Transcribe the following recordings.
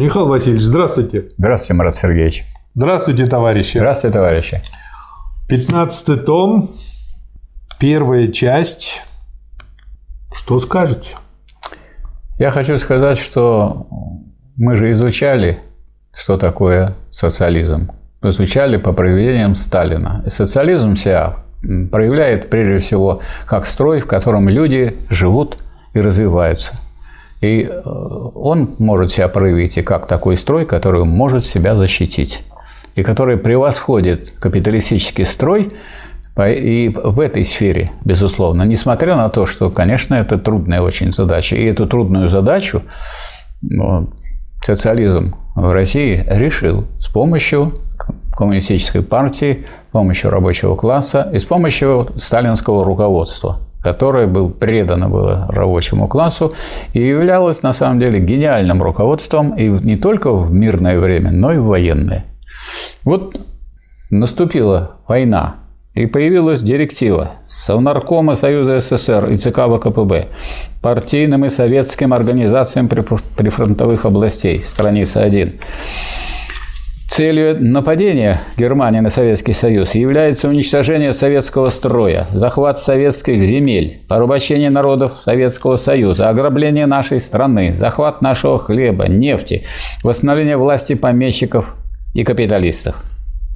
Михаил Васильевич, здравствуйте. Здравствуйте, Марат Сергеевич. Здравствуйте, товарищи. Здравствуйте, товарищи. Пятнадцатый том, первая часть. Что скажете? Я хочу сказать, что мы же изучали, что такое социализм. Изучали по произведениям Сталина. И социализм себя проявляет прежде всего как строй, в котором люди живут и развиваются. И э, он может себя проявить и как такой строй, который может себя защитить, и который превосходит капиталистический строй и в этой сфере, безусловно, несмотря на то, что, конечно, это трудная очень задача. И эту трудную задачу ну, социализм в России решил с помощью коммунистической партии, с помощью рабочего класса и с помощью сталинского руководства которое был предано было рабочему классу и являлось на самом деле гениальным руководством и не только в мирное время, но и в военное. Вот наступила война, и появилась директива Совнаркома Союза СССР и ЦК ВКПБ партийным и советским организациям прифронтовых областей, страница 1. Целью нападения Германии на Советский Союз является уничтожение советского строя, захват советских земель, порабощение народов Советского Союза, ограбление нашей страны, захват нашего хлеба, нефти, восстановление власти помещиков и капиталистов.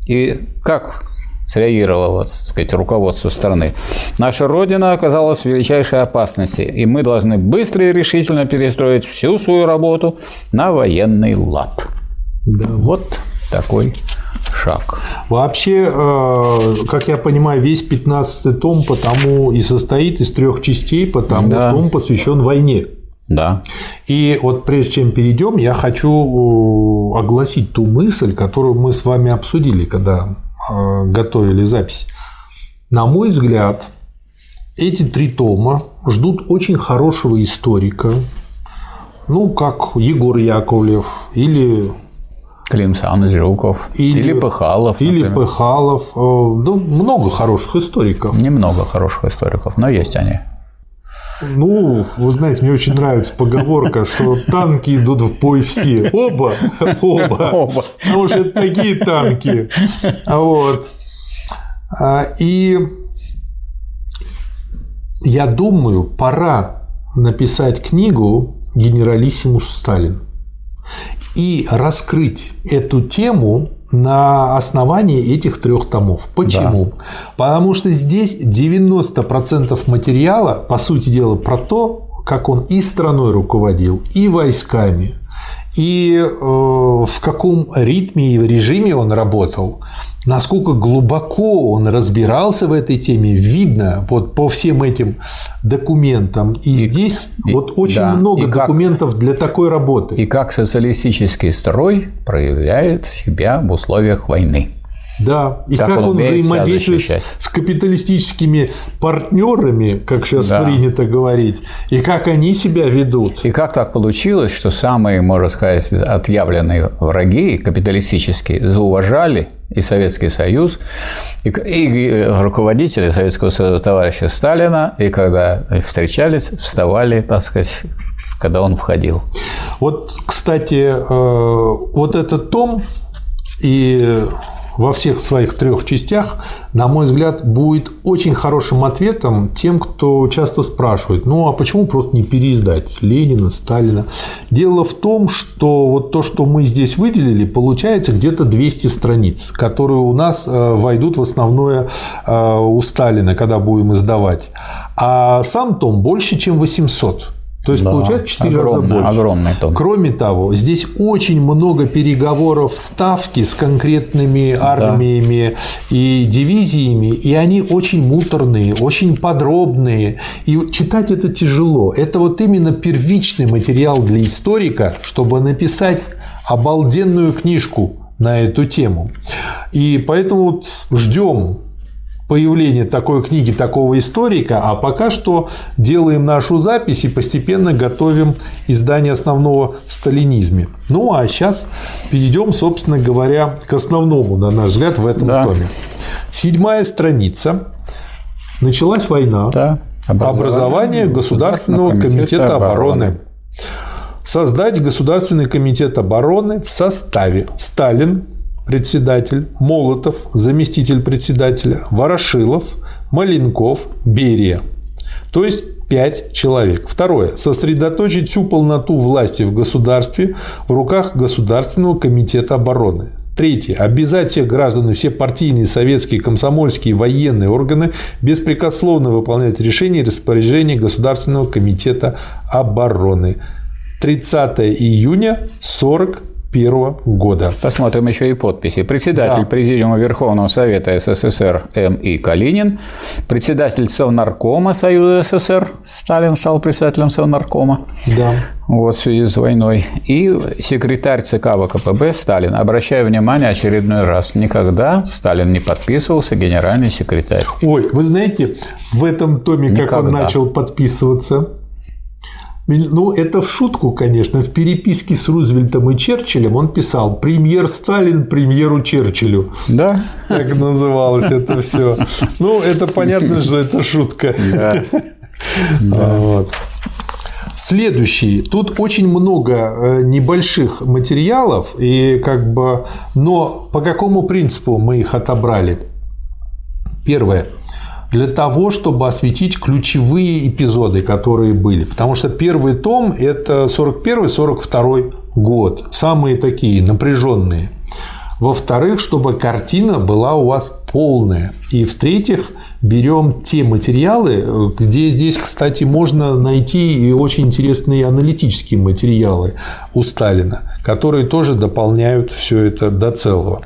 И как среагировало, так сказать, руководство страны. Наша Родина оказалась в величайшей опасности, и мы должны быстро и решительно перестроить всю свою работу на военный лад. Да. Вот такой шаг. Вообще, э, как я понимаю, весь 15 том потому и состоит из трех частей, потому да. что он посвящен войне. Да. И вот прежде чем перейдем, я хочу э, огласить ту мысль, которую мы с вами обсудили, когда э, готовили запись. На мой взгляд, эти три тома ждут очень хорошего историка, ну, как Егор Яковлев или Клим Саныч Жуков. Или, или Пыхалов. Или например. Пыхалов. Э, ну, много хороших историков. Немного хороших историков, но есть они. Ну, вы знаете, мне очень нравится поговорка, что танки идут в бой все. Оба, оба. оба. Потому что это такие танки. Вот. А, и я думаю, пора написать книгу «Генералиссимус Сталин» и раскрыть эту тему на основании этих трех томов. Почему? Да. Потому что здесь 90% материала, по сути дела, про то, как он и страной руководил, и войсками, и э, в каком ритме и режиме он работал, насколько глубоко он разбирался в этой теме, видно вот по всем этим документам. И, и здесь и, вот очень да, много документов как, для такой работы. И как социалистический строй проявляет себя в условиях войны. Да, и как, как он, он взаимодействует с капиталистическими партнерами, как сейчас да. принято говорить, и как они себя ведут. И как так получилось, что самые, можно сказать, отъявленные враги капиталистические зауважали и Советский Союз, и, и руководители Советского Союза товарища Сталина, и когда встречались, вставали, так сказать, когда он входил. Вот, кстати, э, вот этот том и во всех своих трех частях, на мой взгляд, будет очень хорошим ответом тем, кто часто спрашивает, ну а почему просто не переиздать Ленина, Сталина? Дело в том, что вот то, что мы здесь выделили, получается где-то 200 страниц, которые у нас э, войдут в основное э, у Сталина, когда будем издавать. А сам том больше, чем 800. То есть да, получается 4 огромный, раза больше. Огромный том. Кроме того, здесь очень много переговоров ставки с конкретными армиями да. и дивизиями, и они очень муторные, очень подробные. И читать это тяжело. Это вот именно первичный материал для историка, чтобы написать обалденную книжку на эту тему. И поэтому вот ждем появление такой книги, такого историка, а пока что делаем нашу запись и постепенно готовим издание основного сталинизме. Ну а сейчас перейдем, собственно говоря, к основному, на наш взгляд, в этом да. томе. Седьмая страница. Началась война. Да. Образование, Образование Государственного комитета, комитета обороны. обороны. создать Государственный комитет обороны в составе Сталин, председатель, Молотов, заместитель председателя, Ворошилов, Маленков, Берия. То есть пять человек. Второе. Сосредоточить всю полноту власти в государстве в руках Государственного комитета обороны. Третье. Обязать всех граждан и все партийные, советские, комсомольские, военные органы беспрекословно выполнять решения и распоряжения Государственного комитета обороны. 30 июня 40 1991 года. Посмотрим еще и подписи. Председатель да. Президиума Верховного Совета СССР М.И. Калинин, председатель Совнаркома Союза СССР, Сталин стал председателем Совнаркома. Да. Вот в связи с войной. И секретарь ЦК ВКПБ Сталин. Обращаю внимание очередной раз, никогда Сталин не подписывался генеральный секретарь. Ой, вы знаете, в этом томе, никогда. как он начал подписываться, ну, это в шутку, конечно. В переписке с Рузвельтом и Черчиллем он писал «Премьер Сталин премьеру Черчиллю». Да. Так называлось это все. Ну, это понятно, что это шутка. Да. да. Вот. Следующий. Тут очень много э, небольших материалов, и как бы, но по какому принципу мы их отобрали? Первое для того, чтобы осветить ключевые эпизоды, которые были. Потому что первый том – это 41-42 год, самые такие напряженные. Во-вторых, чтобы картина была у вас полная. И в-третьих, берем те материалы, где здесь, кстати, можно найти и очень интересные аналитические материалы у Сталина, которые тоже дополняют все это до целого.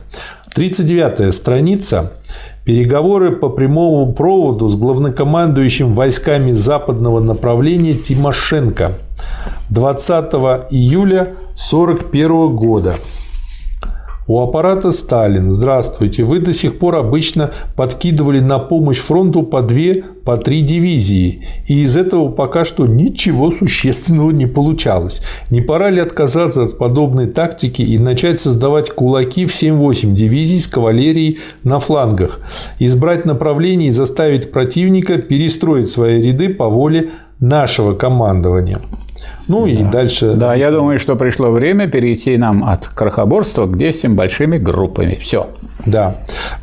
39 страница Переговоры по прямому проводу с главнокомандующим войсками западного направления Тимошенко 20 июля 1941 года. У аппарата Сталин. Здравствуйте. Вы до сих пор обычно подкидывали на помощь фронту по две, по три дивизии. И из этого пока что ничего существенного не получалось. Не пора ли отказаться от подобной тактики и начать создавать кулаки в 7-8 дивизий с кавалерией на флангах? Избрать направление и заставить противника перестроить свои ряды по воле нашего командования. Ну да. и дальше. Да, я думаю, что пришло время перейти нам от крохоборства к действиям большими группами. Все. Да.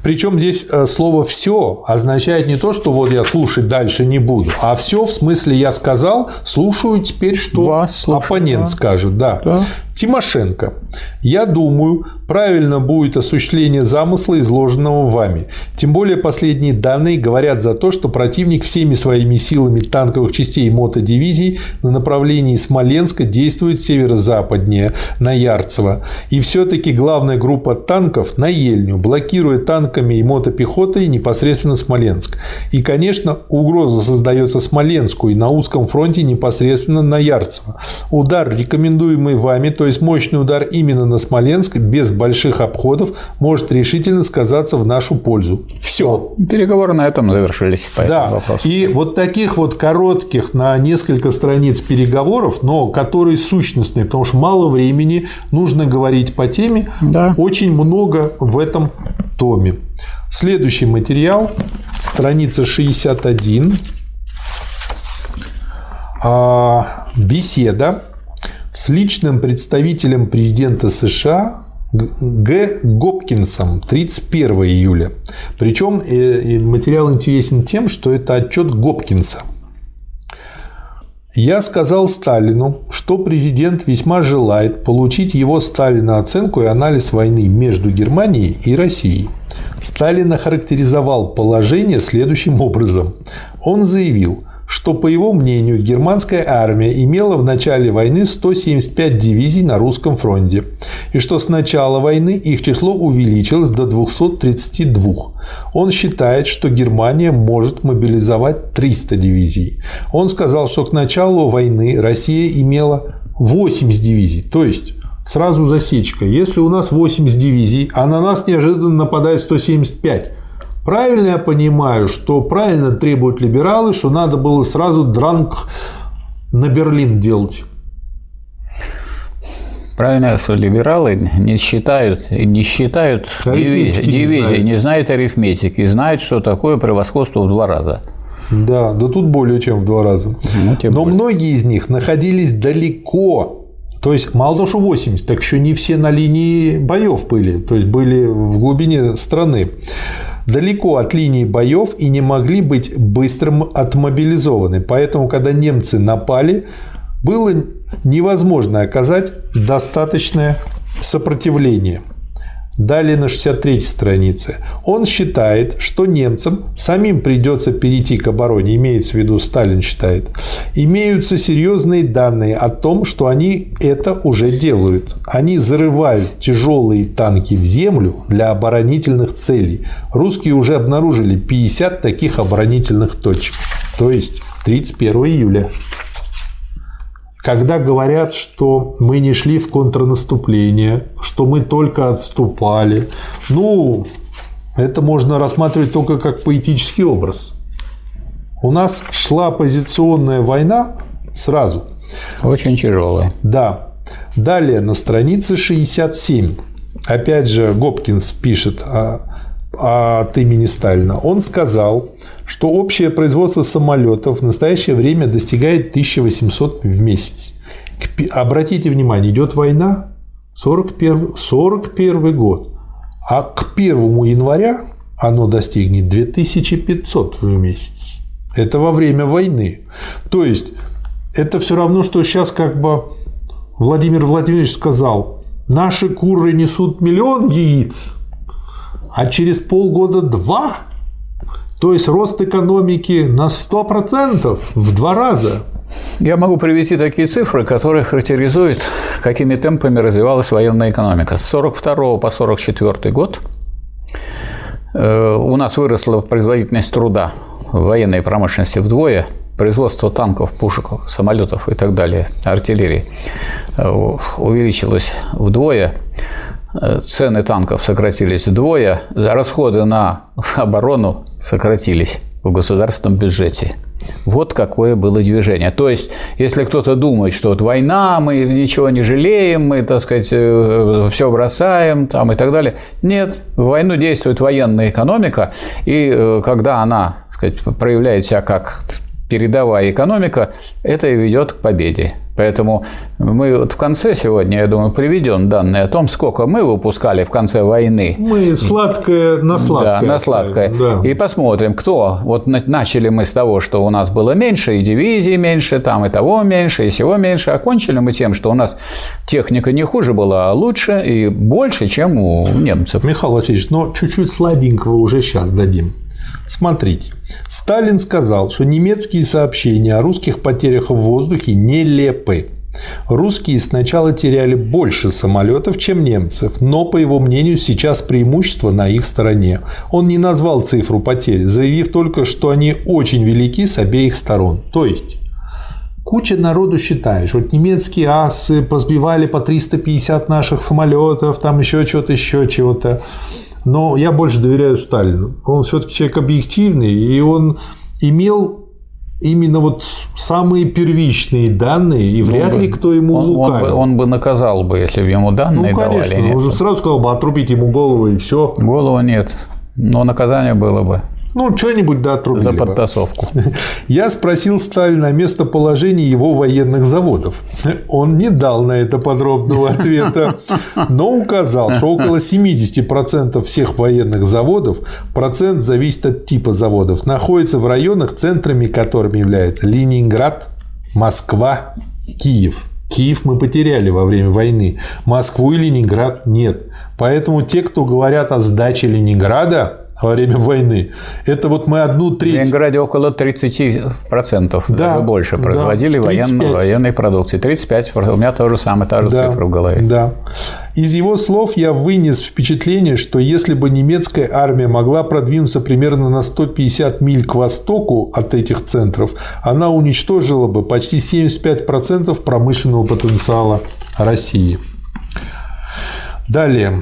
Причем здесь э, слово все означает не то, что вот я слушать дальше не буду, а все в смысле я сказал, слушаю теперь, что Вас слушаю, оппонент да. скажет. Да. да. Тимошенко. Я думаю, правильно будет осуществление замысла, изложенного вами. Тем более последние данные говорят за то, что противник всеми своими силами танковых частей мотодивизий на направлении Смоленска действует северо-западнее, на Ярцево. И все-таки главная группа танков на Ельню, блокируя танками и мотопехотой непосредственно Смоленск. И, конечно, угроза создается Смоленску и на узком фронте непосредственно на Ярцево. Удар, рекомендуемый вами, то есть мощный удар именно на Смоленск, без больших обходов, может решительно сказаться в нашу пользу. Все. Переговоры на этом завершились. По да. Вопросу. И вот таких вот коротких на несколько страниц переговоров, но которые сущностные, потому что мало времени, нужно говорить по теме, да. очень много в этом томе. Следующий материал, страница 61. А, беседа с личным представителем президента США Г. Гопкинсом 31 июля. Причем э, материал интересен тем, что это отчет Гопкинса. Я сказал Сталину, что президент весьма желает получить его Сталина оценку и анализ войны между Германией и Россией. Сталин охарактеризовал положение следующим образом. Он заявил – что, по его мнению, германская армия имела в начале войны 175 дивизий на русском фронте, и что с начала войны их число увеличилось до 232. Он считает, что Германия может мобилизовать 300 дивизий. Он сказал, что к началу войны Россия имела 80 дивизий, то есть сразу засечка. Если у нас 80 дивизий, а на нас неожиданно нападает 175, Правильно я понимаю, что правильно требуют либералы, что надо было сразу дранг на Берлин делать? Правильно, что либералы не считают, не считают дивизии, не, не знают арифметики, знают, что такое превосходство в два раза. Да, да тут более чем в два раза. Ну, Но более. многие из них находились далеко То есть, мало того, что 80, так еще не все на линии боев были, то есть были в глубине страны далеко от линии боев и не могли быть быстро отмобилизованы. Поэтому, когда немцы напали, было невозможно оказать достаточное сопротивление – Далее на 63 странице. Он считает, что немцам самим придется перейти к обороне, имеется в виду Сталин считает. Имеются серьезные данные о том, что они это уже делают. Они зарывают тяжелые танки в землю для оборонительных целей. Русские уже обнаружили 50 таких оборонительных точек. То есть 31 июля когда говорят, что мы не шли в контрнаступление, что мы только отступали, ну, это можно рассматривать только как поэтический образ. У нас шла позиционная война сразу. Очень тяжелая. Да. Далее на странице 67. Опять же, Гопкинс пишет о, от имени Сталина. Он сказал, что общее производство самолетов в настоящее время достигает 1800 в месяц. Обратите внимание, идет война 41, 41 год, а к 1 января оно достигнет 2500 в месяц. Это во время войны. То есть это все равно, что сейчас как бы Владимир Владимирович сказал, наши куры несут миллион яиц, а через полгода два – то есть рост экономики на 100%, в два раза. Я могу привести такие цифры, которые характеризуют, какими темпами развивалась военная экономика. С 1942 по 1944 год э, у нас выросла производительность труда в военной промышленности вдвое, производство танков, пушек, самолетов и так далее, артиллерии э, увеличилось вдвое, цены танков сократились вдвое, расходы на оборону сократились в государственном бюджете. Вот какое было движение. То есть, если кто-то думает, что вот война, мы ничего не жалеем, мы, так сказать, э, все бросаем там, и так далее. Нет, в войну действует военная экономика, и э, когда она так сказать, проявляет себя как передовая экономика, это и ведет к победе. Поэтому мы вот в конце сегодня, я думаю, приведем данные о том, сколько мы выпускали в конце войны. Мы сладкое на сладкое. Да, на сладкое. Да. И посмотрим, кто. Вот начали мы с того, что у нас было меньше, и дивизий меньше, там и того меньше, и всего меньше. Окончили мы тем, что у нас техника не хуже была, а лучше и больше, чем у немцев. Михаил Васильевич, но чуть-чуть сладенького уже сейчас дадим. Смотрите, Сталин сказал, что немецкие сообщения о русских потерях в воздухе нелепы. Русские сначала теряли больше самолетов, чем немцев, но, по его мнению, сейчас преимущество на их стороне. Он не назвал цифру потерь, заявив только, что они очень велики с обеих сторон. То есть, куча народу считает, что немецкие асы позбивали по 350 наших самолетов, там еще чего-то, еще чего-то. Но я больше доверяю Сталину. Он все-таки человек объективный, и он имел именно вот самые первичные данные, и вряд он ли кто ему он, лукавил. Он бы, он бы наказал бы, если бы ему данные ну, конечно, давали. Он же сразу сказал бы отрубить ему голову и все. Голову нет, но наказание было бы. Ну, что-нибудь, да, отрубили За подтасовку. Я спросил Сталина о местоположении его военных заводов. Он не дал на это подробного ответа, но указал, что около 70% всех военных заводов, процент зависит от типа заводов, находится в районах, центрами которыми являются Ленинград, Москва, Киев. Киев мы потеряли во время войны, Москву и Ленинград нет. Поэтому те, кто говорят о сдаче Ленинграда, во время войны. Это вот мы одну треть... В Ленинграде около 30%, да, даже больше, производили да, военной, военной продукции. 35%. У меня тоже самая та же да, цифра в голове. Да. Из его слов я вынес впечатление, что если бы немецкая армия могла продвинуться примерно на 150 миль к востоку от этих центров, она уничтожила бы почти 75% промышленного потенциала России. Далее.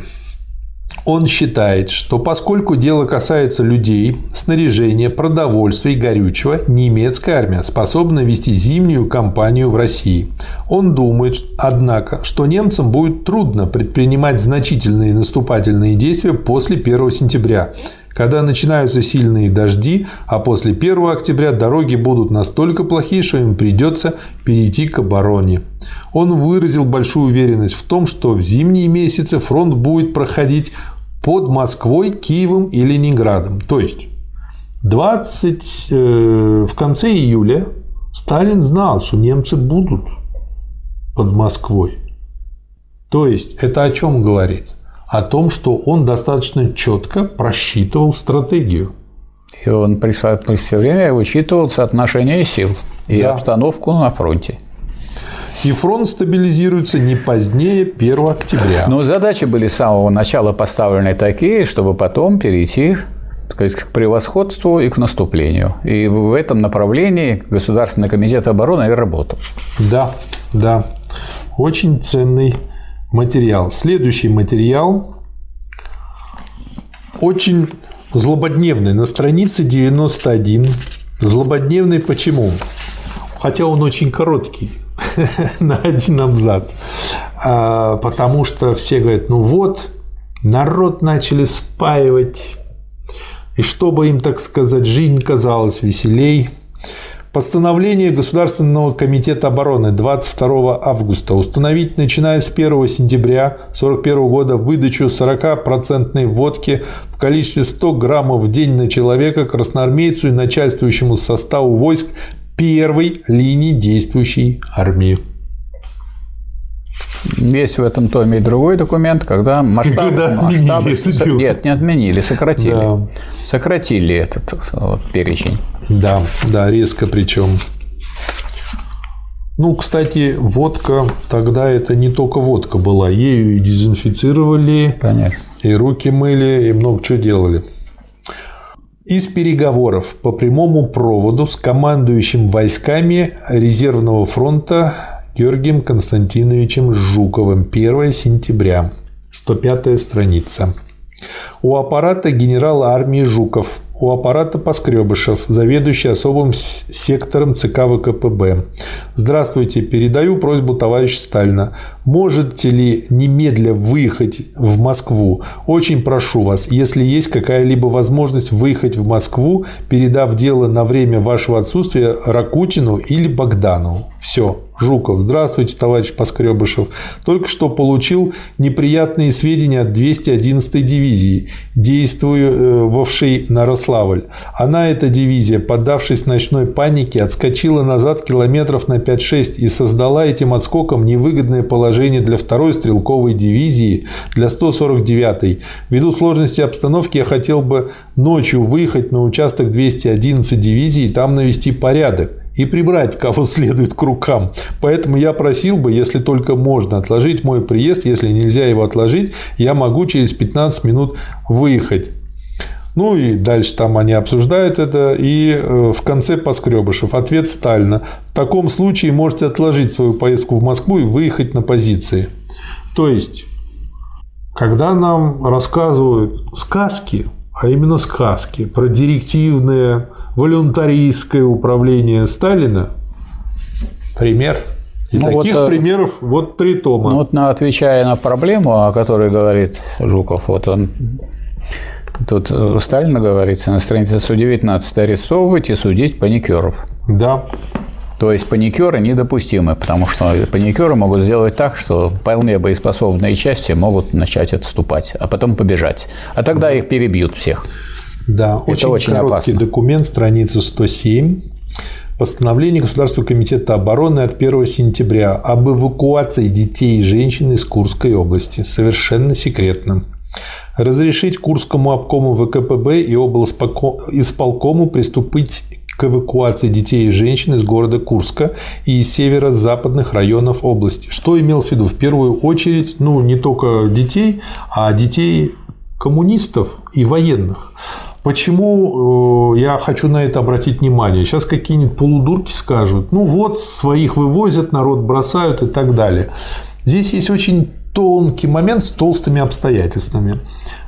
Он считает, что поскольку дело касается людей, снаряжения, продовольствия и горючего, немецкая армия способна вести зимнюю кампанию в России. Он думает, однако, что немцам будет трудно предпринимать значительные наступательные действия после 1 сентября, когда начинаются сильные дожди, а после 1 октября дороги будут настолько плохие, что им придется перейти к обороне. Он выразил большую уверенность в том, что в зимние месяцы фронт будет проходить под Москвой, Киевом и Ленинградом. То есть 20, э, в конце июля Сталин знал, что немцы будут под Москвой. То есть это о чем говорит? О том, что он достаточно четко просчитывал стратегию. И он при, при все время учитывал соотношение сил и да. обстановку на фронте и фронт стабилизируется не позднее 1 октября. Но задачи были с самого начала поставлены такие, чтобы потом перейти сказать, к превосходству и к наступлению. И в этом направлении Государственный комитет обороны и работал. Да, да. Очень ценный материал. Следующий материал очень злободневный. На странице 91. Злободневный почему? Хотя он очень короткий. на один абзац. А, потому что все говорят, ну вот, народ начали спаивать, и чтобы им, так сказать, жизнь казалась веселей – Постановление Государственного комитета обороны 22 августа установить, начиная с 1 сентября 1941 года, выдачу 40% водки в количестве 100 граммов в день на человека красноармейцу и начальствующему составу войск первой линии действующей армии. Есть в этом томе и другой документ, когда масштаб, когда масштабы, нет, не отменили, сократили, да. сократили этот вот, перечень. Да, да, резко причем. Ну, кстати, водка тогда это не только водка была, ею и дезинфицировали, Конечно. и руки мыли, и много чего делали. Из переговоров по прямому проводу с командующим войсками резервного фронта Георгием Константиновичем Жуковым 1 сентября, 105 страница. У аппарата генерала армии Жуков у аппарата Поскребышев, заведующий особым сектором ЦК ВКПБ. Здравствуйте, передаю просьбу товарища Сталина. Можете ли немедля выехать в Москву? Очень прошу вас, если есть какая-либо возможность выехать в Москву, передав дело на время вашего отсутствия Ракутину или Богдану. Все. Жуков. Здравствуйте, товарищ Поскребышев. Только что получил неприятные сведения от 211-й дивизии, действовавшей на Рославль. Она, эта дивизия, поддавшись ночной панике, отскочила назад километров на 5-6 и создала этим отскоком невыгодное положение для второй стрелковой дивизии, для 149-й. Ввиду сложности обстановки я хотел бы ночью выехать на участок 211 дивизии и там навести порядок и прибрать кого следует к рукам. Поэтому я просил бы, если только можно, отложить мой приезд. Если нельзя его отложить, я могу через 15 минут выехать. Ну и дальше там они обсуждают это. И э, в конце Поскребышев. Ответ Сталина. В таком случае можете отложить свою поездку в Москву и выехать на позиции. То есть, когда нам рассказывают сказки, а именно сказки про директивные волюнтаристское управление Сталина пример. И ну, таких вот, э, примеров вот три тома. Ну, вот на, отвечая на проблему, о которой говорит Жуков, вот он Тут у Сталина говорится на странице 119 арестовывать и судить паникеров. Да. То есть паникеры недопустимы, потому что паникеры могут сделать так, что вполне боеспособные части могут начать отступать, а потом побежать. А тогда их перебьют всех. Да, Это очень, очень короткий опасно. документ, страница 107. Постановление Государственного комитета обороны от 1 сентября об эвакуации детей и женщин из Курской области. Совершенно секретно. Разрешить Курскому обкому ВКПБ и облсполкому приступить к эвакуации детей и женщин из города Курска и из северо-западных районов области. Что имел в виду? В первую очередь, ну, не только детей, а детей коммунистов и военных. Почему э, я хочу на это обратить внимание? Сейчас какие-нибудь полудурки скажут, ну вот, своих вывозят, народ бросают и так далее. Здесь есть очень тонкий момент с толстыми обстоятельствами.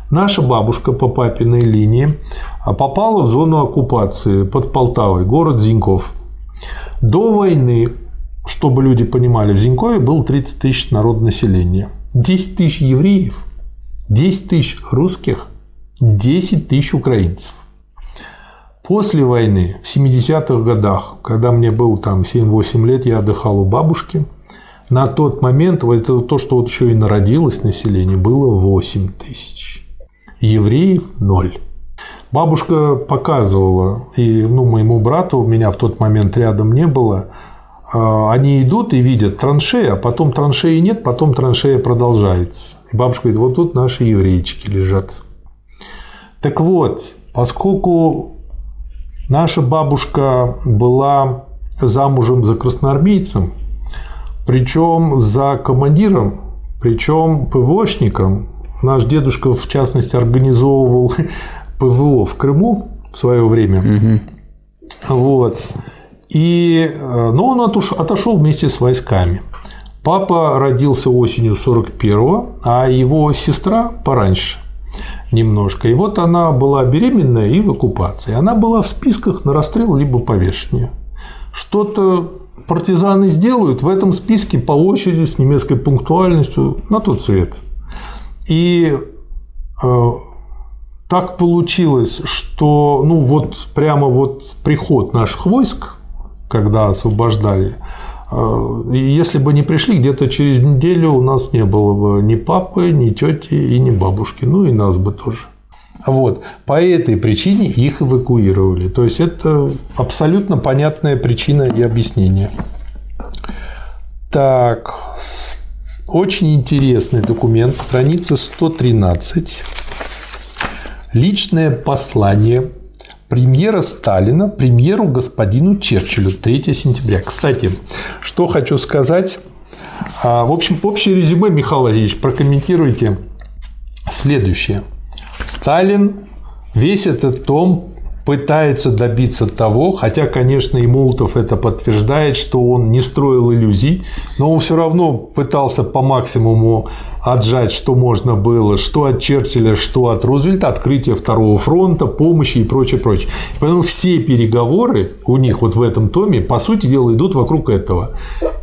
Наша бабушка по папиной линии а попала в зону оккупации под Полтавой, город Зиньков. До войны, чтобы люди понимали, в Зинькове было 30 тысяч народ населения. 10 тысяч евреев, 10 тысяч русских, 10 тысяч украинцев. После войны, в 70-х годах, когда мне было там 7-8 лет, я отдыхал у бабушки, на тот момент, это то, что вот еще и народилось население, было 8 тысяч. Евреев – ноль. Бабушка показывала, и ну, моему брату, меня в тот момент рядом не было, а, они идут и видят траншеи, а потом траншеи нет, потом траншея продолжается. И бабушка говорит, вот тут наши еврейчики лежат. Так вот, поскольку наша бабушка была замужем за красноармейцем, причем за командиром, причем ПВОшником, наш дедушка, в частности, организовывал ПВО в Крыму в свое время. Угу. Вот. И, э, но он отошел вместе с войсками. Папа родился осенью 41-го, а его сестра пораньше немножко. И вот она была беременная и в оккупации. Она была в списках на расстрел либо повешение. Что-то партизаны сделают в этом списке по очереди с немецкой пунктуальностью на тот цвет. И э, так получилось, что ну вот прямо вот приход наших войск, когда освобождали, если бы не пришли, где-то через неделю у нас не было бы ни папы, ни тети и ни бабушки, ну и нас бы тоже. Вот. По этой причине их эвакуировали. То есть это абсолютно понятная причина и объяснение. Так, очень интересный документ, страница 113. Личное послание премьера Сталина премьеру господину Черчиллю 3 сентября. Кстати, что хочу сказать. А, в общем, общее резюме, Михаил Васильевич, прокомментируйте следующее. Сталин весь этот том пытается добиться того, хотя, конечно, и Молотов это подтверждает, что он не строил иллюзий, но он все равно пытался по максимуму отжать, что можно было, что от Черчилля, что от Рузвельта, открытие второго фронта, помощи и прочее, прочее. Поэтому все переговоры у них вот в этом томе, по сути дела, идут вокруг этого.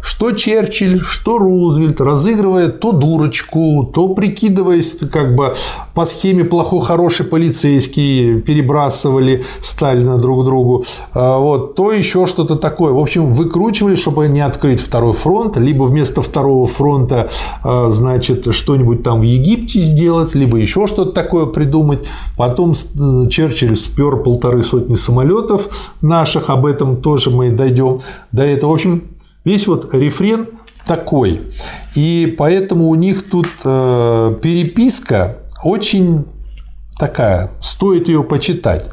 Что Черчилль, что Рузвельт, разыгрывая то дурочку, то прикидываясь как бы по схеме плохой-хороший полицейский, перебрасывали Сталина друг другу, а вот, то еще что-то такое. В общем, выкручивали, чтобы не открыть второй фронт, либо вместо второго фронта, а, значит, что-нибудь там в Египте сделать, либо еще что-то такое придумать. Потом э, Черчилль спер полторы сотни самолетов наших, об этом тоже мы дойдем до этого. В общем, весь вот рефрен такой. И поэтому у них тут э, переписка очень такая, стоит ее почитать.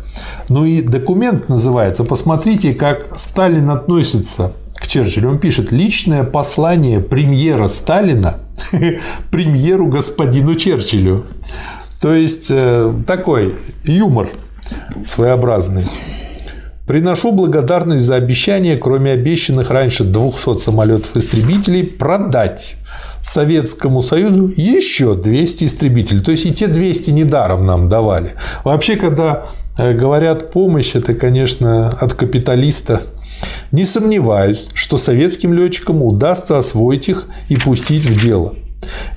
Ну и документ называется, посмотрите, как Сталин относится к Черчиллю. Он пишет «Личное послание премьера Сталина премьеру господину Черчиллю». То есть, э, такой юмор своеобразный. Приношу благодарность за обещание, кроме обещанных раньше 200 самолетов-истребителей, продать Советскому Союзу еще 200 истребителей. То есть и те 200 недаром нам давали. Вообще, когда э, говорят помощь, это, конечно, от капиталиста. Не сомневаюсь, что советским летчикам удастся освоить их и пустить в дело.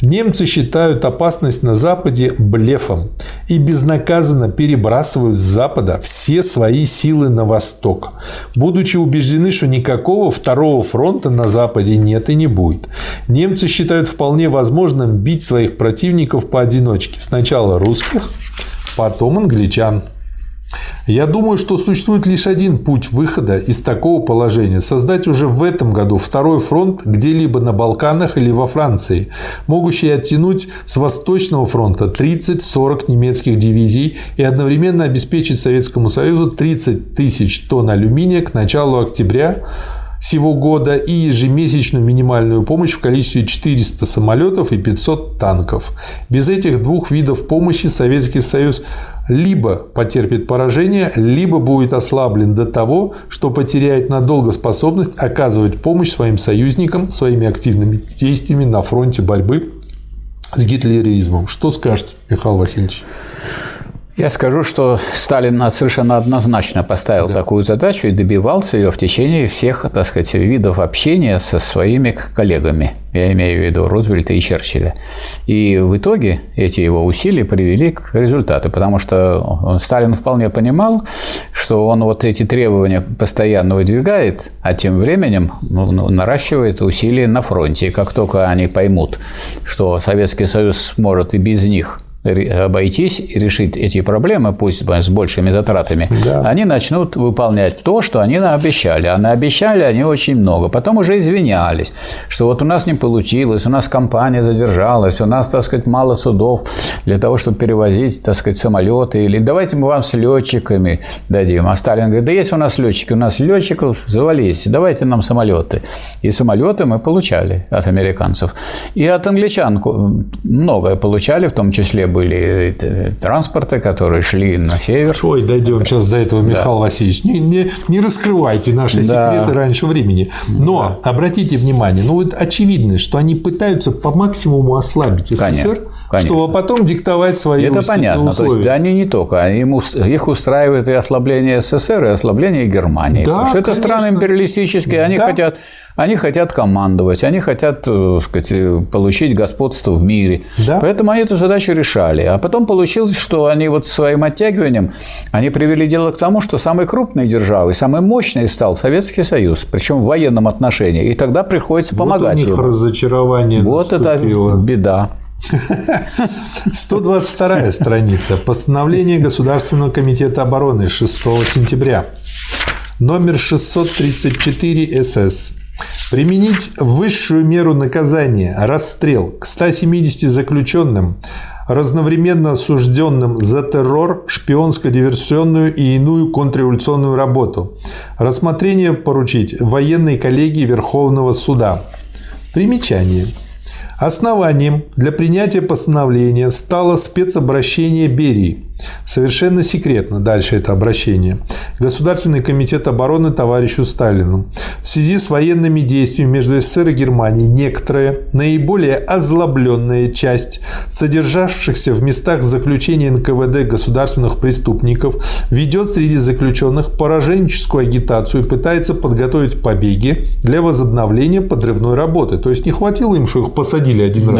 Немцы считают опасность на Западе блефом и безнаказанно перебрасывают с Запада все свои силы на Восток, будучи убеждены, что никакого второго фронта на Западе нет и не будет. Немцы считают вполне возможным бить своих противников поодиночке. Сначала русских, потом англичан. Я думаю, что существует лишь один путь выхода из такого положения – создать уже в этом году второй фронт где-либо на Балканах или во Франции, могущий оттянуть с Восточного фронта 30-40 немецких дивизий и одновременно обеспечить Советскому Союзу 30 тысяч тонн алюминия к началу октября сего года и ежемесячную минимальную помощь в количестве 400 самолетов и 500 танков. Без этих двух видов помощи Советский Союз либо потерпит поражение, либо будет ослаблен до того, что потеряет надолго способность оказывать помощь своим союзникам своими активными действиями на фронте борьбы с гитлеризмом. Что скажете, Михаил Васильевич? Я скажу, что Сталин совершенно однозначно поставил да. такую задачу и добивался ее в течение всех, так сказать, видов общения со своими коллегами. Я имею в виду Рузвельта и Черчилля. И в итоге эти его усилия привели к результату, потому что Сталин вполне понимал, что он вот эти требования постоянно выдвигает, а тем временем ну, ну наращивает усилия на фронте. И как только они поймут, что Советский Союз сможет и без них обойтись и решить эти проблемы, пусть с большими затратами, да. они начнут выполнять то, что они обещали. А наобещали они очень много. Потом уже извинялись, что вот у нас не получилось, у нас компания задержалась, у нас, так сказать, мало судов для того, чтобы перевозить, так сказать, самолеты. Или давайте мы вам с летчиками дадим. А Сталин говорит, да есть у нас летчики, у нас летчиков завались, давайте нам самолеты. И самолеты мы получали от американцев. И от англичан многое получали, в том числе были э, транспорты, которые шли на север. Ой, дойдем сейчас до этого, Михаил да. Васильевич. Не, не, не раскрывайте наши да. секреты раньше времени. Но да. обратите внимание, ну вот очевидно, что они пытаются по максимуму ослабить СССР. Конечно. Конечно. чтобы потом диктовать свои Это понятно. Условия. То есть они не только, они, их устраивает и ослабление СССР, и ослабление Германии. Да, Потому что это страны империалистические, они да. хотят они хотят командовать, они хотят э, сказать, получить господство в мире. Да. Поэтому они эту задачу решали. А потом получилось, что они вот своим оттягиванием они привели дело к тому, что самой крупной державой, самой мощной стал Советский Союз, причем в военном отношении. И тогда приходится помогать вот у них ему. разочарование Вот наступило. это беда. 122 страница. Постановление Государственного комитета обороны 6 сентября. Номер 634 СС. Применить высшую меру наказания – расстрел к 170 заключенным, разновременно осужденным за террор, шпионско-диверсионную и иную контрреволюционную работу. Рассмотрение поручить военной коллегии Верховного суда. Примечание. Основанием для принятия постановления стало спецобращение Берии. Совершенно секретно дальше это обращение. Государственный комитет обороны товарищу Сталину. В связи с военными действиями между СССР и Германией некоторая, наиболее озлобленная часть содержавшихся в местах заключения НКВД государственных преступников ведет среди заключенных пораженческую агитацию и пытается подготовить побеги для возобновления подрывной работы. То есть не хватило им, что их посадили один раз.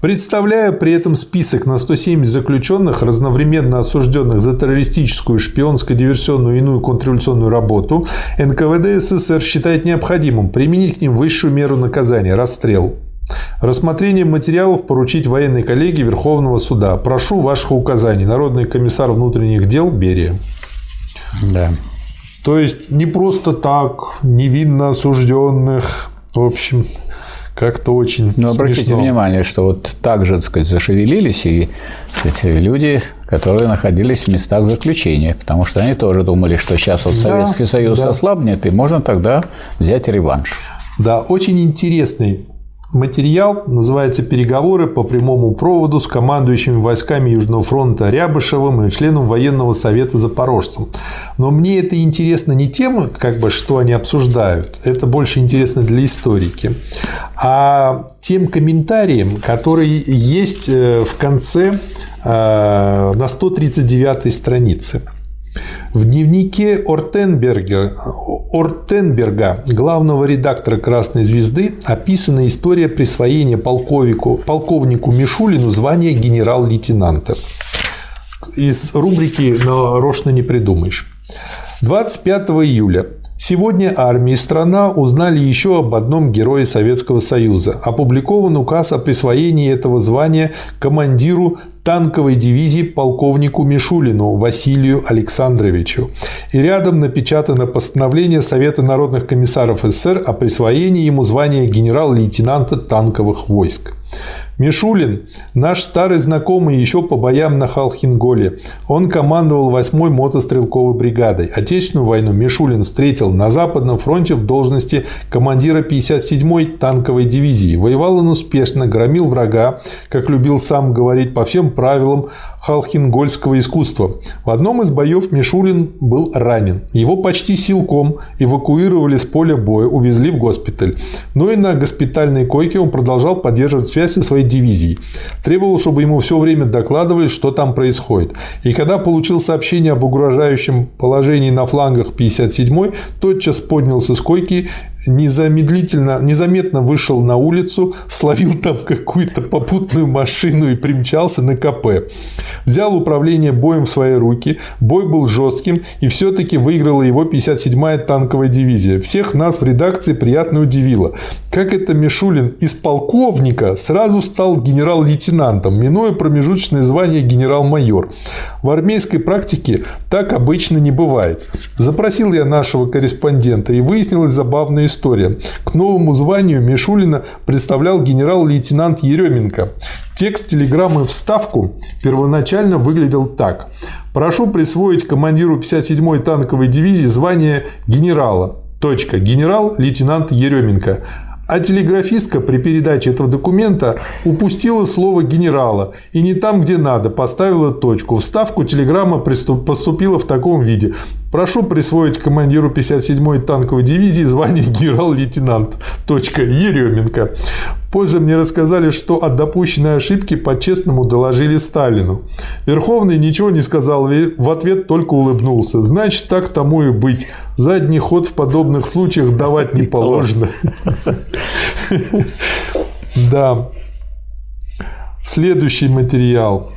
Представляя при этом список на 170 заключенных, разновременно осужденных за террористическую, шпионско-диверсионную и иную контрреволюционную работу, НКВД СССР считает необходимым применить к ним высшую меру наказания – расстрел. Рассмотрение материалов поручить военной коллегии Верховного суда. Прошу ваших указаний. Народный комиссар внутренних дел Берия. Да. То есть не просто так невинно осужденных, в общем, как-то очень Но обратите смешно. внимание, что вот так же, так сказать, зашевелились и сказать, люди, которые находились в местах заключения, потому что они тоже думали, что сейчас вот Советский да, Союз да. ослабнет, и можно тогда взять реванш. Да, очень интересный Материал называется «Переговоры по прямому проводу с командующими войсками Южного фронта Рябышевым и членом военного совета Запорожцем». Но мне это интересно не тем, как бы, что они обсуждают, это больше интересно для историки, а тем комментарием, который есть э, в конце э, на 139 странице. В дневнике Ортенберга, Ортенберга, главного редактора «Красной звезды», описана история присвоения полковнику, полковнику Мишулину звания генерал-лейтенанта. Из рубрики «Нарочно не придумаешь». 25 июля Сегодня армия и страна узнали еще об одном герое Советского Союза. Опубликован указ о присвоении этого звания командиру танковой дивизии полковнику Мишулину Василию Александровичу. И рядом напечатано постановление Совета народных комиссаров СССР о присвоении ему звания генерал-лейтенанта танковых войск. Мишулин – наш старый знакомый еще по боям на Халхинголе. Он командовал 8-й мотострелковой бригадой. Отечественную войну Мишулин встретил на Западном фронте в должности командира 57-й танковой дивизии. Воевал он успешно, громил врага, как любил сам говорить, по всем правилам халхингольского искусства. В одном из боев Мишулин был ранен. Его почти силком эвакуировали с поля боя, увезли в госпиталь. Но и на госпитальной койке он продолжал поддерживать связь связь со своей дивизией. Требовал, чтобы ему все время докладывали, что там происходит. И когда получил сообщение об угрожающем положении на флангах 57-й, тотчас поднялся с койки незамедлительно, незаметно вышел на улицу, словил там какую-то попутную машину и примчался на КП. Взял управление боем в свои руки. Бой был жестким, и все-таки выиграла его 57-я танковая дивизия. Всех нас в редакции приятно удивило. Как это Мишулин из полковника сразу стал генерал-лейтенантом, минуя промежуточное звание генерал-майор. В армейской практике так обычно не бывает. Запросил я нашего корреспондента, и выяснилась забавная история. К новому званию Мишулина представлял генерал-лейтенант Еременко. Текст телеграммы в ставку первоначально выглядел так. Прошу присвоить командиру 57-й танковой дивизии звание генерала. Точка. Генерал-лейтенант Еременко. А телеграфистка при передаче этого документа упустила слово генерала и не там, где надо, поставила точку. В ставку телеграмма поступила в таком виде. Прошу присвоить командиру 57-й танковой дивизии звание генерал-лейтенант. Точка. Еременко. Позже мне рассказали, что от допущенной ошибки по-честному доложили Сталину. Верховный ничего не сказал, в ответ только улыбнулся. Значит, так тому и быть. Задний ход в подобных случаях давать не положено. Да. Следующий материал.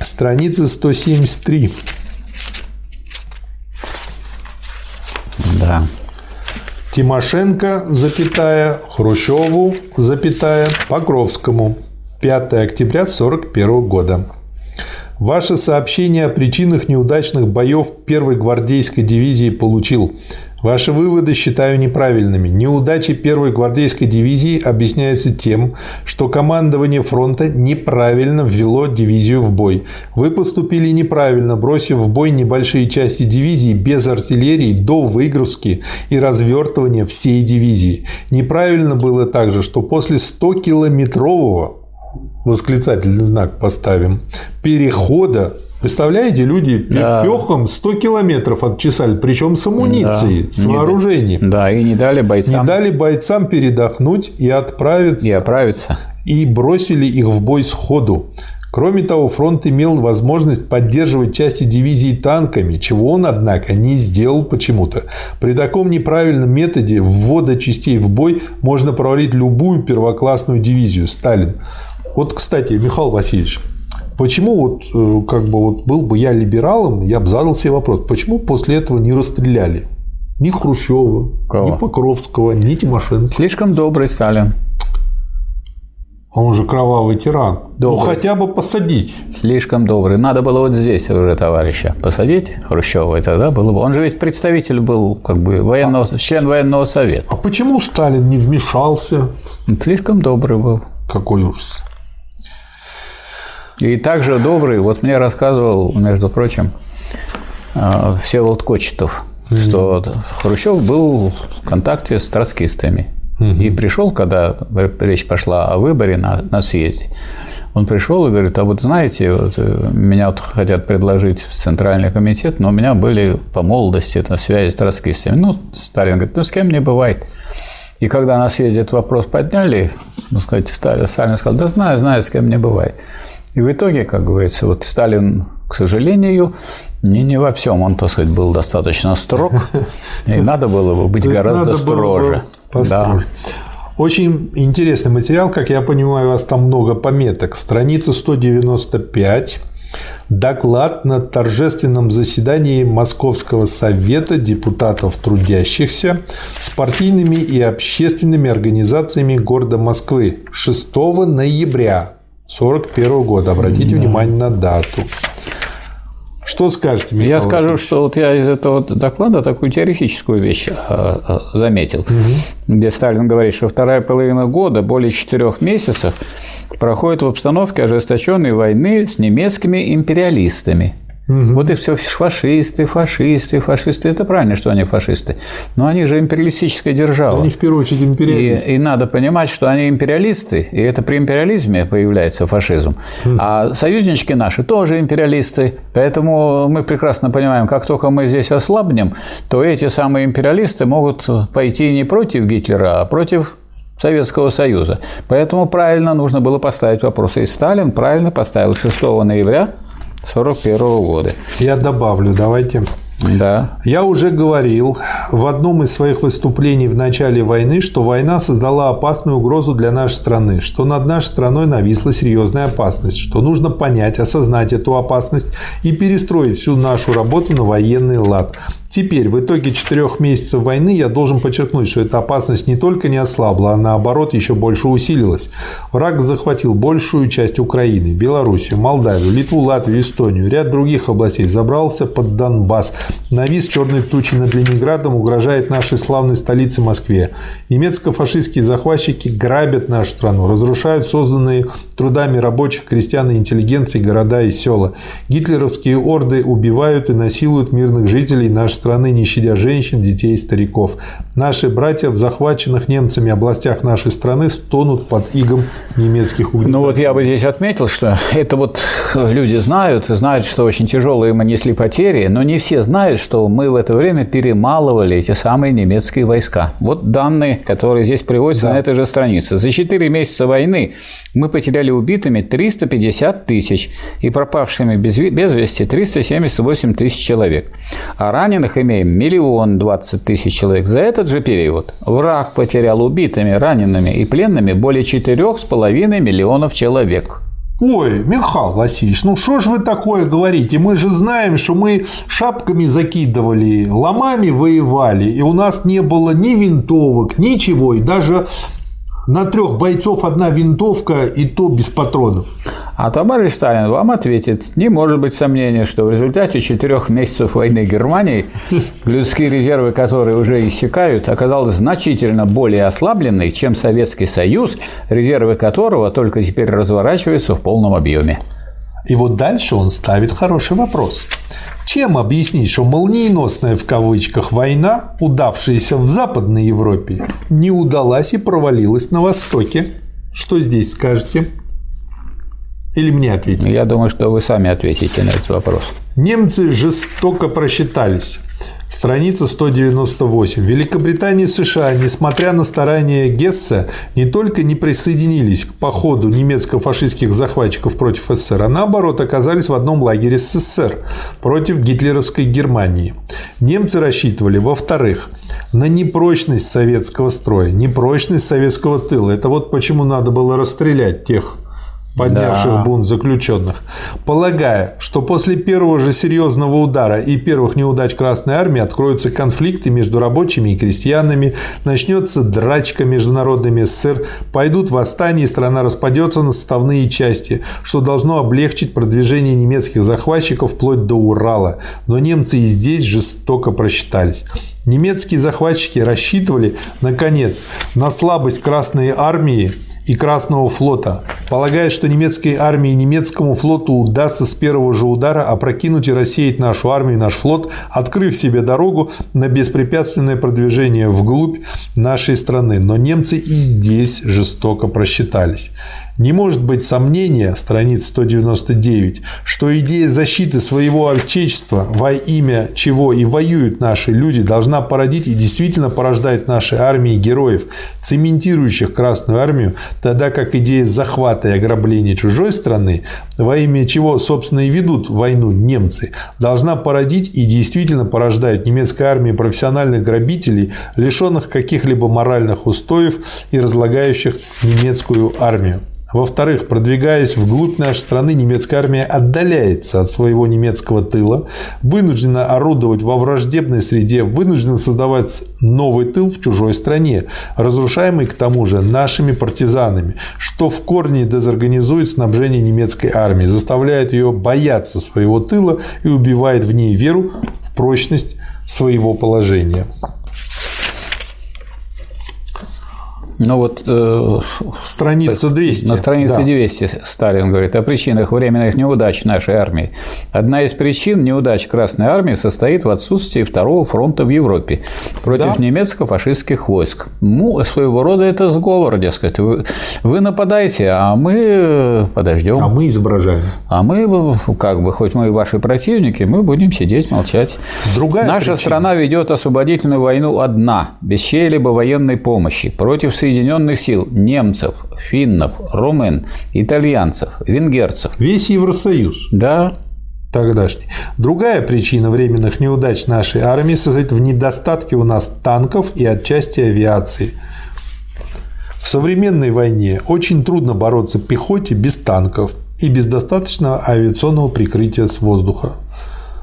Страница 173. Да. Тимошенко, запятая, Хрущеву, запятая, Покровскому. 5 октября 1941 года. Ваше сообщение о причинах неудачных боев первой гвардейской дивизии получил. Ваши выводы считаю неправильными. Неудачи первой гвардейской дивизии объясняются тем, что командование фронта неправильно ввело дивизию в бой. Вы поступили неправильно, бросив в бой небольшие части дивизии без артиллерии до выгрузки и развертывания всей дивизии. Неправильно было также, что после 100-километрового восклицательный знак поставим, перехода Представляете, люди да. пехом 100 километров отчесали, причем с амуницией, да. с вооружением. Да, и не дали бойцам. Не дали бойцам передохнуть и отправиться. И отправиться. И бросили их в бой сходу. Кроме того, фронт имел возможность поддерживать части дивизии танками, чего он, однако, не сделал почему-то. При таком неправильном методе ввода частей в бой можно провалить любую первоклассную дивизию. Сталин. Вот, кстати, Михаил Васильевич, Почему вот, э, как бы вот был бы я либералом, я бы задал себе вопрос, почему после этого не расстреляли ни Хрущева, Кого? ни Покровского, ни Тимошенко? Слишком добрый Сталин. Он же кровавый тиран. Ну, добрый. Ну, хотя бы посадить. Слишком добрый. Надо было вот здесь уже товарища посадить Хрущева, и тогда было бы. Он же ведь представитель был, как бы, военного, а... член военного совета. А почему Сталин не вмешался? Слишком добрый был. Какой ужас. И также добрый, вот мне рассказывал, между прочим, э, Всеволод Кочетов, mm-hmm. что Хрущев был в контакте с троцкистами. Mm-hmm. И пришел, когда речь пошла о выборе на, на съезде, он пришел и говорит, а вот знаете, вот, э, меня вот хотят предложить в Центральный комитет, но у меня были по молодости это связи с троцкистами. Ну, Сталин говорит, ну, с кем не бывает. И когда на съезде этот вопрос подняли, ну, сказать, Сталин сказал, да знаю, знаю, с кем не бывает. И в итоге, как говорится, вот Сталин, к сожалению, не, не во всем он, так сказать, был достаточно строг, и надо было бы быть гораздо строже. Да. Очень интересный материал, как я понимаю, у вас там много пометок. Страница 195. Доклад на торжественном заседании Московского совета депутатов трудящихся с партийными и общественными организациями города Москвы 6 ноября 1941 года. Обратите да. внимание на дату. Что скажете, Михаил Я скажу, что вот я из этого доклада такую теоретическую вещь а, а, заметил, угу. где Сталин говорит, что вторая половина года, более четырех месяцев, проходит в обстановке ожесточенной войны с немецкими империалистами. Угу. Вот их все фашисты, фашисты, фашисты. Это правильно, что они фашисты. Но они же империалистическая держава. Они в первую очередь империалисты. И, и надо понимать, что они империалисты, и это при империализме появляется фашизм. Угу. А союзнички наши тоже империалисты. Поэтому мы прекрасно понимаем, как только мы здесь ослабнем, то эти самые империалисты могут пойти не против Гитлера, а против Советского Союза. Поэтому правильно нужно было поставить вопрос. И Сталин правильно поставил 6 ноября 1941 года. Я добавлю, давайте. Да. Я уже говорил в одном из своих выступлений в начале войны, что война создала опасную угрозу для нашей страны, что над нашей страной нависла серьезная опасность, что нужно понять, осознать эту опасность и перестроить всю нашу работу на военный лад. Теперь, в итоге четырех месяцев войны, я должен подчеркнуть, что эта опасность не только не ослабла, а наоборот еще больше усилилась. Враг захватил большую часть Украины, Белоруссию, Молдавию, Литву, Латвию, Эстонию, ряд других областей, забрался под Донбасс, навис черной тучей над Ленинградом, угрожает нашей славной столице Москве. Немецко-фашистские захватчики грабят нашу страну, разрушают созданные трудами рабочих, крестьян и интеллигенции города и села. Гитлеровские орды убивают и насилуют мирных жителей нашей страны, не щадя женщин, детей и стариков. Наши братья в захваченных немцами областях нашей страны стонут под игом немецких угнетателей. Ну вот я бы здесь отметил, что это вот люди знают, знают, что очень тяжелые мы несли потери, но не все знают, что мы в это время перемалывали эти самые немецкие войска. Вот данные, которые здесь приводятся да. на этой же странице. За 4 месяца войны мы потеряли убитыми 350 тысяч и пропавшими без, без вести 378 тысяч человек. А раненых имеем миллион двадцать тысяч человек. За этот же период враг потерял убитыми, ранеными и пленными более четырех с половиной миллионов человек. Ой, Михаил Васильевич, ну что ж вы такое говорите? Мы же знаем, что мы шапками закидывали, ломами воевали, и у нас не было ни винтовок, ничего, и даже на трех бойцов одна винтовка, и то без патронов. А товарищ Сталин вам ответит, не может быть сомнения, что в результате четырех месяцев войны Германии людские резервы, которые уже иссякают, оказались значительно более ослабленной, чем Советский Союз, резервы которого только теперь разворачиваются в полном объеме. И вот дальше он ставит хороший вопрос. Чем объяснить, что молниеносная в кавычках война, удавшаяся в Западной Европе, не удалась и провалилась на Востоке? Что здесь скажете? Или мне ответить? Я думаю, что вы сами ответите на этот вопрос. Немцы жестоко просчитались. Страница 198. Великобритания и США, несмотря на старания Гесса, не только не присоединились к походу немецко-фашистских захватчиков против СССР, а наоборот оказались в одном лагере с СССР против гитлеровской Германии. Немцы рассчитывали, во-вторых, на непрочность советского строя, непрочность советского тыла. Это вот почему надо было расстрелять тех поднявших да. бунт заключенных, полагая, что после первого же серьезного удара и первых неудач Красной Армии откроются конфликты между рабочими и крестьянами, начнется драчка между народами СССР, пойдут восстания и страна распадется на составные части, что должно облегчить продвижение немецких захватчиков вплоть до Урала. Но немцы и здесь жестоко просчитались. Немецкие захватчики рассчитывали, наконец, на слабость Красной Армии и Красного флота, полагая, что немецкой армии и немецкому флоту удастся с первого же удара опрокинуть и рассеять нашу армию и наш флот, открыв себе дорогу на беспрепятственное продвижение вглубь нашей страны. Но немцы и здесь жестоко просчитались. Не может быть сомнения, страница 199, что идея защиты своего отечества, во имя чего и воюют наши люди, должна породить и действительно порождает наши армии героев, цементирующих Красную Армию, тогда как идея захвата и ограбления чужой страны, во имя чего, собственно, и ведут войну немцы, должна породить и действительно порождает немецкая армия профессиональных грабителей, лишенных каких-либо моральных устоев и разлагающих немецкую армию. Во-вторых, продвигаясь вглубь нашей страны, немецкая армия отдаляется от своего немецкого тыла, вынуждена орудовать во враждебной среде, вынуждена создавать новый тыл в чужой стране, разрушаемый к тому же нашими партизанами, что в корне дезорганизует снабжение немецкой армии, заставляет ее бояться своего тыла и убивает в ней веру в прочность своего положения. Ну вот э, страница 200. На странице да. 200 Сталин говорит о причинах временных неудач нашей армии. Одна из причин неудач Красной армии состоит в отсутствии второго фронта в Европе против да. немецко-фашистских войск. Ну, своего рода это сговор, дескать. Вы, вы нападаете, а мы подождем. А мы изображаем. А мы, как бы, хоть мы и ваши противники, мы будем сидеть, молчать. Другая Наша причина. страна ведет освободительную войну одна, без чьей-либо военной помощи, против Соединенных объединенных сил немцев, финнов, румын, итальянцев, венгерцев. Весь Евросоюз. Да, тогдашний. Другая причина временных неудач нашей армии состоит в недостатке у нас танков и отчасти авиации. В современной войне очень трудно бороться пехоте без танков и без достаточного авиационного прикрытия с воздуха.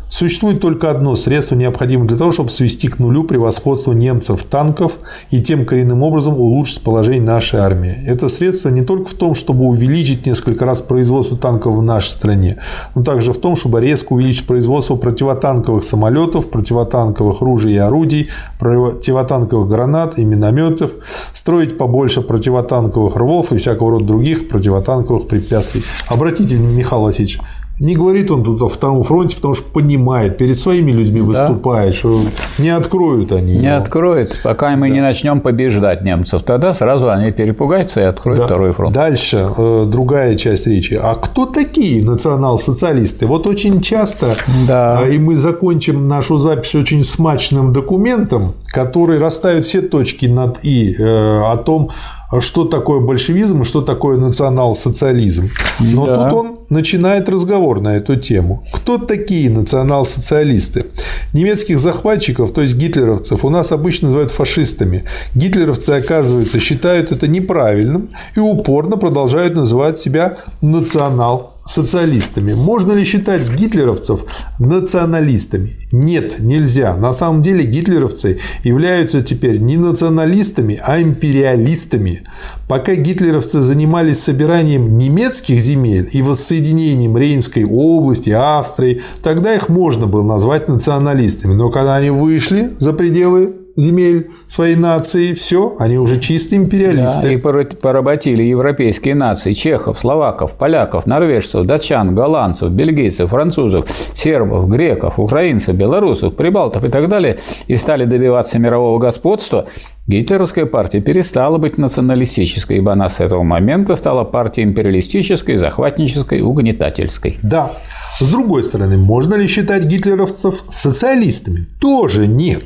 Существует только одно средство, необходимое для того, чтобы свести к нулю превосходство немцев танков и тем коренным образом улучшить положение нашей армии. Это средство не только в том, чтобы увеличить несколько раз производство танков в нашей стране, но также в том, чтобы резко увеличить производство противотанковых самолетов, противотанковых ружей и орудий, противотанковых гранат и минометов, строить побольше противотанковых рвов и всякого рода других противотанковых препятствий. Обратите, Михаил Васильевич, не говорит он тут о втором фронте, потому что понимает, перед своими людьми выступает, да. что не откроют они. Не его. откроют, пока мы да. не начнем побеждать немцев. Тогда сразу они перепугаются и откроют да. второй фронт. Дальше э, другая часть речи. А кто такие национал-социалисты? Вот очень часто, да. э, и мы закончим нашу запись очень смачным документом, который расставит все точки над «и» э, о том, что такое большевизм и что такое национал-социализм. Но да. тут он начинает разговор на эту тему. Кто такие национал-социалисты? Немецких захватчиков, то есть гитлеровцев, у нас обычно называют фашистами. Гитлеровцы, оказывается, считают это неправильным и упорно продолжают называть себя национал социалистами. Можно ли считать гитлеровцев националистами? Нет, нельзя. На самом деле гитлеровцы являются теперь не националистами, а империалистами. Пока гитлеровцы занимались собиранием немецких земель и воссоединением Рейнской области, Австрии, тогда их можно было назвать националистами. Но когда они вышли за пределы земель своей нации, все, они уже чистые империалисты. Да, и поработили европейские нации чехов, словаков, поляков, норвежцев, датчан, голландцев, бельгийцев, французов, сербов, греков, украинцев, белорусов, прибалтов и так далее, и стали добиваться мирового господства, Гитлеровская партия перестала быть националистической, ибо она с этого момента стала партией империалистической, захватнической, угнетательской. Да. С другой стороны, можно ли считать гитлеровцев социалистами? Тоже нет.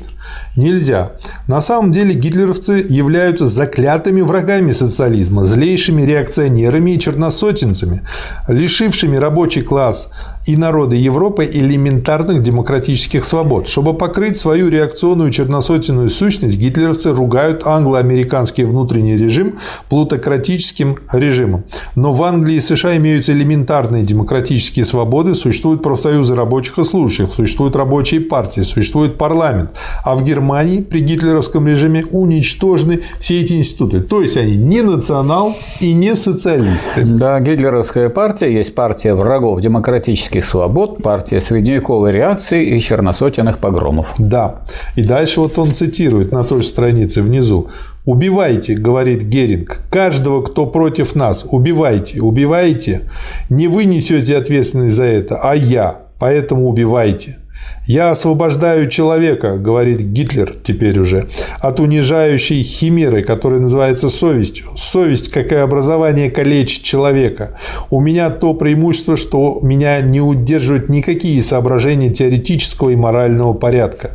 Нельзя. На самом деле гитлеровцы являются заклятыми врагами социализма, злейшими реакционерами и черносотенцами, лишившими рабочий класс и народы Европы элементарных демократических свобод. Чтобы покрыть свою реакционную черносотенную сущность, гитлеровцы ругают англо-американский внутренний режим плутократическим режимом. Но в Англии и США имеются элементарные демократические свободы, существуют профсоюзы рабочих и служащих, существуют рабочие партии, существует парламент. А в Германии при гитлеровском режиме уничтожены все эти институты. То есть они не национал и не социалисты. Да, гитлеровская партия есть партия врагов демократических свобод, партия средневековой реакции и черносотенных погромов. Да. И дальше вот он цитирует на той странице внизу. Убивайте, говорит Геринг, каждого, кто против нас. Убивайте, убивайте. Не вы несете ответственность за это, а я. Поэтому убивайте. «Я освобождаю человека», – говорит Гитлер теперь уже, – «от унижающей химеры, которая называется совестью. Совесть, как и образование, калечит человека. У меня то преимущество, что меня не удерживают никакие соображения теоретического и морального порядка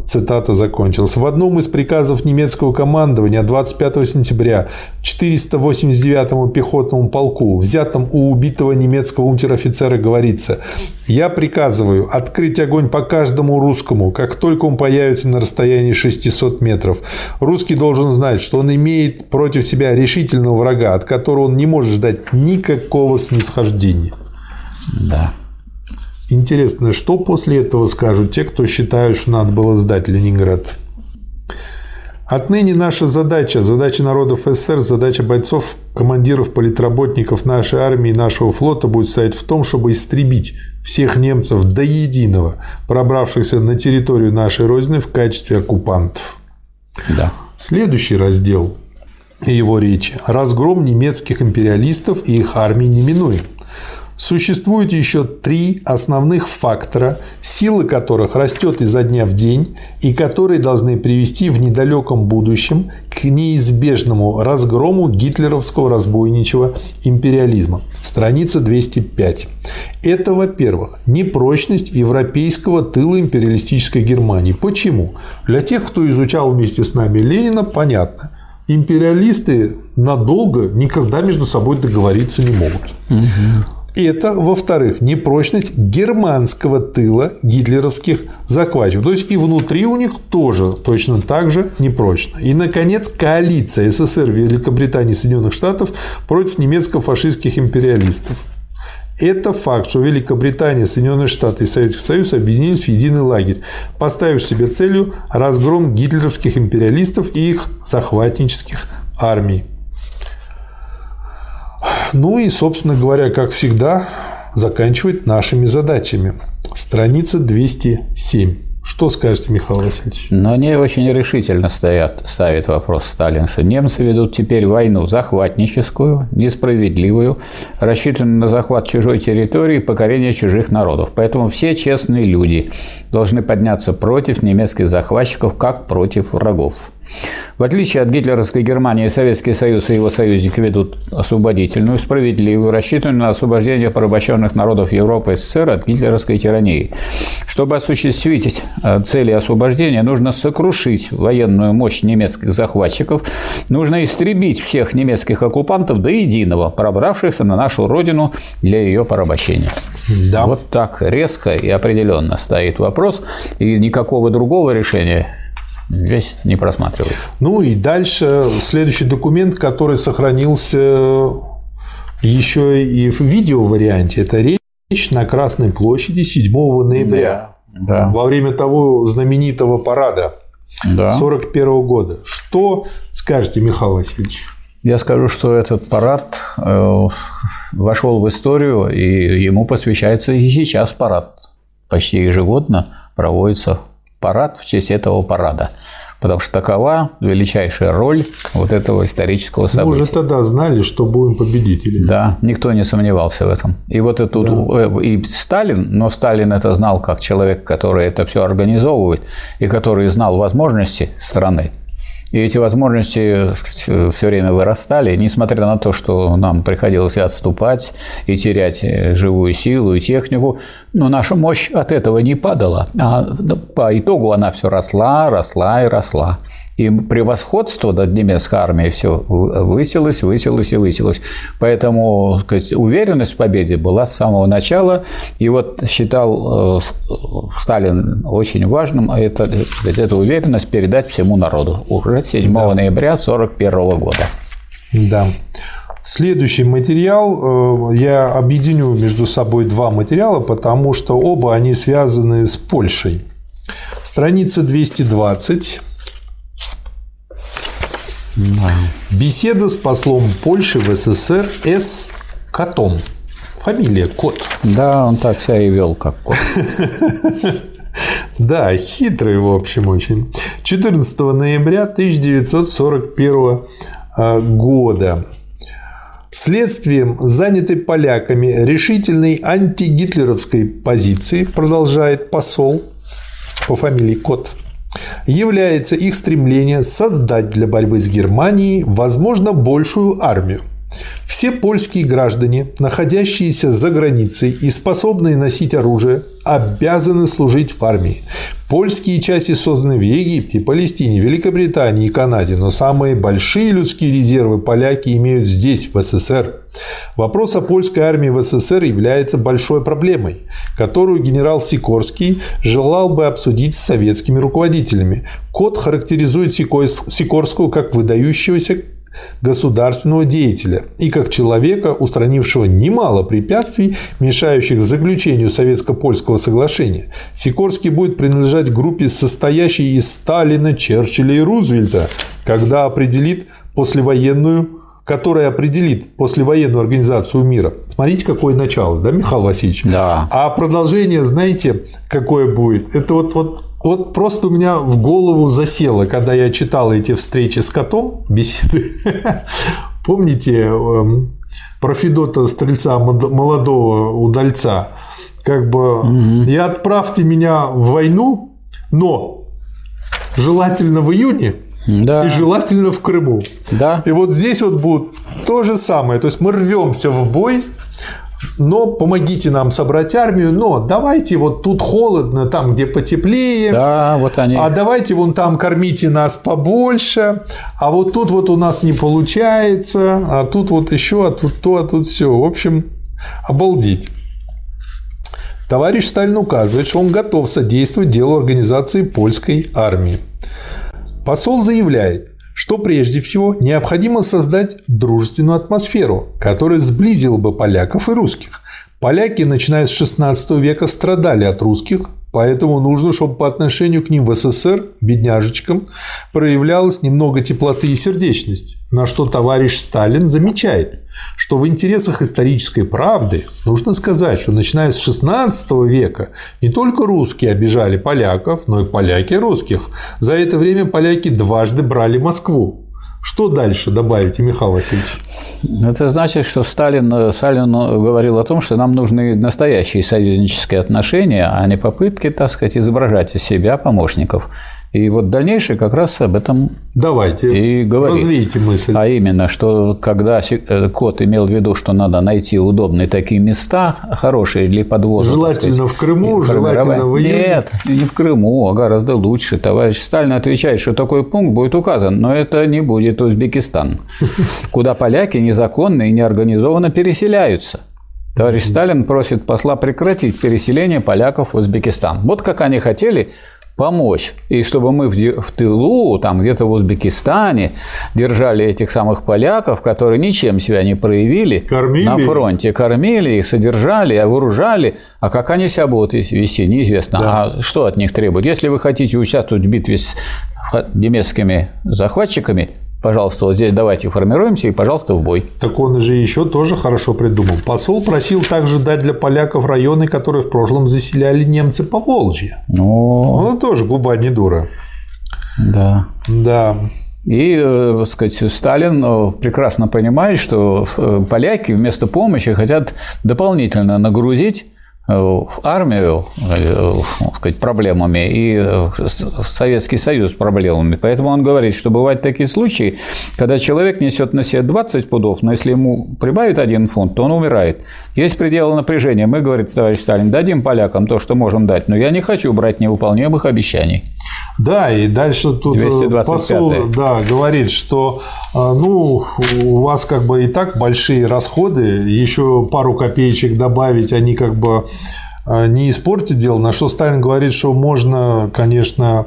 цитата закончилась. В одном из приказов немецкого командования 25 сентября 489-му пехотному полку, взятом у убитого немецкого унтер-офицера, говорится «Я приказываю открыть огонь по каждому русскому, как только он появится на расстоянии 600 метров. Русский должен знать, что он имеет против себя решительного врага, от которого он не может ждать никакого снисхождения». Да. Интересно, что после этого скажут те, кто считают, что надо было сдать Ленинград? Отныне наша задача, задача народов СССР, задача бойцов, командиров, политработников нашей армии и нашего флота будет стоять в том, чтобы истребить всех немцев до единого, пробравшихся на территорию нашей Родины в качестве оккупантов. Да. Следующий раздел его речи – разгром немецких империалистов и их армии неминуем. Существует еще три основных фактора, сила которых растет изо дня в день и которые должны привести в недалеком будущем к неизбежному разгрому гитлеровского разбойничего империализма. Страница 205. Это, во-первых, непрочность европейского тыла империалистической Германии. Почему? Для тех, кто изучал вместе с нами Ленина, понятно – империалисты надолго никогда между собой договориться не могут. Это, во-вторых, непрочность германского тыла гитлеровских захватчиков. То есть и внутри у них тоже точно так же непрочно. И, наконец, коалиция СССР, Великобритании и Соединенных Штатов против немецко-фашистских империалистов. Это факт, что Великобритания, Соединенные Штаты и Советский Союз объединились в единый лагерь, поставив себе целью разгром гитлеровских империалистов и их захватнических армий. Ну и, собственно говоря, как всегда, заканчивать нашими задачами. Страница 207. Что скажете, Михаил Васильевич? Но они очень решительно стоят, ставит вопрос Сталин, что немцы ведут теперь войну захватническую, несправедливую, рассчитанную на захват чужой территории и покорение чужих народов. Поэтому все честные люди должны подняться против немецких захватчиков, как против врагов. В отличие от гитлеровской Германии, Советский Союз и его союзники ведут освободительную, справедливую, рассчитанную на освобождение порабощенных народов Европы и СССР от гитлеровской тирании. Чтобы осуществить э, цели освобождения, нужно сокрушить военную мощь немецких захватчиков, нужно истребить всех немецких оккупантов до единого, пробравшихся на нашу родину для ее порабощения. Да. Вот так резко и определенно стоит вопрос, и никакого другого решения здесь не просматривается. Ну и дальше следующий документ, который сохранился еще и в видео-варианте, это речь на Красной площади 7 ноября да, во время того знаменитого парада да. 41 года. Что скажете, Михаил Васильевич? Я скажу, что этот парад э, вошел в историю, и ему посвящается и сейчас парад. Почти ежегодно проводится парад в честь этого парада. Потому что такова величайшая роль вот этого исторического события. Мы уже тогда знали, что будем победителями. Да, никто не сомневался в этом. И вот это да. Э, и Сталин, но Сталин это знал как человек, который это все организовывает и который знал возможности страны. И эти возможности все время вырастали, несмотря на то, что нам приходилось отступать и терять э, живую силу и технику, но наша мощь от этого не падала, а по итогу она все росла, росла и росла. И превосходство над немецкой армией все высилось, высилось и высилось. Поэтому сказать, уверенность в победе была с самого начала. И вот считал э, Сталин очень важным а это, эту уверенность передать всему народу уже 7 да. ноября 1941 года. Да. Следующий материал, э, я объединю между собой два материала, потому что оба они связаны с Польшей. Страница 220 Беседа с послом Польши в СССР С. Котом. Фамилия Кот. Да, он так себя и вел, как кот. Да, хитрый, в общем, очень. 14 ноября 1941 а, года. Следствием занятой поляками решительной антигитлеровской позиции, продолжает посол по фамилии Кот, является их стремление создать для борьбы с Германией, возможно, большую армию. Все польские граждане, находящиеся за границей и способные носить оружие, обязаны служить в армии. Польские части созданы в Египте, Палестине, Великобритании и Канаде, но самые большие людские резервы поляки имеют здесь, в СССР. Вопрос о польской армии в СССР является большой проблемой, которую генерал Сикорский желал бы обсудить с советскими руководителями. Код характеризует Сикорского как выдающегося государственного деятеля и как человека, устранившего немало препятствий, мешающих заключению советско-польского соглашения. Сикорский будет принадлежать группе, состоящей из Сталина, Черчилля и Рузвельта, когда определит послевоенную которая определит послевоенную организацию мира. Смотрите, какое начало, да, Михаил Васильевич? Да. А продолжение, знаете, какое будет? Это вот, вот вот просто у меня в голову засело, когда я читал эти встречи с котом, беседы. Помните эм, про Федота Стрельца, молодого удальца? Как бы и отправьте меня в войну, но желательно в июне, да. и желательно в Крыму. Да. И вот здесь вот будет то же самое. То есть мы рвемся в бой, но помогите нам собрать армию, но давайте вот тут холодно, там, где потеплее, да, вот они. а давайте вон там кормите нас побольше, а вот тут вот у нас не получается, а тут вот еще, а тут то, а тут все. В общем, обалдеть. Товарищ Сталин указывает, что он готов содействовать делу организации польской армии. Посол заявляет, что прежде всего необходимо создать дружественную атмосферу, которая сблизила бы поляков и русских. Поляки, начиная с XVI века, страдали от русских, Поэтому нужно, чтобы по отношению к ним в СССР, бедняжечкам, проявлялась немного теплоты и сердечности, на что товарищ Сталин замечает, что в интересах исторической правды нужно сказать, что начиная с XVI века не только русские обижали поляков, но и поляки русских. За это время поляки дважды брали Москву. Что дальше добавите, Михаил Васильевич? Это значит, что Сталин, Сталин говорил о том, что нам нужны настоящие союзнические отношения, а не попытки, так сказать, изображать из себя помощников. И вот дальнейшее как раз об этом Давайте, и говорит. развейте мысль. А именно, что когда э, Кот имел в виду, что надо найти удобные такие места, хорошие для подвоза. Желательно сказать, в Крыму, желательно в июне. Нет, не в Крыму, а гораздо лучше. Товарищ Сталин отвечает, что такой пункт будет указан, но это не будет Узбекистан, куда поляки незаконно и неорганизованно переселяются. Товарищ Сталин просит посла прекратить переселение поляков в Узбекистан. Вот как они хотели помочь. И чтобы мы в тылу, там где-то в Узбекистане, держали этих самых поляков, которые ничем себя не проявили кормили. на фронте. Кормили их, содержали, вооружали. А как они себя будут вести, неизвестно. Да. А что от них требуют? Если вы хотите участвовать в битве с немецкими захватчиками, пожалуйста, вот здесь давайте формируемся и, пожалуйста, в бой. Так он же еще тоже хорошо придумал. Посол просил также дать для поляков районы, которые в прошлом заселяли немцы по Волжье. Ну, тоже губа не дура. Да. Да. И, э, так сказать, Сталин э, прекрасно понимает, что э, поляки вместо помощи хотят дополнительно нагрузить армию э, сказать, проблемами и э, Советский Союз проблемами. Поэтому он говорит, что бывают такие случаи, когда человек несет на себе 20 пудов, но если ему прибавит один фунт, то он умирает. Есть пределы напряжения. Мы, говорит товарищ Сталин, дадим полякам то, что можем дать, но я не хочу брать невыполнимых обещаний. Да, и дальше тут 225. Э, посол да, говорит, что ну, у вас как бы и так большие расходы, еще пару копеечек добавить, они как бы а, не испортит дело, на что Сталин говорит, что можно, конечно,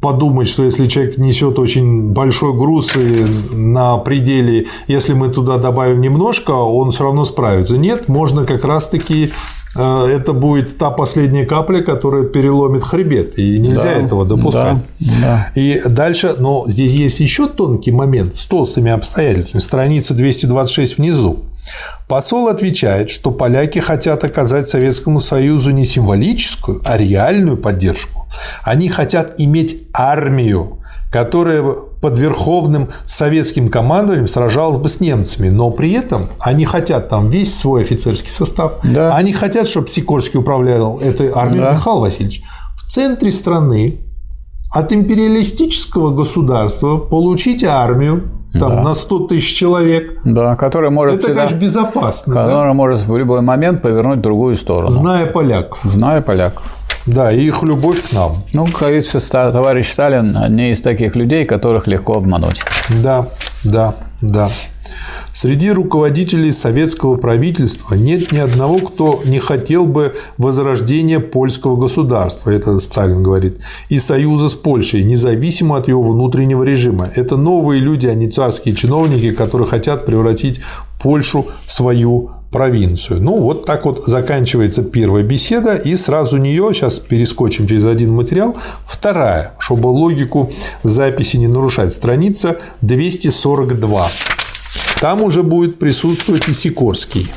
подумать, что если человек несет очень большой груз и на пределе, если мы туда добавим немножко, он все равно справится. Нет, можно как раз-таки это будет та последняя капля, которая переломит хребет, и нельзя да, этого допускать. Да, да. И дальше, но здесь есть еще тонкий момент с толстыми обстоятельствами. Страница 226 внизу. Посол отвечает, что поляки хотят оказать Советскому Союзу не символическую, а реальную поддержку. Они хотят иметь армию, которая под верховным советским командованием сражалась бы с немцами, но при этом они хотят там весь свой офицерский состав, да. они хотят, чтобы Сикорский управлял этой армией, да. Михаил Васильевич. В центре страны от империалистического государства получить армию, там, да. на 100 тысяч человек. Да, который может Это, всегда, конечно, безопасно. Который да? может в любой момент повернуть в другую сторону. Зная поляков. Зная поляков. Да, и их любовь к нам. Ну, как говорится, товарищ Сталин не из таких людей, которых легко обмануть. Да, да, да. Среди руководителей советского правительства нет ни одного, кто не хотел бы возрождения польского государства, это Сталин говорит, и союза с Польшей, независимо от его внутреннего режима. Это новые люди, а не царские чиновники, которые хотят превратить Польшу в свою провинцию. Ну, вот так вот заканчивается первая беседа, и сразу нее, сейчас перескочим через один материал, вторая, чтобы логику записи не нарушать, страница 242. Там уже будет присутствовать и Сикорский.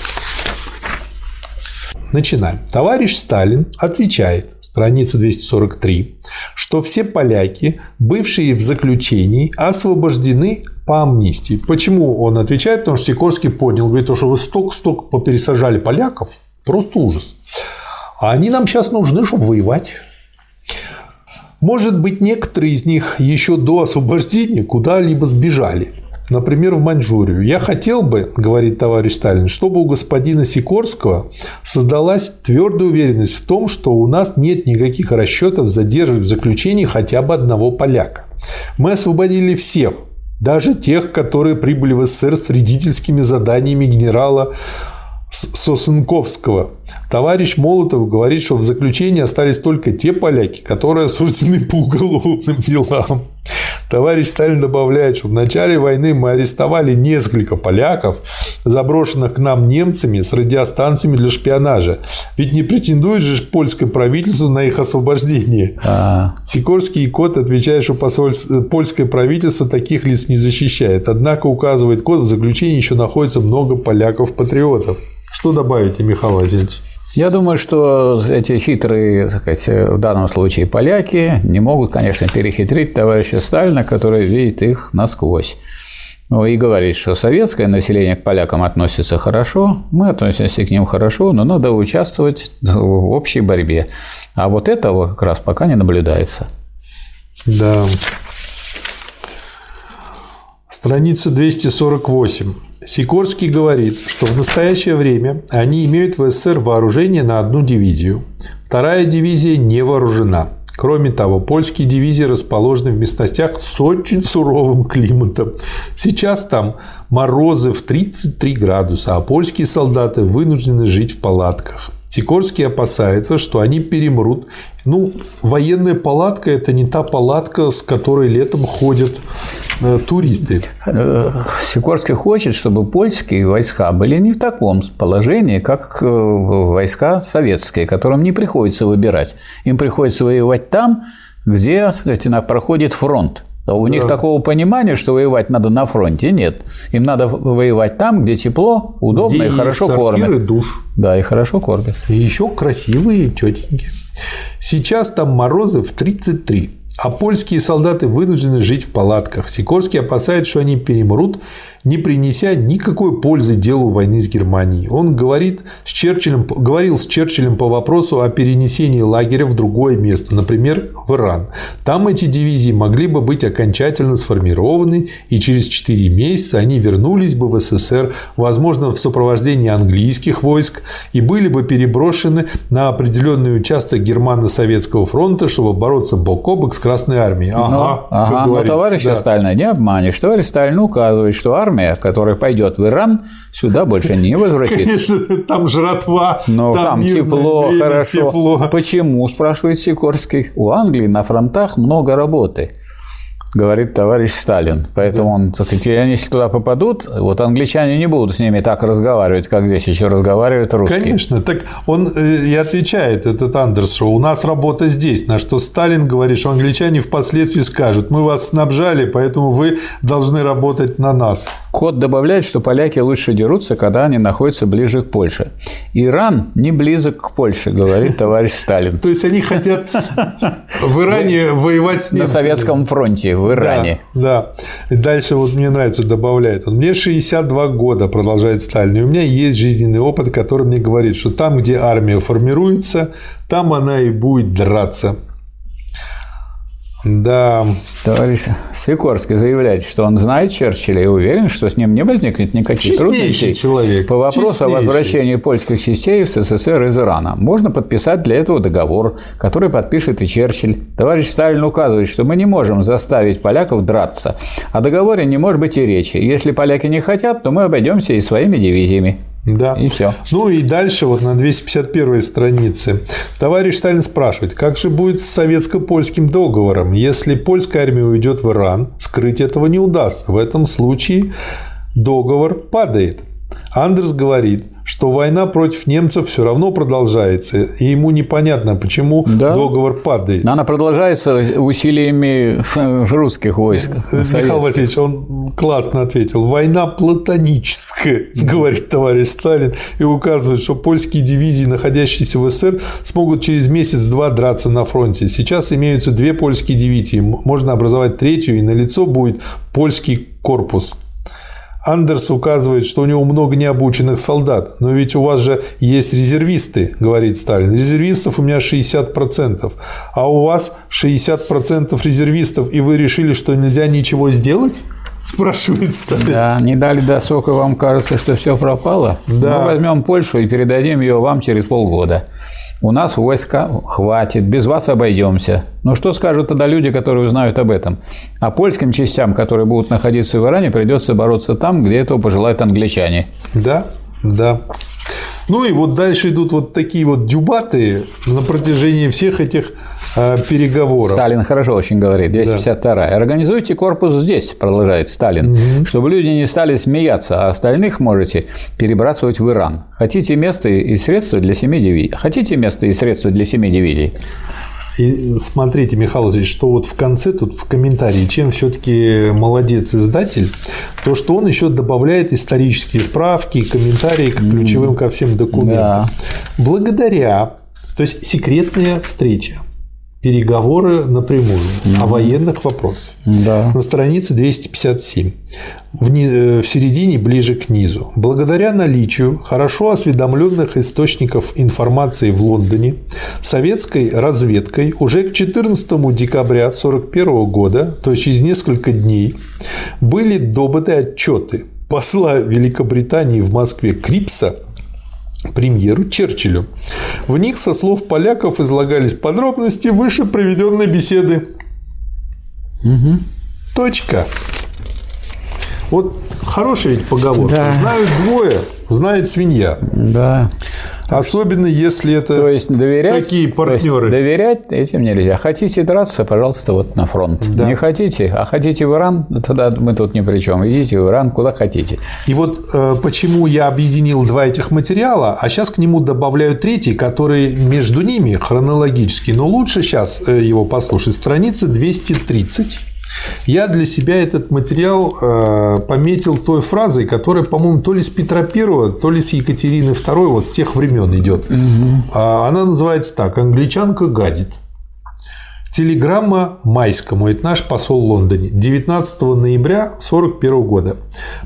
Начинаем. Товарищ Сталин отвечает, страница 243, что все поляки, бывшие в заключении, освобождены по амнистии. Почему он отвечает? Потому что Сикорский понял, говорит, что вы столько-столько попересажали поляков, просто ужас. А они нам сейчас нужны, чтобы воевать. Может быть, некоторые из них еще до освобождения куда-либо сбежали. Например, в Маньчжурию. Я хотел бы, говорит товарищ Сталин, чтобы у господина Сикорского создалась твердая уверенность в том, что у нас нет никаких расчетов задерживать в заключении хотя бы одного поляка. Мы освободили всех, даже тех, которые прибыли в СССР с вредительскими заданиями генерала Сосенковского. Товарищ Молотов говорит, что в заключении остались только те поляки, которые осуждены по уголовным делам. Товарищ Сталин добавляет, что в начале войны мы арестовали несколько поляков, заброшенных к нам немцами с радиостанциями для шпионажа. Ведь не претендует же польское правительство на их освобождение. А-а-а. Сикорский и Кот отвечают, что польское правительство таких лиц не защищает. Однако, указывает Кот, в заключении еще находится много поляков-патриотов. Что добавите, Михаил Васильевич? Я думаю, что эти хитрые, так сказать, в данном случае поляки не могут, конечно, перехитрить товарища Сталина, который видит их насквозь. Ну, и говорит, что советское население к полякам относится хорошо, мы относимся к ним хорошо, но надо участвовать в общей борьбе. А вот этого как раз пока не наблюдается. Да. Страница 248. Сикорский говорит, что в настоящее время они имеют в СССР вооружение на одну дивизию. Вторая дивизия не вооружена. Кроме того, польские дивизии расположены в местностях с очень суровым климатом. Сейчас там морозы в 33 градуса, а польские солдаты вынуждены жить в палатках. Сикорский опасается, что они перемрут. Ну, военная палатка – это не та палатка, с которой летом ходят э, туристы. Сикорский хочет, чтобы польские войска были не в таком положении, как э, войска советские, которым не приходится выбирать. Им приходится воевать там, где проходит фронт. А у да. них такого понимания, что воевать надо на фронте, нет. Им надо воевать там, где тепло, удобно где и хорошо кормят. душ. Да, и хорошо кормят. И еще красивые тетеньки. Сейчас там морозы в 33. А польские солдаты вынуждены жить в палатках. Сикорский опасается, что они перемрут, не принеся никакой пользы делу войны с Германией. Он говорит с Черчиллем, говорил с Черчиллем по вопросу о перенесении лагеря в другое место, например, в Иран. Там эти дивизии могли бы быть окончательно сформированы, и через 4 месяца они вернулись бы в СССР, возможно, в сопровождении английских войск, и были бы переброшены на определенный участок Германо-Советского фронта, чтобы бороться бок о бок с Красной Армией. Ага, но, ага, но товарища да. Сталина не обманешь. Товарищ Сталин указывает, что армия армия, которая пойдет в Иран, сюда больше не возвратится. Конечно, там жратва, Но там, там тепло, хорошо. Тепло. Почему, спрашивает Сикорский. У Англии на фронтах много работы говорит товарищ Сталин. Поэтому он, так сказать, они если туда попадут, вот англичане не будут с ними так разговаривать, как здесь еще разговаривают русские. Конечно. Так он э, и отвечает, этот Андерс, что у нас работа здесь, на что Сталин говорит, что англичане впоследствии скажут, мы вас снабжали, поэтому вы должны работать на нас. Кот добавляет, что поляки лучше дерутся, когда они находятся ближе к Польше. Иран не близок к Польше, говорит товарищ Сталин. То есть они хотят в Иране воевать с. На Советском фронте в Иране. Да, да. Дальше вот мне нравится, добавляет. Мне 62 года, продолжает Сталин, и у меня есть жизненный опыт, который мне говорит, что там, где армия формируется, там она и будет драться. Да. Товарищ Сикорский заявляет, что он знает Черчилля и уверен, что с ним не возникнет никаких трудностей человек. по вопросу Честнейший. о возвращении польских частей в СССР из Ирана. Можно подписать для этого договор, который подпишет и Черчилль. Товарищ Сталин указывает, что мы не можем заставить поляков драться. О договоре не может быть и речи. Если поляки не хотят, то мы обойдемся и своими дивизиями. Да. И все. Ну и дальше вот на 251 странице товарищ Сталин спрашивает, как же будет с советско-польским договором, если польская армия уйдет в Иран, скрыть этого не удастся. В этом случае договор падает. Андерс говорит, что война против немцев все равно продолжается, и ему непонятно, почему да. договор падает. Она продолжается усилиями русских войск. Михаил Васильевич, он классно ответил. Война платоническая, говорит товарищ Сталин, и указывает, что польские дивизии, находящиеся в СССР, смогут через месяц-два драться на фронте. Сейчас имеются две польские дивизии, можно образовать третью, и на лицо будет польский корпус. Андерс указывает, что у него много необученных солдат. Но ведь у вас же есть резервисты, говорит Сталин. Резервистов у меня 60%. А у вас 60% резервистов, и вы решили, что нельзя ничего сделать? спрашивает Сталин. Да, не дали досок, и вам кажется, что все пропало? Да. Мы возьмем Польшу и передадим ее вам через полгода. У нас войска хватит, без вас обойдемся. Но что скажут тогда люди, которые узнают об этом? А польским частям, которые будут находиться в Иране, придется бороться там, где этого пожелают англичане. Да, да. Ну и вот дальше идут вот такие вот дюбаты на протяжении всех этих переговоров. Сталин хорошо очень говорит, 252 Организуйте корпус здесь, продолжает Сталин, чтобы люди не стали смеяться, а остальных можете перебрасывать в Иран. Хотите место и средства для семи дивизий? Хотите место и средства для семи дивизий? И смотрите, Михаил Васильевич, что вот в конце тут в комментарии, чем все-таки молодец издатель, то, что он еще добавляет исторические справки, комментарии к ключевым ко всем документам. Да. Благодаря, то есть секретная встреча, переговоры напрямую о военных вопросах. Да. На странице 257, в, ни- э, в середине ближе к низу. Благодаря наличию хорошо осведомленных источников информации в Лондоне, советской разведкой уже к 14 декабря 1941 года, то есть через несколько дней, были добыты отчеты посла Великобритании в Москве Крипса премьеру Черчиллю. В них, со слов поляков, излагались подробности выше приведенной беседы. Точка. Вот хорошая ведь поговорка. Да. Знают двое, знает свинья. Да. Особенно если это То есть доверять, такие то есть партнеры. доверять этим нельзя. Хотите драться, пожалуйста, вот на фронт. Да. Не хотите, а хотите в Иран, тогда мы тут ни при чем. Идите в Иран, куда хотите. И вот э, почему я объединил два этих материала, а сейчас к нему добавляю третий, который между ними хронологически, но лучше сейчас э, его послушать. Страница 230. Я для себя этот материал э, пометил той фразой, которая, по-моему, то ли с Петра I, то ли с Екатерины II, вот с тех времен идет. А Она называется так: Англичанка гадит. Телеграмма Майскому, это наш посол в Лондоне, 19 ноября 1941 года.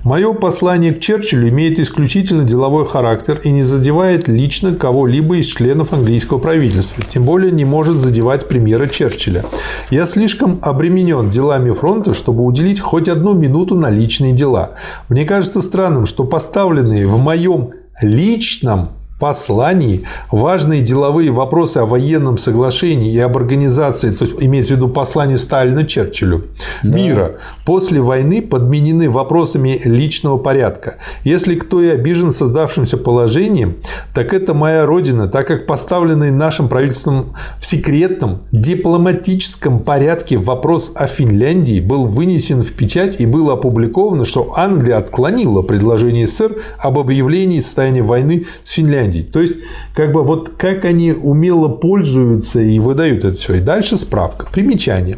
Мое послание к Черчиллю имеет исключительно деловой характер и не задевает лично кого-либо из членов английского правительства, тем более не может задевать премьера Черчилля. Я слишком обременен делами фронта, чтобы уделить хоть одну минуту на личные дела. Мне кажется странным, что поставленные в моем личном послании важные деловые вопросы о военном соглашении и об организации, то есть имеется в виду послание Сталина Черчиллю, мира после войны подменены вопросами личного порядка. Если кто и обижен создавшимся положением, так это моя родина, так как поставленный нашим правительством в секретном дипломатическом порядке вопрос о Финляндии был вынесен в печать и было опубликовано, что Англия отклонила предложение СССР об объявлении состояния войны с Финляндией. То есть, как бы вот как они умело пользуются и выдают это все. И дальше справка. Примечание.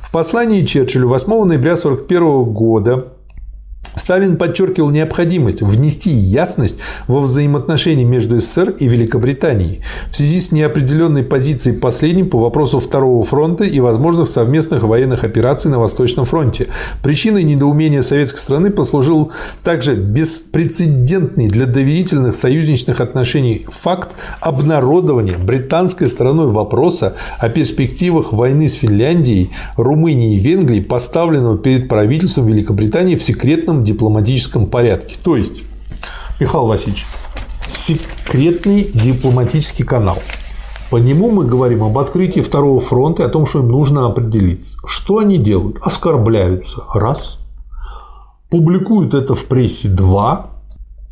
В послании Черчиллю 8 ноября 1941 года Сталин подчеркивал необходимость внести ясность во взаимоотношения между СССР и Великобританией в связи с неопределенной позицией последней по вопросу Второго фронта и возможных совместных военных операций на Восточном фронте. Причиной недоумения советской страны послужил также беспрецедентный для доверительных союзничных отношений факт обнародования британской стороной вопроса о перспективах войны с Финляндией, Румынией и Венгрией, поставленного перед правительством Великобритании в секретном дипломатическом порядке. То есть, Михаил Васильевич, секретный дипломатический канал. По нему мы говорим об открытии второго фронта и о том, что им нужно определиться. Что они делают? Оскорбляются. Раз. Публикуют это в прессе. Два.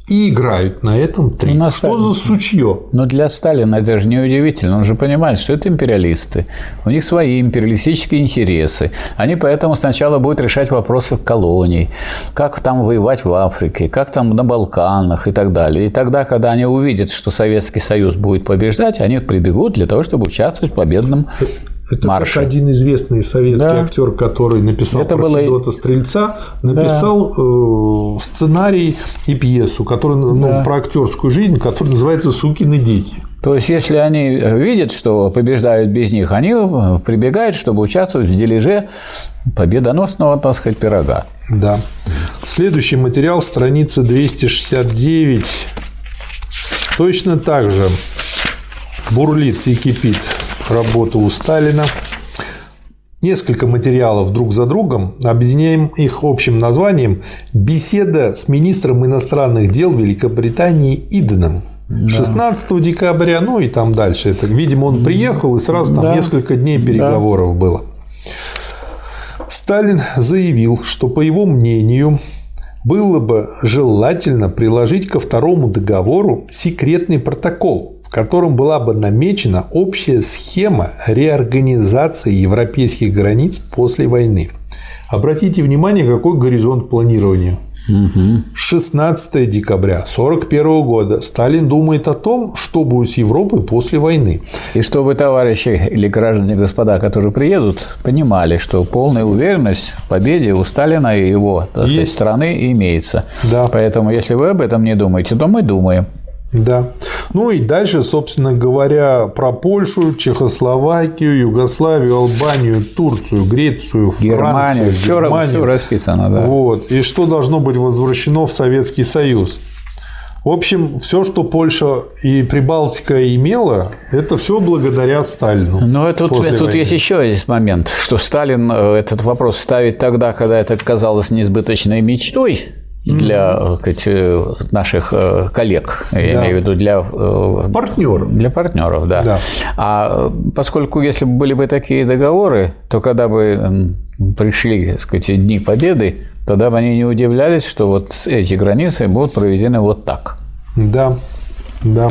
И играют на этом три. Ну, что Сталина. за сучье? Но для Сталина это же не удивительно. Он же понимает, что это империалисты. У них свои империалистические интересы. Они поэтому сначала будут решать вопросы колоний. Как там воевать в Африке, как там на Балканах и так далее. И тогда, когда они увидят, что Советский Союз будет побеждать, они прибегут для того, чтобы участвовать в победном Это марше. как один известный советский Да. актер, который написал Это про было- Федота Стрельца, написал э, сценарий и пьесу, который, ну, про актерскую жизнь, который называется «Сукины дети». То есть, если они видят, что побеждают без них, они э, прибегают, чтобы участвовать в дележе победоносного, так сказать, пирога. Да. Следующий материал, страница 269. Точно так же бурлит и кипит работа у Сталина. несколько материалов друг за другом, объединяем их общим названием «Беседа с министром иностранных дел Великобритании Иденом». 16 декабря, ну и там дальше. Это, видимо, он приехал, и сразу там Да. несколько дней переговоров было. Сталин заявил, что, по его мнению, было бы желательно приложить ко второму договору секретный протокол, котором была бы намечена общая схема реорганизации европейских границ после войны. Обратите внимание, какой горизонт планирования. 16 декабря 1941 года Сталин думает о том, что будет с Европой после войны. И чтобы товарищи или граждане, господа, которые приедут, понимали, что полная уверенность в победе у Сталина и его сказать, страны имеется. Да. Поэтому, если вы об этом не думаете, то мы думаем. Да. Ну и дальше, собственно говоря, про Польшу, Чехословакию, Югославию, Албанию, Турцию, Грецию, Германию, Францию, все, Германию. расписано, да. Вот. И что должно быть возвращено в Советский Союз. В общем, все, что Польша и Прибалтика имела, это все благодаря Сталину. Но это, тут, тут войны. есть еще есть момент, что Сталин э, этот вопрос ставит тогда, когда это казалось несбыточной мечтой для э, сказать, э, наших э, коллег, я Да. имею в виду для партнеров. Для партнеров, да. Да. А поскольку если бы были бы такие договоры, то когда бы м, пришли, так сказать, дни победы, тогда бы они не удивлялись, что вот эти границы будут проведены вот так. Да, да.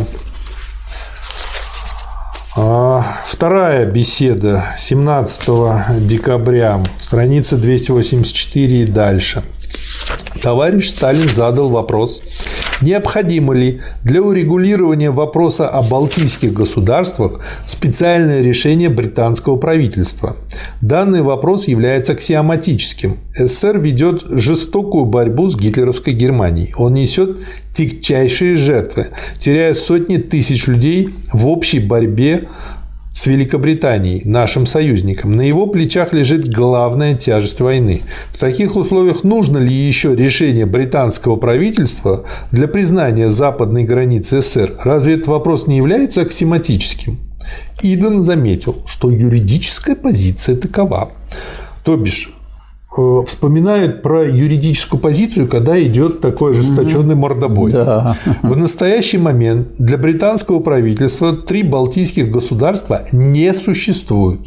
А, Вторая беседа 17 декабря, страница 284 и дальше. Товарищ Сталин задал вопрос, необходимо ли для урегулирования вопроса о балтийских государствах специальное решение британского правительства. Данный вопрос является аксиоматическим. СССР ведет жестокую борьбу с гитлеровской Германией. Он несет тягчайшие жертвы, теряя сотни тысяч людей в общей борьбе с Великобританией, нашим союзником. На его плечах лежит главная тяжесть войны. В таких условиях нужно ли еще решение британского правительства для признания западной границы СССР? Разве этот вопрос не является аксиоматическим? Иден заметил, что юридическая позиция такова. То бишь, вспоминают про юридическую позицию, когда идет такой ожесточенный мордобой. Да. В настоящий момент для британского правительства три балтийских государства не существуют.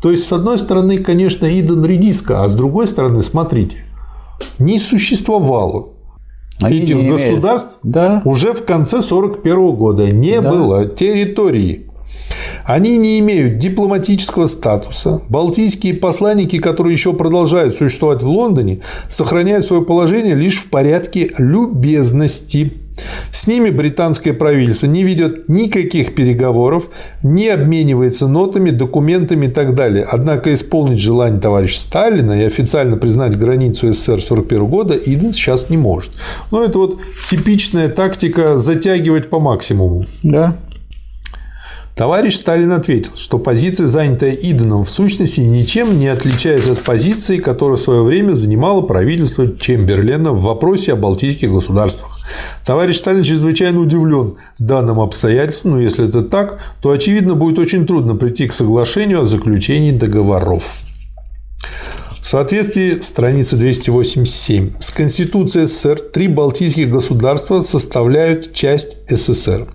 То есть, с одной стороны, конечно, Иден редиска, а с другой стороны, смотрите, не существовало Они этих не государств Да. уже в конце 1941 года. Не Да. было территории. Они не имеют дипломатического статуса. Балтийские посланники, которые еще продолжают существовать в Лондоне, сохраняют свое положение лишь в порядке любезности. С ними британское правительство не ведет никаких переговоров, не обменивается нотами, документами и так далее. Однако исполнить желание товарища Сталина и официально признать границу СССР 1941 года Иден сейчас не может. Но это вот типичная тактика затягивать по максимуму. Да. Товарищ Сталин ответил, что позиция, занятая Иденом, в сущности ничем не отличается от позиции, которую в свое время занимало правительство Чемберлена в вопросе о балтийских государствах. Товарищ Сталин чрезвычайно удивлен данным обстоятельством, но если это так, то, очевидно, будет очень трудно прийти к соглашению о заключении договоров. В соответствии с страницей 287 с Конституцией СССР три балтийских государства составляют часть СССР.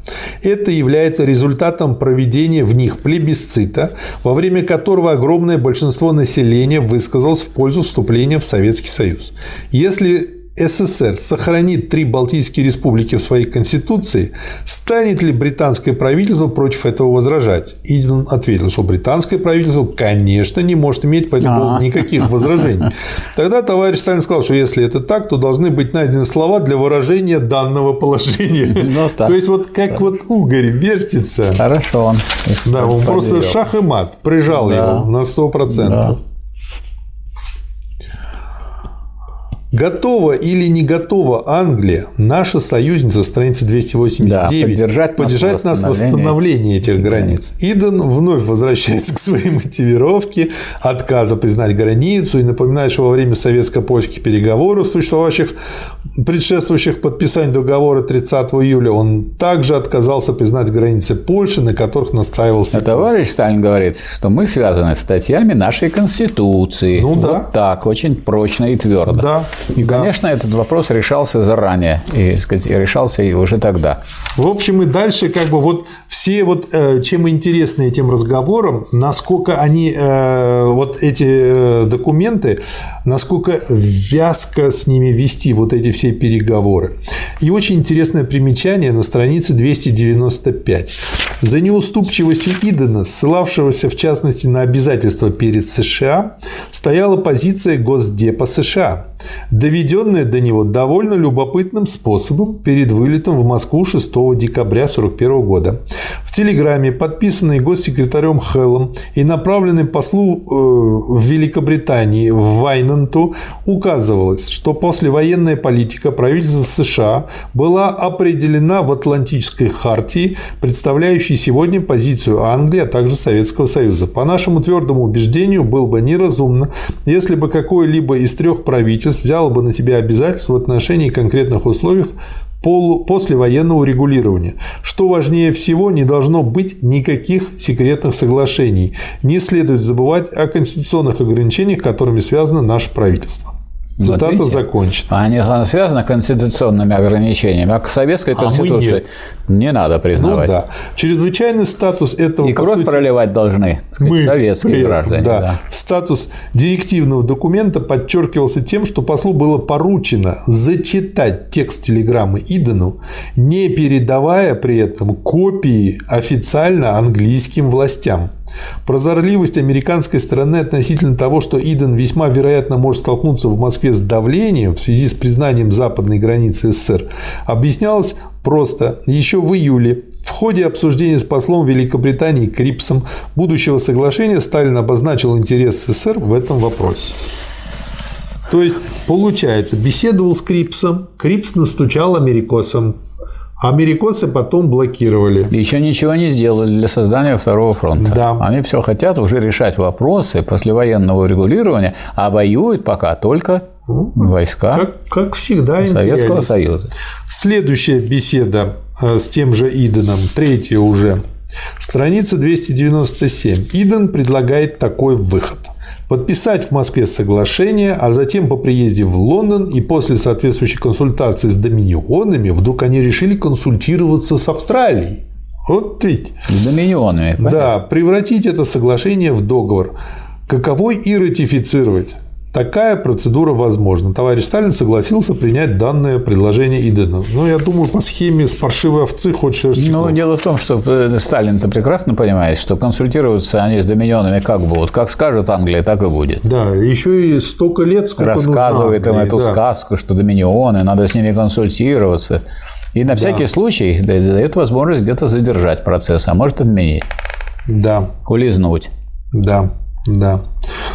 Это является результатом проведения в них плебисцита, во время которого огромное большинство населения высказалось в пользу вступления в Советский Союз. Если СССР сохранит три Балтийские республики в своей конституции, станет ли британское правительство против этого возражать? Иден ответил, что британское правительство, конечно, не может иметь по этому поводу А. никаких возражений. Тогда товарищ Сталин сказал, что если это так, то должны быть найдены слова для выражения данного положения. Ну, так. То есть, вот как вот угорь вертится. Хорошо он. Да, он просто шах и мат, прижал Да. его на 100%. Да. Готова или не готова Англия, наша союзница, страница 289, Да, поддержать нас в поддержать нас в восстановлении этих этих границ. Иден вновь возвращается к своей мотивировке отказа признать границу и напоминает, что во время советско-польских переговоров, существовавших предшествующих подписанию договора 30 июля он также отказался признать границы Польши, на которых настаивался. А товарищ Сталин говорит, что мы связаны с статьями нашей Конституции. Ну, вот да. так, очень прочно и твердо. Да. И, да. конечно, этот вопрос решался заранее, и, сказать, решался и уже тогда. В общем, и дальше как бы вот все вот, э, чем интересны этим разговором, насколько они, э, вот эти э, документы, насколько вязко с ними вести вот эти все переговоры. И очень интересное примечание на странице 295. За неуступчивостью Идена, ссылавшегося в частности на обязательства перед США, стояла позиция Госдепа США, доведенная до него довольно любопытным способом перед вылетом в Москву 6 декабря 1941 года. В телеграмме, подписанной госсекретарем Хеллом и направленной послу э, в Великобритании в Вайнанту, указывалось, что послевоенная политика правительства США была определена в Атлантической хартии, представляющей сегодня позицию Англии, а также Советского Союза. По нашему твердому убеждению, было бы неразумно, если бы какое-либо из трех правительств взяло бы на себя обязательства в отношении конкретных условий послевоенного урегулирования. Что важнее всего, не должно быть никаких секретных соглашений. Не следует забывать о конституционных ограничениях, которыми связано наше правительство. Цитата видите? закончена. Они связаны конституционными ограничениями, а к советской А конституции нет. не надо признавать. Ну да. Чрезвычайный статус этого И кровь сути, проливать должны сказать, мы советские этом, граждане. да. да. Статус директивного документа подчеркивался тем, что послу было поручено зачитать текст телеграммы Идену, не передавая при этом копии официально английским властям. Прозорливость американской стороны относительно того, что Иден весьма вероятно может столкнуться в Москве с давлением в связи с признанием западной границы СССР, объяснялась просто. Еще в июле в ходе обсуждения с послом Великобритании Крипсом будущего соглашения Сталин обозначил интерес СССР в этом вопросе. То есть, получается, беседовал с Крипсом, Крипс настучал америкосам, америкосы потом блокировали. Еще ничего не сделали для создания второго фронта. Да. Они все хотят уже решать вопросы послевоенного регулирования, а воюют пока только войска Как, как всегда, Советского. Союза. Следующая беседа э, с тем же Иденом, третья уже, страница 297. Иден предлагает такой выход. Подписать в Москве соглашение, а затем по приезде в Лондон и после соответствующей консультации с доминионами вдруг они решили консультироваться с Австралией. Вот ведь. С доминионами. понятно? Да, превратить это соглашение в договор. Каковой и ратифицировать. Такая процедура возможна. Товарищ Сталин согласился принять данное предложение Идена. Ну, я думаю, по схеме с паршивой овцы хоть шерсти Ну, дело в том, что э, Сталин-то прекрасно понимает, что консультироваться они с доминионами как будут. Как скажет Англия, так и будет. Да, еще и столько лет, сколько Рассказывает им нужно эту Англии, да. сказку, что доминионы, надо с ними консультироваться. И на всякий случай да, дает возможность где-то задержать процесс, а может отменить, Да, улизнуть. да, да.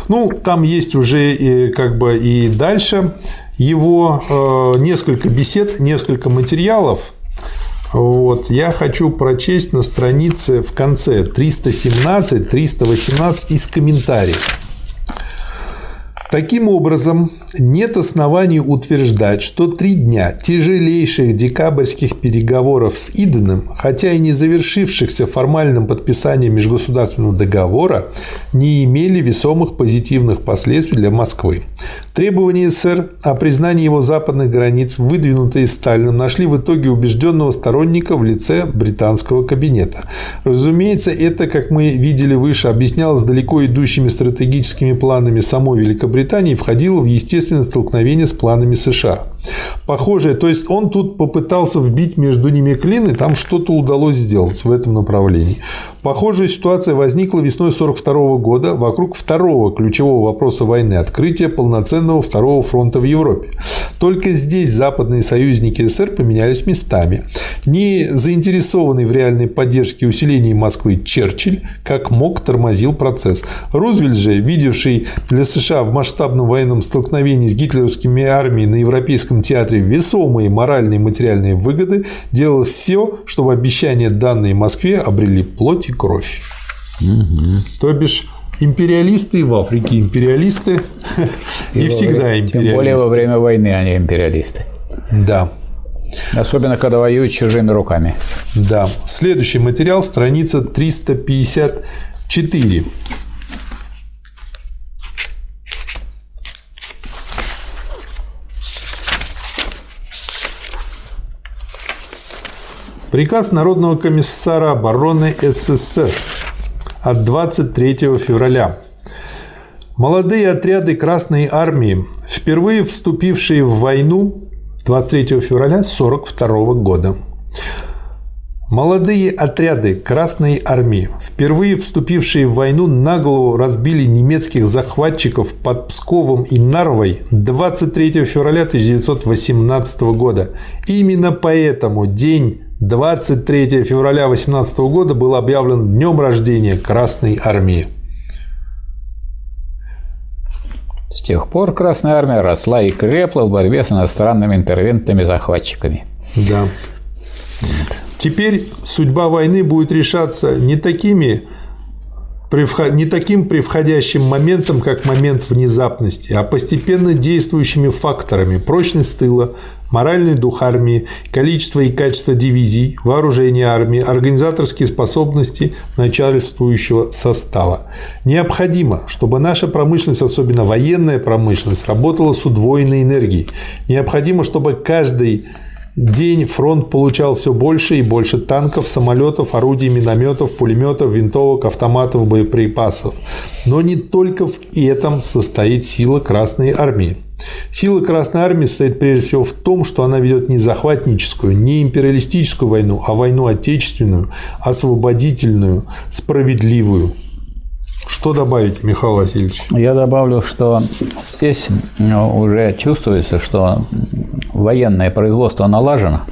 Ну, там есть уже и, как бы и дальше его э, несколько бесед, несколько материалов. Вот, я хочу прочесть на странице в конце 317-318 из комментариев. Таким образом, нет оснований утверждать, что три дня тяжелейших декабрьских переговоров с Иденом, хотя и не завершившихся формальным подписанием межгосударственного договора, не имели весомых позитивных последствий для Москвы. Требования СССР о признании его западных границ, выдвинутые Сталином, нашли в итоге убежденного сторонника в лице британского кабинета. Разумеется, это, как мы видели выше, объяснялось далеко идущими стратегическими планами самой Великобритании и входило в естественное столкновение с планами США. Похоже, то есть он тут попытался вбить между ними клин, и там что-то удалось сделать в этом направлении. Похожая ситуация возникла весной 1942 года вокруг второго ключевого вопроса войны – открытия полноценного второго фронта в Европе. Только здесь западные союзники СССР поменялись местами. Не заинтересованный в реальной поддержке и усилении Москвы Черчилль как мог тормозил процесс. Рузвельт же, видевший для США в масштабном военном столкновении с гитлеровскими армиями на Европейском театре весомые моральные и материальные выгоды, делал все, чтобы обещания, данные Москве, обрели плоть и кровь. То бишь, империалисты и в Африке империалисты, и, во всегда время- империалисты. Тем более во время войны они империалисты. Да. Особенно, когда воюют чужими руками. Да. Следующий материал, страница 354. Приказ Народного комиссара обороны СССР от 23 февраля. Молодые отряды Красной Армии, впервые вступившие в войну 23 февраля 1942 года. Молодые отряды Красной Армии, впервые вступившие в войну, наголову разбили немецких захватчиков под Псковом и Нарвой 23 февраля 1918 года. Именно поэтому день 23 февраля 18 года был объявлен днем рождения Красной Армии. С тех пор Красная Армия росла и крепла в борьбе с иностранными интервентами-захватчиками. Да. Вот. Теперь судьба войны будет решаться не такими не таким превходящим моментом, как момент внезапности, а постепенно действующими факторами – прочность тыла, моральный дух армии, количество и качество дивизий, вооружение армии, организаторские способности начальствующего состава. Необходимо, чтобы наша промышленность, особенно военная промышленность, работала с удвоенной энергией. Необходимо, чтобы каждый день фронт получал все больше и больше танков, самолетов, орудий, минометов, пулеметов, винтовок, автоматов, боеприпасов. Но не только в этом состоит сила Красной Армии. Сила Красной Армии состоит прежде всего в том, что она ведет не захватническую, не империалистическую войну, а войну отечественную, освободительную, справедливую. Что добавить, Михаил Васильевич? Я добавлю, что здесь ну, уже чувствуется, что военное производство налажено.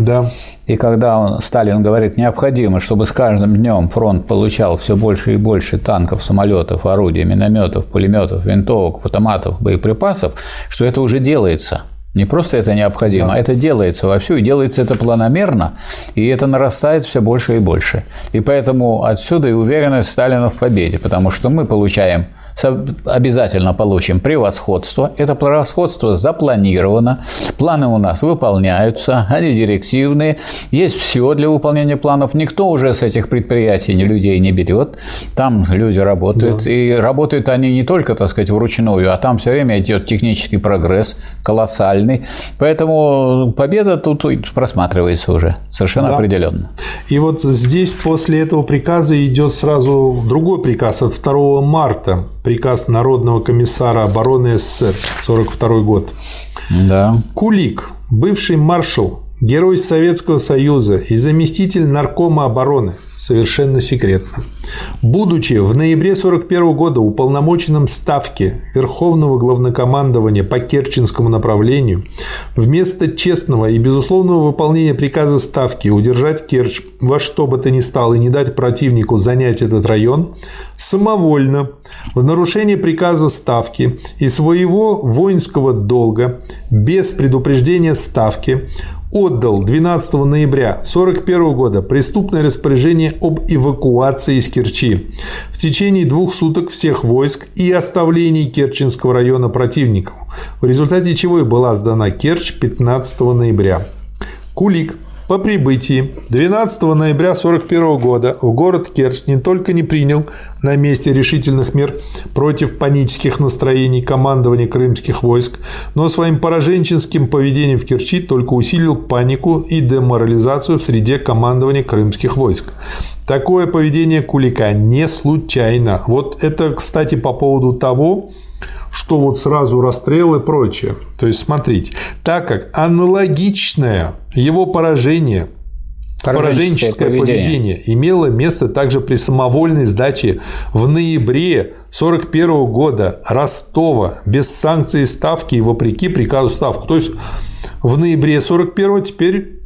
Да. И когда он, Сталин говорит, необходимо, чтобы с каждым днем фронт получал все больше и больше танков, самолетов, орудий, минометов, пулеметов, винтовок, автоматов, боеприпасов, что это уже делается. Не просто это необходимо, да. а это делается вовсю, и делается это планомерно, и это нарастает все больше и больше. И поэтому отсюда и уверенность Сталина в победе, потому что мы получаем – обязательно получим превосходство. Это превосходство запланировано, планы у нас выполняются, они директивные, есть все для выполнения планов. Никто уже с этих предприятий ни людей не берет, там люди работают, да. и работают они не только, так сказать, вручную, а там все время идет технический прогресс колоссальный, поэтому победа тут просматривается уже совершенно да. определенно. И вот здесь после этого приказа идет сразу другой приказ от 2 марта приказ Народного комиссара обороны СССР, 1942 год. Да. Кулик, бывший маршал, герой Советского Союза и заместитель наркома обороны, совершенно секретно. Будучи в ноябре 1941 года уполномоченным Ставки Верховного Главнокомандования по Керченскому направлению, вместо честного и безусловного выполнения приказа Ставки удержать Керчь во что бы то ни стало и не дать противнику занять этот район, самовольно, в нарушение приказа Ставки и своего воинского долга, без предупреждения Ставки, отдал 12 ноября 1941 года преступное распоряжение об эвакуации из Керчи в течение двух суток всех войск и оставлении Керченского района противников, в результате чего и была сдана Керчь 15 ноября. Кулик по прибытии 12 ноября 1941 года в город Керчь не только не принял на месте решительных мер против панических настроений командования крымских войск, но своим пораженческим поведением в Керчи только усилил панику и деморализацию в среде командования крымских войск. Такое поведение Кулика не случайно. Вот это, кстати, по поводу того, что вот сразу расстрел и прочее. То есть, смотрите, так как аналогичное его поражение Пораженческое поведение. поведение имело место также при самовольной сдаче в ноябре 1941 года Ростова без санкций ставки и вопреки приказу ставку. То есть в ноябре 1941 теперь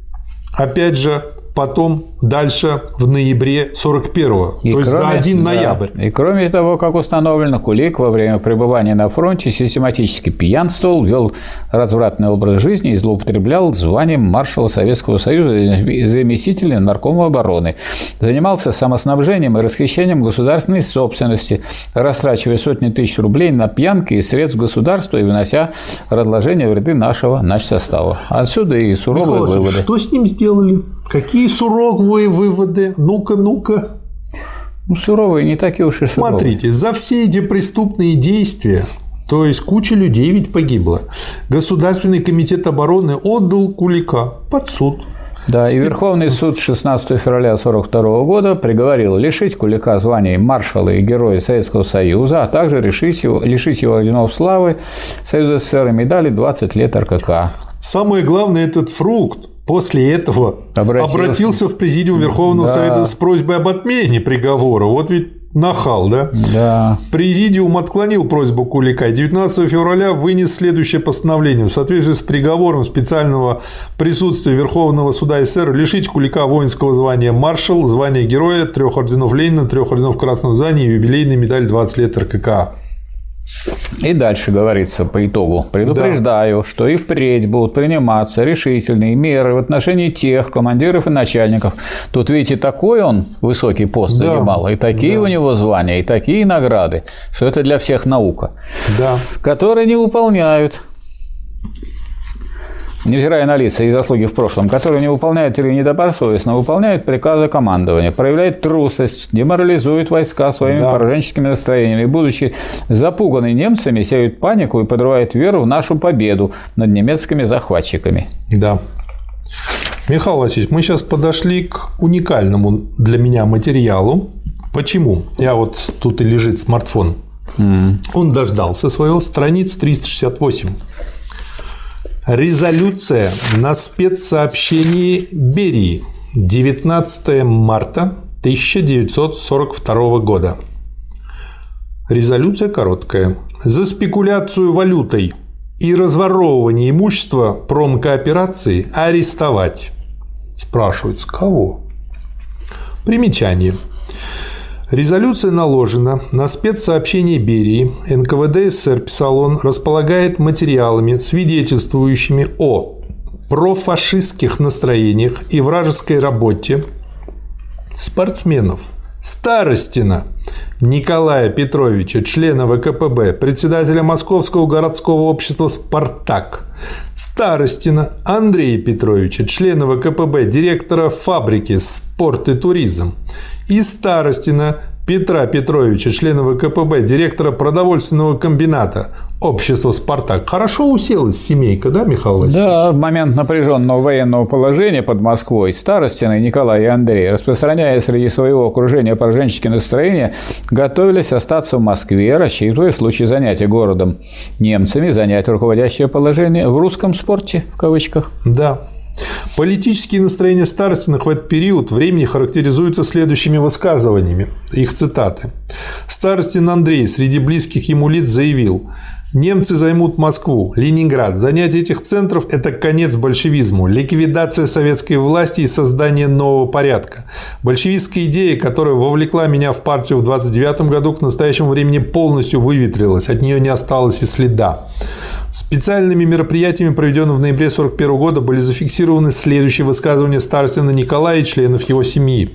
опять же потом дальше в ноябре 41-го, то есть за один да, ноябрь. И кроме того, как установлено, Кулик во время пребывания на фронте систематически пьянствовал, вел развратный образ жизни и злоупотреблял званием маршала Советского Союза и заместителя наркома обороны. Занимался самоснабжением и расхищением государственной собственности, растрачивая сотни тысяч рублей на пьянки и средств государства и вынося разложение в ряды нашего начсостава. Отсюда и суровые Михаил выводы. Что с ним сделали? Какие суровые выводы? Ну-ка, ну-ка. Ну, суровые не такие уж и суровые. Смотрите, за все эти преступные действия, то есть куча людей ведь погибла, Государственный комитет обороны отдал Кулика под суд. Да, и Верховный суд 16 февраля 1942 года приговорил лишить Кулика званий маршала и героя Советского Союза, а также лишить его, лишить его орденов славы Союза СССР и медали 20 лет РКК. Самое главное, этот фрукт после этого Обратился. обратился, в президиум Верховного Да. Совета с просьбой об отмене приговора. Вот ведь нахал, да? Да. Президиум отклонил просьбу Кулика и 19 февраля вынес следующее постановление. В соответствии с приговором специального присутствия Верховного суда СССР лишить Кулика воинского звания маршал, звания героя, трех орденов Ленина, трех орденов Красного Знания и юбилейной медаль 20 лет РКК. И дальше говорится по итогу. Предупреждаю, что и впредь будут приниматься решительные меры в отношении тех командиров и начальников. Тут, видите, такой он высокий пост Да. занимал, и такие у него звания, и такие награды, что это для всех наука, Да. которые не выполняют невзирая на лица и заслуги в прошлом, которые не выполняют или недобросовестно выполняют приказы командования, проявляют трусость, деморализуют войска своими Да. пораженческими настроениями, будучи запуганы немцами, сеют панику и подрывают веру в нашу победу над немецкими захватчиками. Да. Михаил Васильевич, мы сейчас подошли к уникальному для меня материалу. Почему? Я вот тут и лежит смартфон. Он дождался своего страниц 368. Резолюция на спецсообщении Берии 19 марта 1942 года. Резолюция короткая. За спекуляцию валютой и разворовывание имущества промкооперации арестовать. Спрашивается, кого? Примечание. Резолюция наложена на спецсообщение Берии. НКВД СССР, писал он, располагает материалами, свидетельствующими о профашистских настроениях и вражеской работе спортсменов Старостина Николая Петровича, члена ВКПБ, председателя Московского городского общества «Спартак», Старостина Андрея Петровича, члена ВКПБ, директора фабрики «Спорт и туризм», и Старостина Петра Петровича, члена ВКПБ, директора продовольственного комбината общества «Спартак». Хорошо уселась семейка, да, Михаил Васильевич? Да, в момент напряженного военного положения под Москвой Старостины Николай и Андрей, распространяя среди своего окружения пораженческие настроения, готовились остаться в Москве, рассчитывая в случае занятия городом немцами занять руководящее положение в русском спорте, в кавычках. Да. Политические настроения Старостиных в этот период времени характеризуются следующими высказываниями. Их цитаты. Старостин Андрей среди близких ему лиц заявил Немцы займут Москву, Ленинград. Занятие этих центров – это конец большевизму, ликвидация советской власти и создание нового порядка. Большевистская идея, которая вовлекла меня в партию в 29 году, к настоящему времени полностью выветрилась, от нее не осталось и следа. Специальными мероприятиями, проведенными в ноябре 1941 года, были зафиксированы следующие высказывания Старостина Николая и членов его семьи.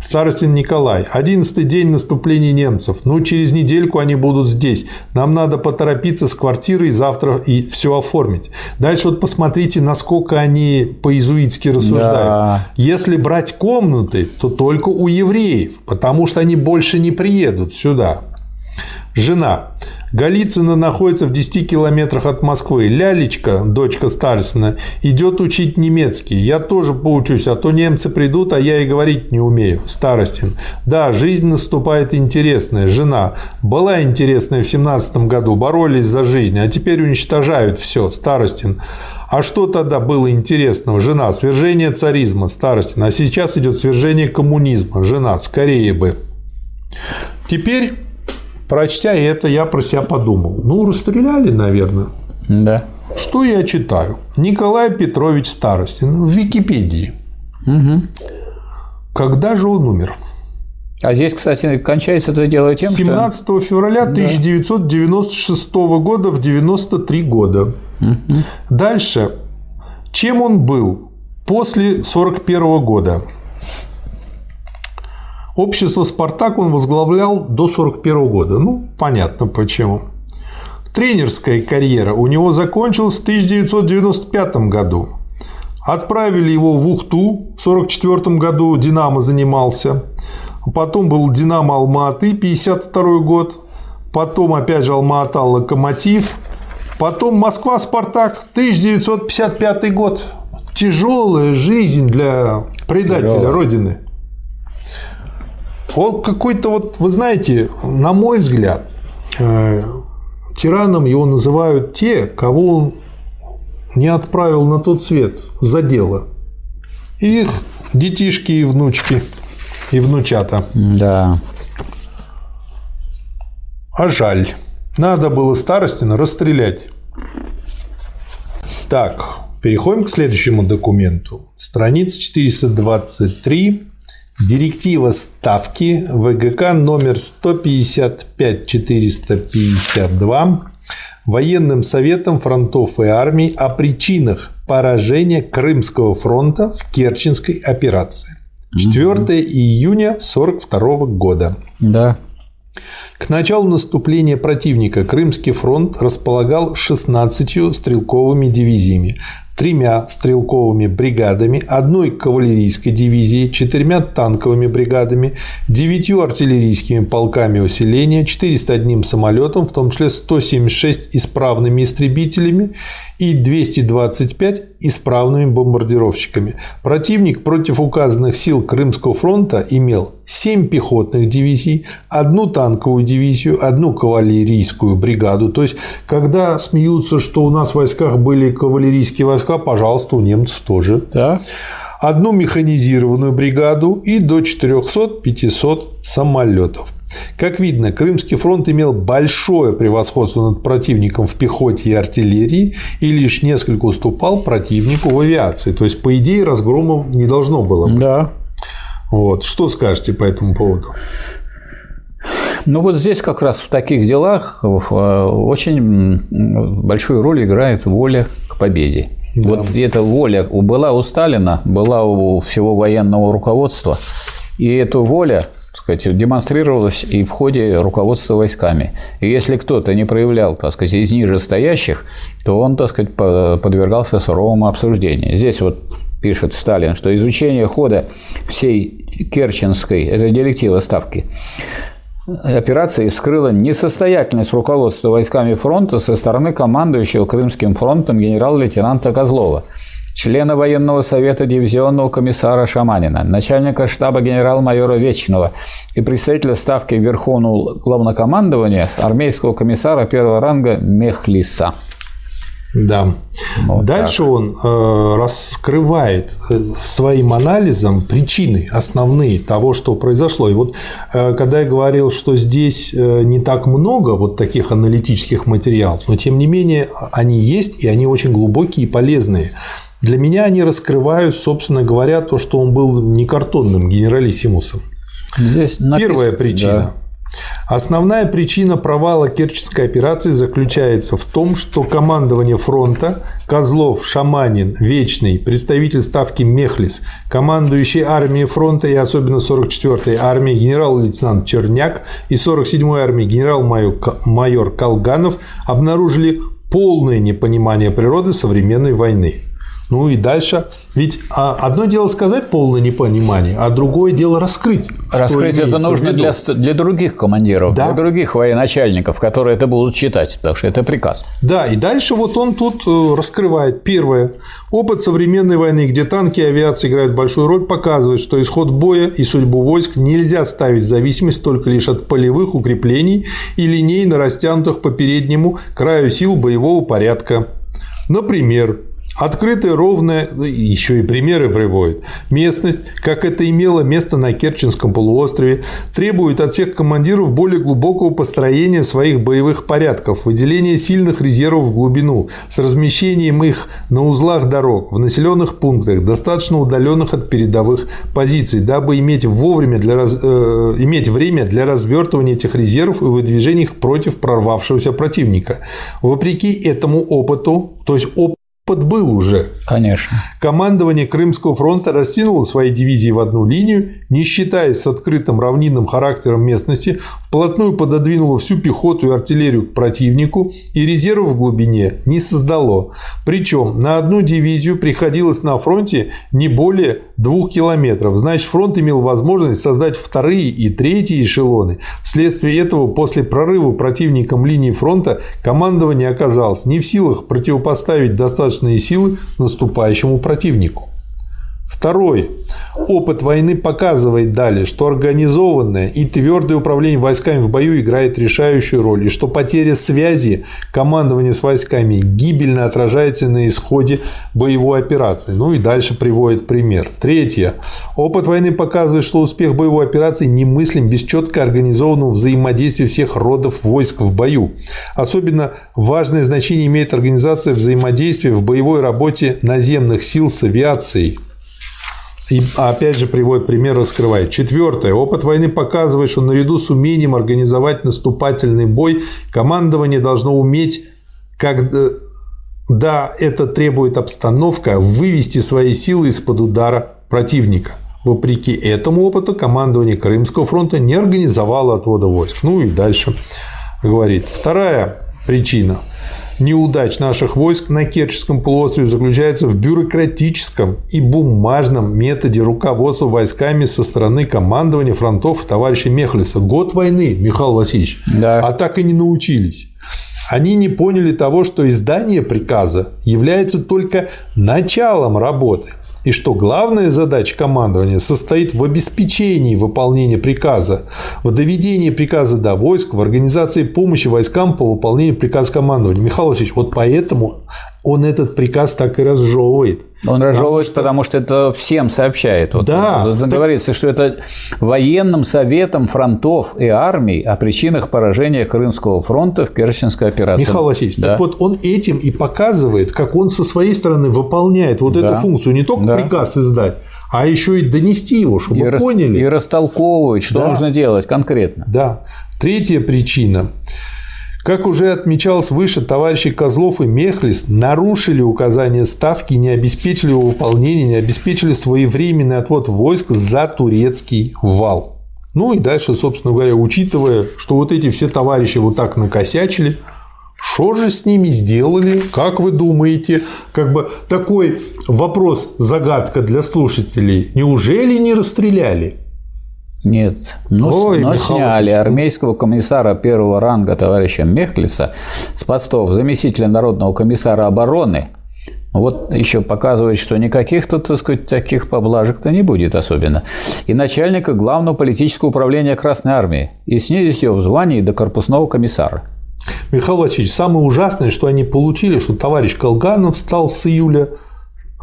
Старостин Николай. Одиннадцатый день наступления немцев. Ну, через недельку они будут здесь. Нам надо поторопиться с квартирой завтра и все оформить. Дальше вот посмотрите, насколько они по-изуитски рассуждают. Да. Если брать комнаты, то только у евреев, потому что они больше не приедут сюда. Жена. Голицына находится в 10 километрах от Москвы. Лялечка, дочка Старсина, идет учить немецкий. Я тоже поучусь, а то немцы придут, а я и говорить не умею. Старостин. Да, жизнь наступает интересная. Жена. Была интересная в 17 году, боролись за жизнь, а теперь уничтожают все. Старостин. А что тогда было интересного? Жена. Свержение царизма. Старостин. А сейчас идет свержение коммунизма. Жена. Скорее бы. Теперь Прочтя это, я про себя подумал. Ну, расстреляли, наверное. Да. Что я читаю? Николай Петрович Старостин в Википедии. Угу. Когда же он умер? А здесь, кстати, кончается это дело тем, 17 что... февраля 1996 года в 93 года. Угу. Дальше. Чем он был после 41 года? Общество «Спартак» он возглавлял до 41 года. Ну, понятно почему. Тренерская карьера у него закончилась в 1995 году. Отправили его в Ухту, в 1944 году «Динамо» занимался. Потом был «Динамо Алматы», 52 год. Потом опять же «Алма-Ата», «Локомотив». Потом «Москва», «Спартак», 1955 год. Тяжелая жизнь для предателя Тяжелая. Родины. Он какой-то вот, вы знаете, на мой взгляд, э, тираном его называют те, кого он не отправил на тот свет за дело. Их детишки и внучки, и внучата. Да. А жаль. Надо было Старостина расстрелять. Так, переходим к следующему документу. Страница 423 Директива ставки ВГК номер 155-452 военным советом фронтов и армий о причинах поражения Крымского фронта в Керченской операции. 4 угу. июня 1942 года. Да. К началу наступления противника Крымский фронт располагал 16 стрелковыми дивизиями, тремя стрелковыми бригадами, одной кавалерийской дивизией, четырьмя танковыми бригадами, девятью артиллерийскими полками усиления, 401 самолетом, в том числе 176 исправными истребителями и 225 исправными бомбардировщиками. Противник против указанных сил Крымского фронта имел 7 пехотных дивизий, одну танковую дивизию, одну кавалерийскую бригаду. То есть, когда смеются, что у нас в войсках были кавалерийские войска, пожалуйста, у немцев тоже. Да. Одну механизированную бригаду и до 400-500 самолетов. Как видно, Крымский фронт имел большое превосходство над противником в пехоте и артиллерии и лишь несколько уступал противнику в авиации. То есть, по идее, разгрома не должно было быть. Да. Вот. Что скажете по этому поводу? Ну вот здесь как раз в таких делах э, очень большую роль играет воля к победе. Да. Вот эта воля была у Сталина, была у всего военного руководства, и эту воля сказать, демонстрировалось и в ходе руководства войсками. И если кто-то не проявлял, так сказать, из ниже стоящих, то он, так сказать, подвергался суровому обсуждению. Здесь вот пишет Сталин, что изучение хода всей Керченской, это директива ставки, операции вскрыла несостоятельность руководства войсками фронта со стороны командующего Крымским фронтом генерал-лейтенанта Козлова – члена военного совета дивизионного комиссара Шаманина, начальника штаба генерал-майора Вечного и представителя ставки Верховного главнокомандования армейского комиссара первого ранга Мехлиса. Да. Вот Дальше так. он э, раскрывает э, своим анализом причины основные того, что произошло. И вот э, когда я говорил, что здесь э, не так много вот таких аналитических материалов, но тем не менее они есть и они очень глубокие и полезные. Для меня они раскрывают, собственно говоря, то, что он был не картонным генералиссимусом. Здесь написано... Первая причина. Да. Основная причина провала Керченской операции заключается в том, что командование фронта Козлов, Шаманин, Вечный, представитель ставки Мехлис, командующий армией фронта и особенно 44-й армией генерал-лейтенант Черняк и 47-й армией генерал-майор Колганов обнаружили полное непонимание природы современной войны. Ну и дальше. Ведь а, одно дело сказать полное непонимание, а другое дело раскрыть. Раскрыть это нужно для, для других командиров, да? для других военачальников, которые это будут читать, потому что это приказ. Да, и дальше вот он тут э, раскрывает. Первое. Опыт современной войны, где танки и авиация играют большую роль, показывает, что исход боя и судьбу войск нельзя ставить в зависимость только лишь от полевых укреплений и линейно растянутых по переднему краю сил боевого порядка. Например, Открытая, ровная, ну, еще и примеры приводит, местность, как это имело место на Керченском полуострове, требует от всех командиров более глубокого построения своих боевых порядков, выделения сильных резервов в глубину, с размещением их на узлах дорог, в населенных пунктах, достаточно удаленных от передовых позиций, дабы иметь, вовремя для э, иметь время для развертывания этих резервов и выдвижения их против прорвавшегося противника. Вопреки этому опыту, то есть опыт опыт был уже. Конечно. Командование Крымского фронта растянуло свои дивизии в одну линию, не считаясь с открытым равнинным характером местности, вплотную пододвинуло всю пехоту и артиллерию к противнику и резервов в глубине не создало. Причем на одну дивизию приходилось на фронте не более двух километров. Значит, фронт имел возможность создать вторые и третьи эшелоны. Вследствие этого после прорыва противником линии фронта командование оказалось не в силах противопоставить достаточно достаточные силы наступающему противнику. Второй. Опыт войны показывает далее, что организованное и твердое управление войсками в бою играет решающую роль, и что потеря связи командования с войсками гибельно отражается на исходе боевой операции. Ну и дальше приводит пример. Третье. Опыт войны показывает, что успех боевой операции немыслим без четко организованного взаимодействия всех родов войск в бою. Особенно важное значение имеет организация взаимодействия в боевой работе наземных сил с авиацией. И опять же приводит пример, раскрывает. Четвертое. Опыт войны показывает, что наряду с умением организовать наступательный бой, командование должно уметь, когда да, это требует обстановка, вывести свои силы из-под удара противника. Вопреки этому опыту командование Крымского фронта не организовало отвода войск. Ну и дальше говорит. Вторая причина неудач наших войск на Керченском полуострове заключается в бюрократическом и бумажном методе руководства войсками со стороны командования фронтов товарища Мехлиса. Год войны, Михаил Васильевич. Да. А так и не научились. Они не поняли того, что издание приказа является только началом работы – и что главная задача командования состоит в обеспечении выполнения приказа, в доведении приказа до войск, в организации помощи войскам по выполнению приказа командования. Михаил Васильевич, вот поэтому он этот приказ так и разжевывает. Он разжевывает, что... потому что это всем сообщает. Вот, да. Вот, так... Говорится, что это военным советом фронтов и армий о причинах поражения Крымского фронта в Керченской операции. Михаил Васильевич, да. так вот он этим и показывает, как он со своей стороны выполняет вот да. эту функцию, не только да. приказ издать, а еще и донести его, чтобы и поняли. И растолковывать, что да. нужно делать конкретно. Да. Третья причина как уже отмечалось выше, товарищи Козлов и Мехлис нарушили указания ставки, не обеспечили его выполнение, не обеспечили своевременный отвод войск за турецкий вал. Ну и дальше, собственно говоря, учитывая, что вот эти все товарищи вот так накосячили, что же с ними сделали? Как вы думаете? Как бы такой вопрос, загадка для слушателей. Неужели не расстреляли? Нет, но, Ой, но сняли армейского комиссара первого ранга товарища Мехлиса с постов заместителя народного комиссара обороны. Вот еще показывает, что никаких тут, так сказать, таких поблажек-то не будет особенно. И начальника главного политического управления Красной Армии. И снизить его в звании до корпусного комиссара. Михаил Васильевич, самое ужасное, что они получили, что товарищ Колганов стал с июля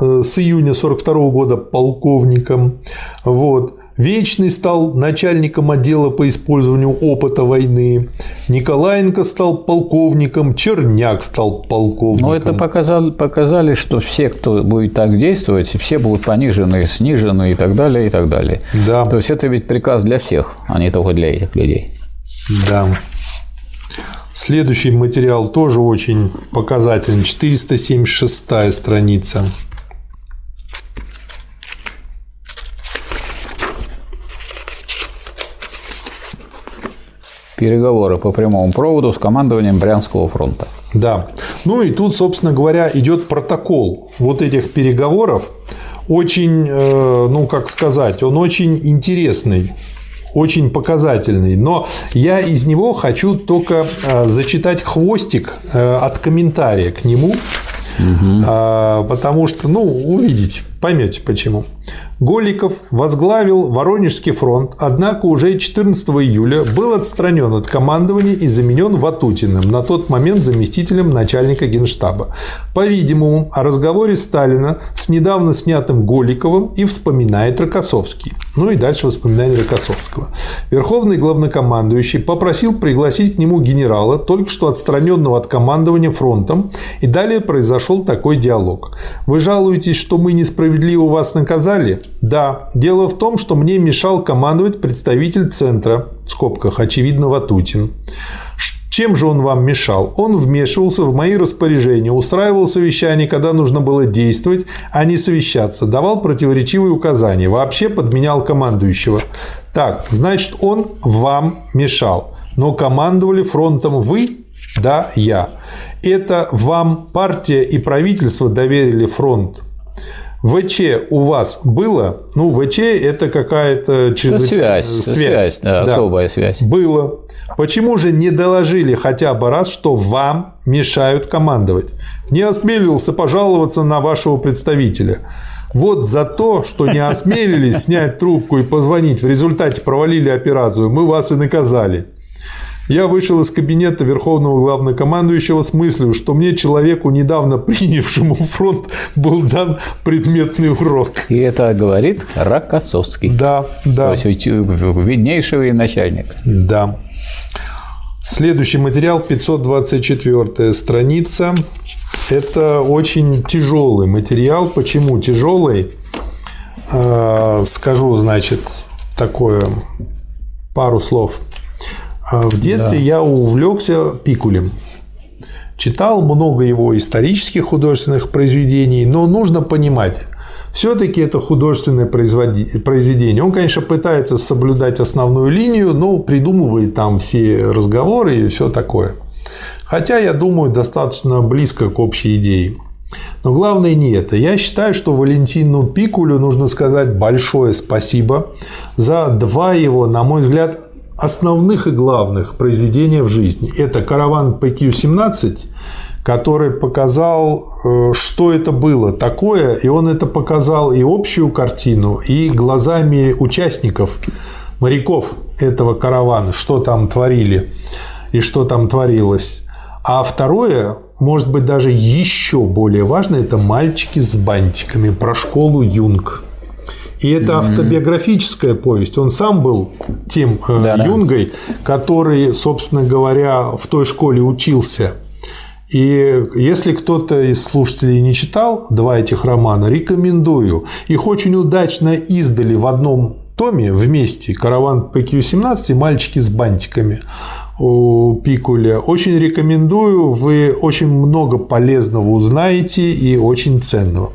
э, с июня 42 года полковником. Вот. Вечный стал начальником отдела по использованию опыта войны. Николаенко стал полковником, Черняк стал полковником. Но это показали, показали, что все, кто будет так действовать, все будут понижены, снижены и так далее, и так далее. Да. То есть это ведь приказ для всех, а не только для этих людей. Да. Следующий материал тоже очень показательный. 476 страница. Переговоры по прямому проводу с командованием Брянского фронта. Да. Ну и тут, собственно говоря, идет протокол вот этих переговоров. Очень, э, ну как сказать, он очень интересный очень показательный. Но я из него хочу только э, зачитать хвостик э, от комментария к нему, угу. потому что, ну, увидите, поймете почему. Голиков возглавил Воронежский фронт, однако уже 14 июля был отстранен от командования и заменен Ватутиным, на тот момент заместителем начальника генштаба. По-видимому, о разговоре Сталина с недавно снятым Голиковым и вспоминает Рокоссовский. Ну и дальше воспоминания Рокоссовского. Верховный главнокомандующий попросил пригласить к нему генерала, только что отстраненного от командования фронтом, и далее произошел такой диалог. «Вы жалуетесь, что мы несправедливо вас наказали? Да, дело в том, что мне мешал командовать представитель центра, в скобках, очевидно, Ватутин. Чем же он вам мешал? Он вмешивался в мои распоряжения, устраивал совещания, когда нужно было действовать, а не совещаться, давал противоречивые указания, вообще подменял командующего. Так, значит, он вам мешал. Но командовали фронтом вы? Да, я. Это вам партия и правительство доверили фронт. ВЧ у вас было? Ну, ВЧ это какая-то чрезвычайная связь, связь, связь да, да. особая связь. Было. Почему же не доложили хотя бы раз, что вам мешают командовать? Не осмелился пожаловаться на вашего представителя. Вот за то, что не осмелились снять трубку и позвонить, в результате провалили операцию, мы вас и наказали. Я вышел из кабинета Верховного Главнокомандующего с мыслью, что мне, человеку, недавно принявшему фронт, был дан предметный урок. И это говорит Рокоссовский. Да, да. То есть виднейший начальник. Да. Следующий материал, 524 страница. Это очень тяжелый материал. Почему тяжелый? А, скажу, значит, такое пару слов. А в детстве да. я увлекся Пикулем. Читал много его исторических художественных произведений, но нужно понимать, все-таки это художественное произведение. Он, конечно, пытается соблюдать основную линию, но придумывает там все разговоры и все такое. Хотя, я думаю, достаточно близко к общей идее. Но главное не это. Я считаю, что Валентину Пикулю нужно сказать большое спасибо за два его, на мой взгляд, основных и главных произведения в жизни. Это «Караван ПК-17», который показал, э, что это было такое, и он это показал и общую картину, и глазами участников, моряков этого каравана, что там творили и что там творилось. А второе, может быть, даже еще более важно, это мальчики с бантиками про школу Юнг. И это mm-hmm. автобиографическая повесть. Он сам был тем э, да, юнгой, который, собственно говоря, в той школе учился. И если кто-то из слушателей не читал два этих романа, рекомендую. Их очень удачно издали в одном томе вместе «Караван ПК-17» и «Мальчики с бантиками» у Пикуля. Очень рекомендую, вы очень много полезного узнаете и очень ценного.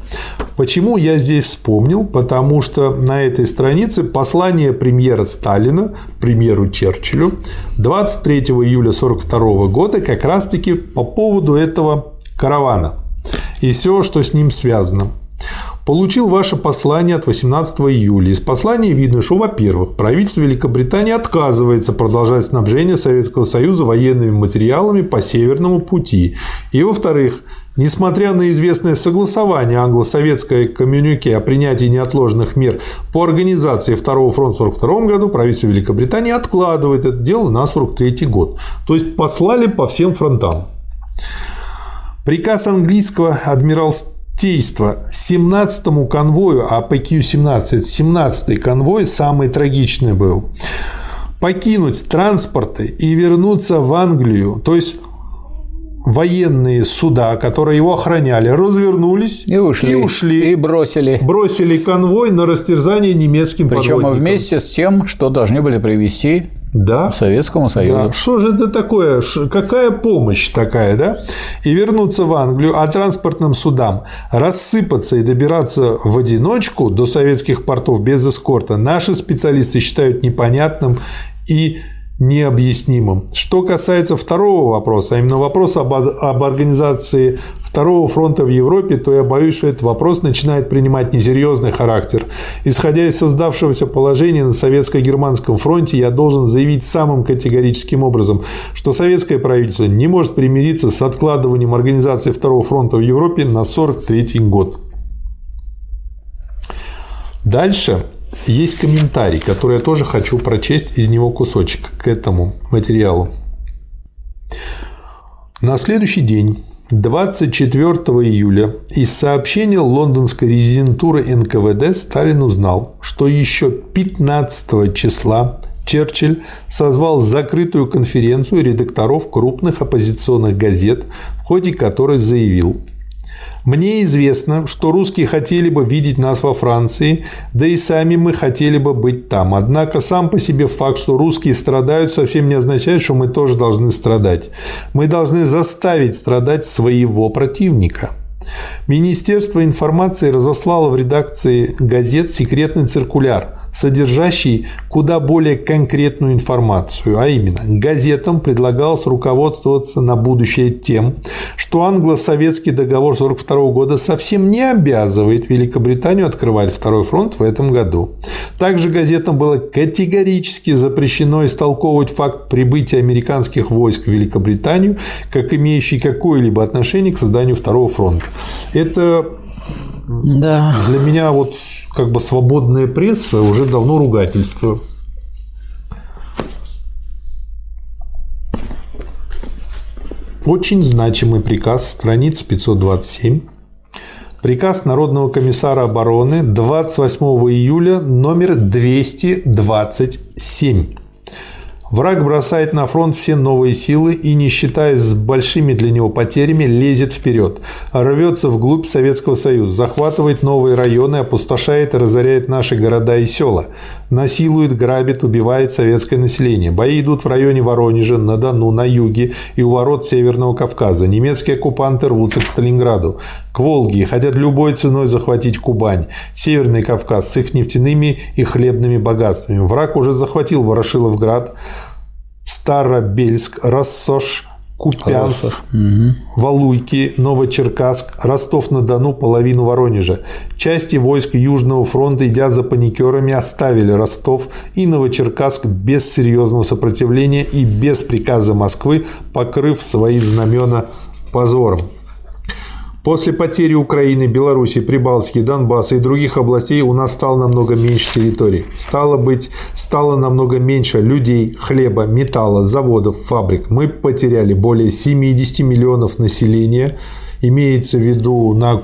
Почему я здесь вспомнил? Потому что на этой странице послание премьера Сталина, премьеру Черчиллю, 23 июля 1942 года как раз-таки по поводу этого каравана и все, что с ним связано. Получил ваше послание от 18 июля. Из послания видно, что, во-первых, правительство Великобритании отказывается продолжать снабжение Советского Союза военными материалами по Северному пути. И, во-вторых, Несмотря на известное согласование англо-советской коммюнике о принятии неотложных мер по организации Второго фронта в 1942 году, правительство Великобритании откладывает это дело на 1943 год. То есть послали по всем фронтам. Приказ английского адмиралства Тейство 17-му конвою, а ПК-17, 17-й конвой самый трагичный был, покинуть транспорты и вернуться в Англию, то есть военные суда, которые его охраняли, развернулись и ушли. И, ушли, и бросили. Бросили конвой на растерзание немецким Причем подводникам. вместе с тем, что должны были привести да. Советскому Союзу. Да. Что же это такое? Какая помощь такая, да? И вернуться в Англию, а транспортным судам рассыпаться и добираться в одиночку до советских портов без эскорта наши специалисты считают непонятным и необъяснимым. Что касается второго вопроса, а именно вопроса об, об организации второго фронта в Европе, то я боюсь, что этот вопрос начинает принимать несерьезный характер. Исходя из создавшегося положения на советско-германском фронте, я должен заявить самым категорическим образом, что советское правительство не может примириться с откладыванием организации второго фронта в Европе на 1943 год. Дальше есть комментарий, который я тоже хочу прочесть из него кусочек к этому материалу. На следующий день 24 июля из сообщения лондонской резидентуры НКВД Сталин узнал, что еще 15 числа Черчилль созвал закрытую конференцию редакторов крупных оппозиционных газет, в ходе которой заявил – мне известно, что русские хотели бы видеть нас во Франции, да и сами мы хотели бы быть там. Однако сам по себе факт, что русские страдают, совсем не означает, что мы тоже должны страдать. Мы должны заставить страдать своего противника. Министерство информации разослало в редакции газет секретный циркуляр – содержащий куда более конкретную информацию, а именно газетам предлагалось руководствоваться на будущее тем, что англо-советский договор 1942 года совсем не обязывает Великобританию открывать второй фронт в этом году. Также газетам было категорически запрещено истолковывать факт прибытия американских войск в Великобританию как имеющий какое-либо отношение к созданию второго фронта. Это да. для меня вот как бы свободная пресса уже давно ругательство. Очень значимый приказ, страница 527. Приказ Народного комиссара обороны 28 июля номер 227. Враг бросает на фронт все новые силы и, не считаясь с большими для него потерями, лезет вперед, рвется вглубь Советского Союза, захватывает новые районы, опустошает и разоряет наши города и села, насилует, грабит, убивает советское население. Бои идут в районе Воронежа, на Дону, на юге и у ворот Северного Кавказа. Немецкие оккупанты рвутся к Сталинграду, к Волге и хотят любой ценой захватить Кубань, Северный Кавказ с их нефтяными и хлебными богатствами. Враг уже захватил Ворошиловград, Старобельск, Рассош, Купянск, угу. Валуйки, Новочеркасск, Ростов-на-Дону, половину Воронежа. Части войск Южного фронта, идя за паникерами, оставили Ростов и Новочеркасск без серьезного сопротивления и без приказа Москвы, покрыв свои знамена позором. После потери Украины, Беларуси, Прибалтики, Донбасса и других областей у нас стало намного меньше территорий. Стало быть, стало намного меньше людей, хлеба, металла, заводов, фабрик. Мы потеряли более 70 миллионов населения, имеется в виду на э,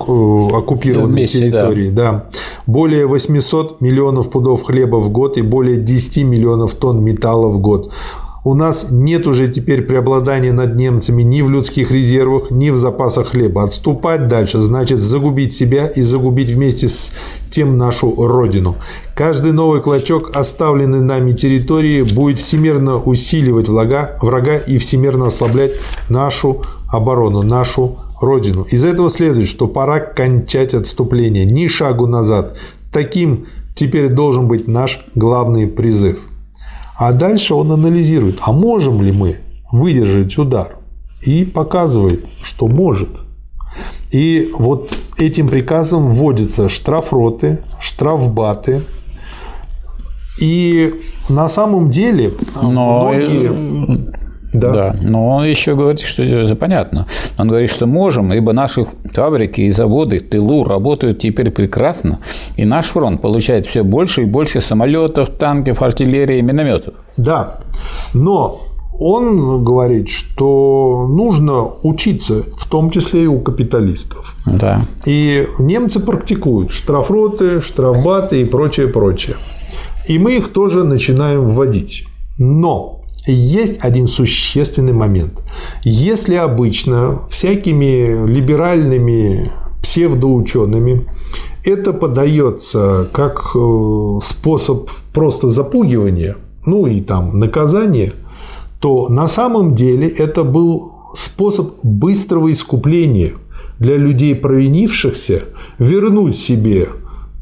оккупированной Вместе, территории. Да. да. Более 800 миллионов пудов хлеба в год и более 10 миллионов тонн металла в год. У нас нет уже теперь преобладания над немцами ни в людских резервах, ни в запасах хлеба. Отступать дальше значит загубить себя и загубить вместе с тем нашу родину. Каждый новый клочок оставленный нами территории будет всемирно усиливать врага, врага и всемирно ослаблять нашу оборону, нашу родину. Из этого следует, что пора кончать отступление, ни шагу назад. Таким теперь должен быть наш главный призыв. А дальше он анализирует, а можем ли мы выдержать удар? И показывает, что может. И вот этим приказом вводятся штрафроты, штрафбаты. И на самом деле Но многие... Да. да. Но он еще говорит, что это понятно. Он говорит, что можем, ибо наши фабрики и заводы в тылу работают теперь прекрасно, и наш фронт получает все больше и больше самолетов, танков, артиллерии и минометов. Да. Но он говорит, что нужно учиться, в том числе и у капиталистов. Да. И немцы практикуют штрафроты, штрафбаты и прочее, прочее. И мы их тоже начинаем вводить. Но есть один существенный момент. Если обычно всякими либеральными псевдоучеными это подается как э, способ просто запугивания, ну и там наказания, то на самом деле это был способ быстрого искупления для людей провинившихся вернуть себе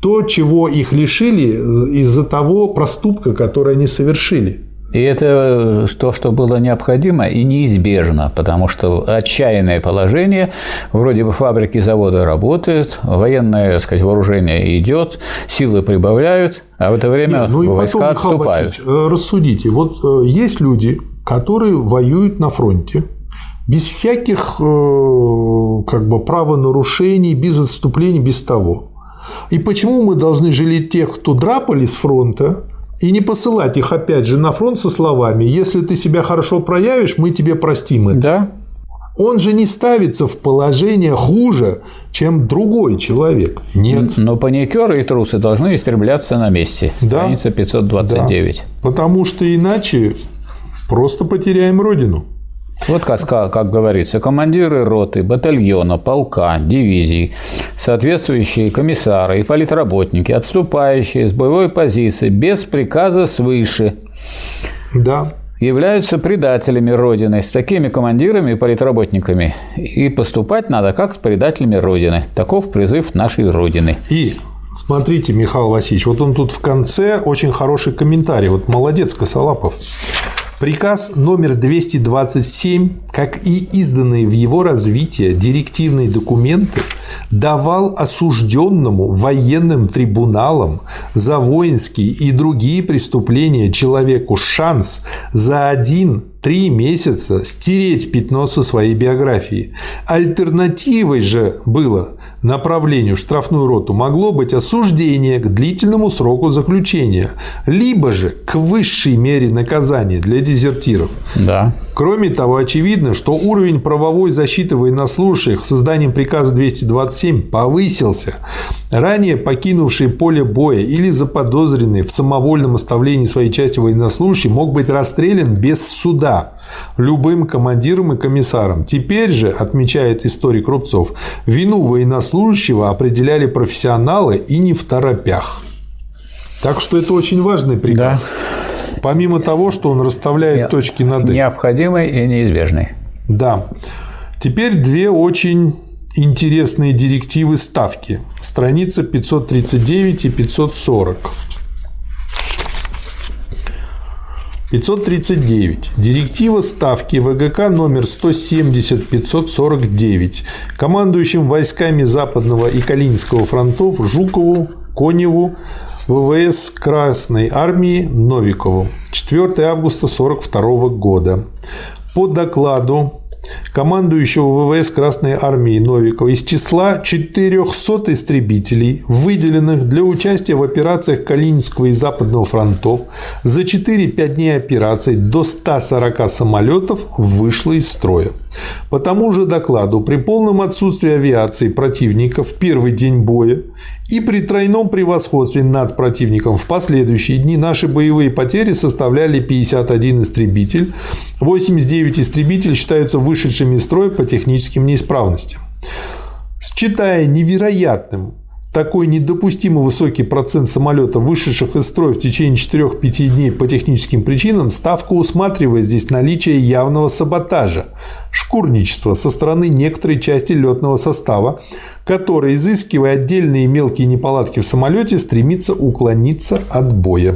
то, чего их лишили из-за того проступка, который они совершили. И это э, то, что было необходимо и неизбежно, потому что отчаянное положение, вроде бы фабрики, заводы работают, военное так сказать, вооружение идет, силы прибавляют, а в это время Нет, ну войска потом, отступают. Васильевич, э, рассудите, вот э, есть люди, которые воюют на фронте, без всяких как бы правонарушений, без отступлений, без того. И почему мы должны жалеть тех, кто драпали с фронта, и не посылать их опять же на фронт со словами «если ты себя хорошо проявишь, мы тебе простим это». Да. Он же не ставится в положение хуже, чем другой человек. Нет. Но паникеры и трусы должны истребляться на месте. Страница 529. Да. Потому что иначе просто потеряем родину. Вот как, как говорится, командиры роты, батальона, полка, дивизии, соответствующие комиссары и политработники, отступающие с боевой позиции без приказа свыше. Да являются предателями Родины. С такими командирами и политработниками и поступать надо как с предателями Родины. Таков призыв нашей Родины. И смотрите, Михаил Васильевич, вот он тут в конце очень хороший комментарий. Вот молодец Косолапов. Приказ номер 227, как и изданные в его развитие директивные документы, давал осужденному военным трибуналам за воинские и другие преступления человеку шанс за один три месяца стереть пятно со своей биографии. Альтернативой же было направлению в штрафную роту могло быть осуждение к длительному сроку заключения, либо же к высшей мере наказания для дезертиров. Да. Кроме того, очевидно, что уровень правовой защиты военнослужащих созданием приказа 227 повысился. Ранее покинувший поле боя или заподозренный в самовольном оставлении своей части военнослужащий мог быть расстрелян без суда любым командиром и комиссаром. Теперь же, отмечает историк Рубцов, вину военнослужащего определяли профессионалы и не в торопях. Так что это очень важный приказ. Да. Помимо того, что он расставляет Не, точки над «и». Необходимый и неизбежный. Да. Теперь две очень интересные директивы ставки. Страница 539 и 540. 539. Директива ставки ВГК номер 170-549 командующим войсками Западного и Калининского фронтов Жукову, Коневу, ВВС Красной Армии Новикову 4 августа 1942 года. По докладу командующего ВВС Красной Армии Новикова из числа 400 истребителей, выделенных для участия в операциях Калининского и Западного фронтов, за 4-5 дней операций до 140 самолетов вышло из строя. По тому же докладу, при полном отсутствии авиации противника в первый день боя и при тройном превосходстве над противником в последующие дни наши боевые потери составляли 51 истребитель, 89 истребителей считаются вышедшими из строя по техническим неисправностям. Считая невероятным такой недопустимо высокий процент самолетов, вышедших из строя в течение 4-5 дней по техническим причинам, Ставка усматривает здесь наличие явного саботажа, шкурничества со стороны некоторой части летного состава, который, изыскивая отдельные мелкие неполадки в самолете, стремится уклониться от боя.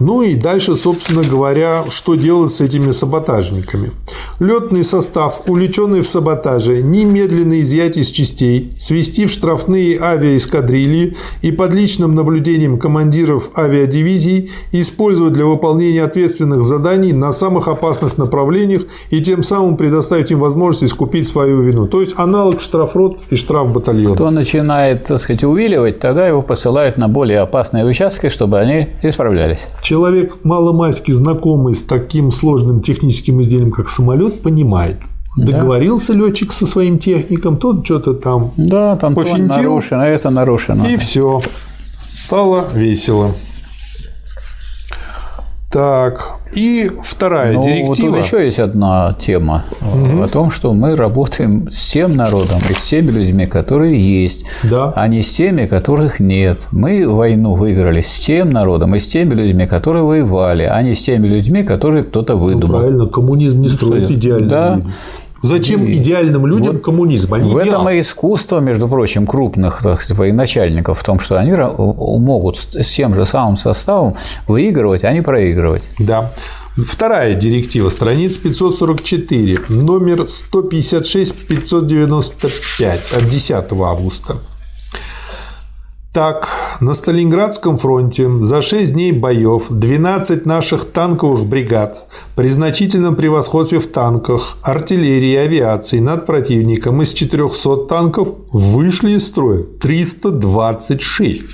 Ну и дальше, собственно говоря, что делать с этими саботажниками. Летный состав, увлеченный в саботаже, немедленно изъять из частей, свести в штрафные авиаэскадрильи и под личным наблюдением командиров авиадивизий использовать для выполнения ответственных заданий на самых опасных направлениях и тем самым предоставить им возможность искупить свою вину. То есть аналог штрафрот и штрафбатальон. Кто начинает, так сказать, увиливать, тогда его посылают на более опасные участки, чтобы они исправлялись. Человек маломальски знакомый с таким сложным техническим изделием, как самолет, понимает. Договорился да. летчик со своим техником, тот что-то там да, там пофинтил, нарушено, а это нарушено. И все. Стало весело. Так, и вторая ну, директива. Вот тут еще есть одна тема угу. о том, что мы работаем с тем народом и с теми людьми, которые есть, да. а не с теми, которых нет. Мы войну выиграли с тем народом и с теми людьми, которые воевали, а не с теми людьми, которые кто-то ну, выдумал. Ну, правильно, коммунизм не строит идеально. Да. Зачем и идеальным людям вот коммунизм? Они в идеал. этом и искусство, между прочим, крупных так сказать, военачальников в том, что они могут с тем же самым составом выигрывать, а не проигрывать. Да. Вторая директива, страница 544, номер 156-595 от 10 августа. Так, на Сталинградском фронте за 6 дней боев 12 наших танковых бригад при значительном превосходстве в танках, артиллерии и авиации над противником из 400 танков вышли из строя 326.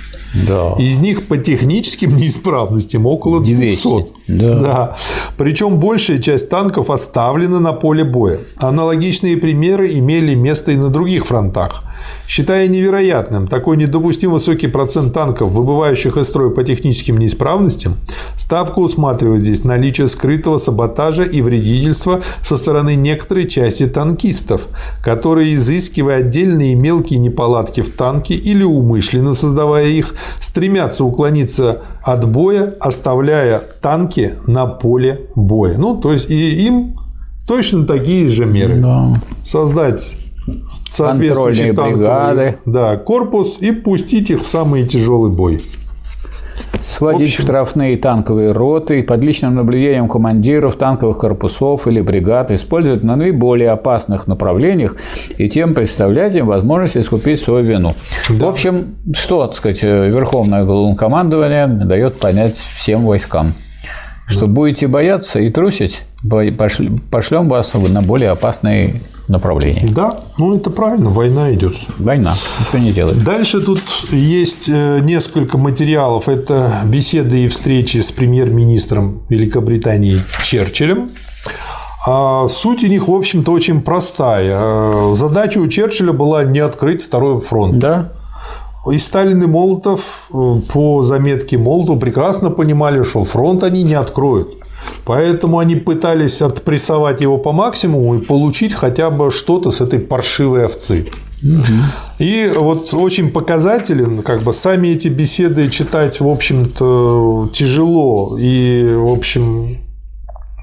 Да. Из них по техническим неисправностям около 200. 200. Да. да. Причем большая часть танков оставлена на поле боя. Аналогичные примеры имели место и на других фронтах. Считая невероятным такой недопустимо высокий процент танков, выбывающих из строя по техническим неисправностям, Ставка усматривает здесь наличие скрытого саботажа и вредительства со стороны некоторой части танкистов, которые, изыскивая отдельные мелкие неполадки в танке или умышленно создавая их, стремятся уклониться от боя, оставляя танки на поле боя. Ну, то есть и им точно такие же меры. Да. Создать соответствующий танковый бригады. Да, корпус и пустить их в самый тяжелый бой. Сводить общем... штрафные танковые роты под личным наблюдением командиров танковых корпусов или бригад, использовать на наиболее опасных направлениях и тем представлять им возможность искупить свою вину. Да. В общем, что, так сказать, Верховное Главнокомандование дает понять всем войскам, что да. будете бояться и трусить, пошлем вас на более опасные направлении. Да, ну это правильно, война идет. Война, ничего не делает. Дальше тут есть э, несколько материалов. Это беседы и встречи с премьер-министром Великобритании Черчиллем. А суть у них, в общем-то, очень простая. Э, задача у Черчилля была не открыть второй фронт. Да. И Сталин и Молотов э, по заметке Молотова прекрасно понимали, что фронт они не откроют. Поэтому они пытались отпрессовать его по максимуму и получить хотя бы что-то с этой паршивой овцы. И вот очень показателен, как бы сами эти беседы читать, в общем-то, тяжело. И, в общем,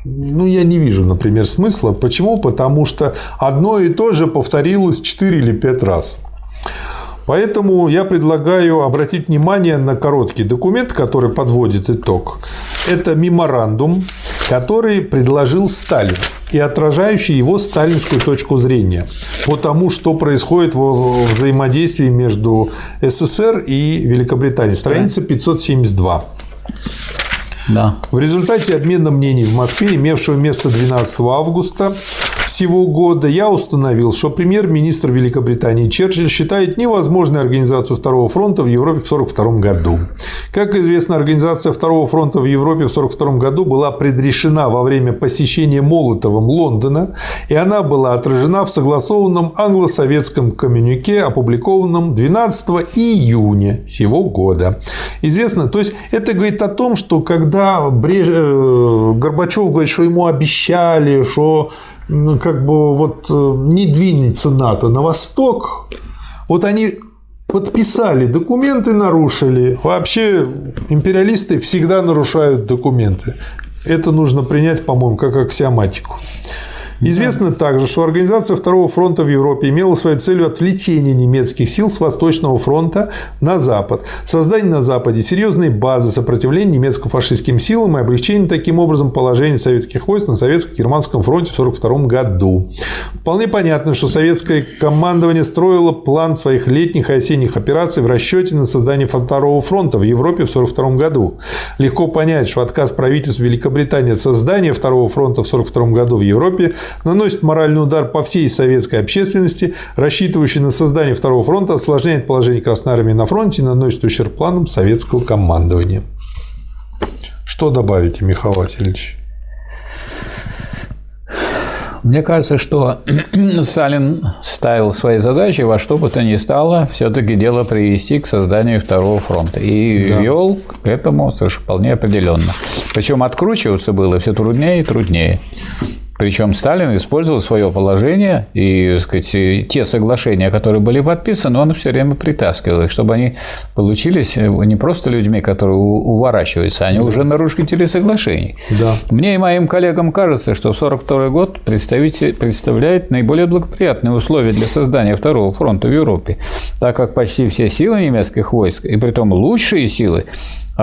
ну, я не вижу, например, смысла. Почему? Потому что одно и то же повторилось 4 или 5 раз. Поэтому я предлагаю обратить внимание на короткий документ, который подводит итог. Это меморандум, который предложил Сталин и отражающий его сталинскую точку зрения по тому, что происходит в взаимодействии между СССР и Великобританией. Страница 572. Да. В результате обмена мнений в Москве, имевшего место 12 августа сего года, я установил, что премьер-министр Великобритании Черчилль считает невозможной организацию Второго фронта в Европе в 1942 году. Как известно, организация Второго фронта в Европе в 1942 году была предрешена во время посещения Молотовым Лондона, и она была отражена в согласованном англо-советском коммюнике, опубликованном 12 июня сего года. Известно, то есть это говорит о том, что когда Бреж... Э, Горбачев говорит, что ему обещали, что как бы вот э, не двинется НАТО на восток, вот они подписали документы, нарушили. Вообще империалисты всегда нарушают документы. Это нужно принять, по-моему, как аксиоматику. Известно также, что организация Второго фронта в Европе имела своей целью отвлечение немецких сил с Восточного фронта на Запад, создание на Западе серьезной базы сопротивления немецко-фашистским силам и облегчение таким образом положения советских войск на советско-германском фронте в 1942 году. Вполне понятно, что советское командование строило план своих летних и осенних операций в расчете на создание Второго фронта в Европе в 1942 году. Легко понять, что отказ правительства Великобритании от создания Второго фронта в 1942 году в Европе наносит моральный удар по всей советской общественности, рассчитывающей на создание Второго фронта, осложняет положение Красной Армии на фронте и наносит ущерб планам советского командования. Что добавите, Михаил Васильевич? Мне кажется, что Сталин ставил свои задачи во что бы то ни стало все-таки дело привести к созданию второго фронта. И да. вел к этому совершенно вполне определенно. Причем откручиваться было все труднее и труднее. Причем Сталин использовал свое положение и так сказать, те соглашения, которые были подписаны, он все время притаскивал их, чтобы они получились не просто людьми, которые уворачиваются, они уже нарушители соглашений. Да. Мне и моим коллегам кажется, что 1942 год представляет наиболее благоприятные условия для создания Второго фронта в Европе, так как почти все силы немецких войск, и при том лучшие силы,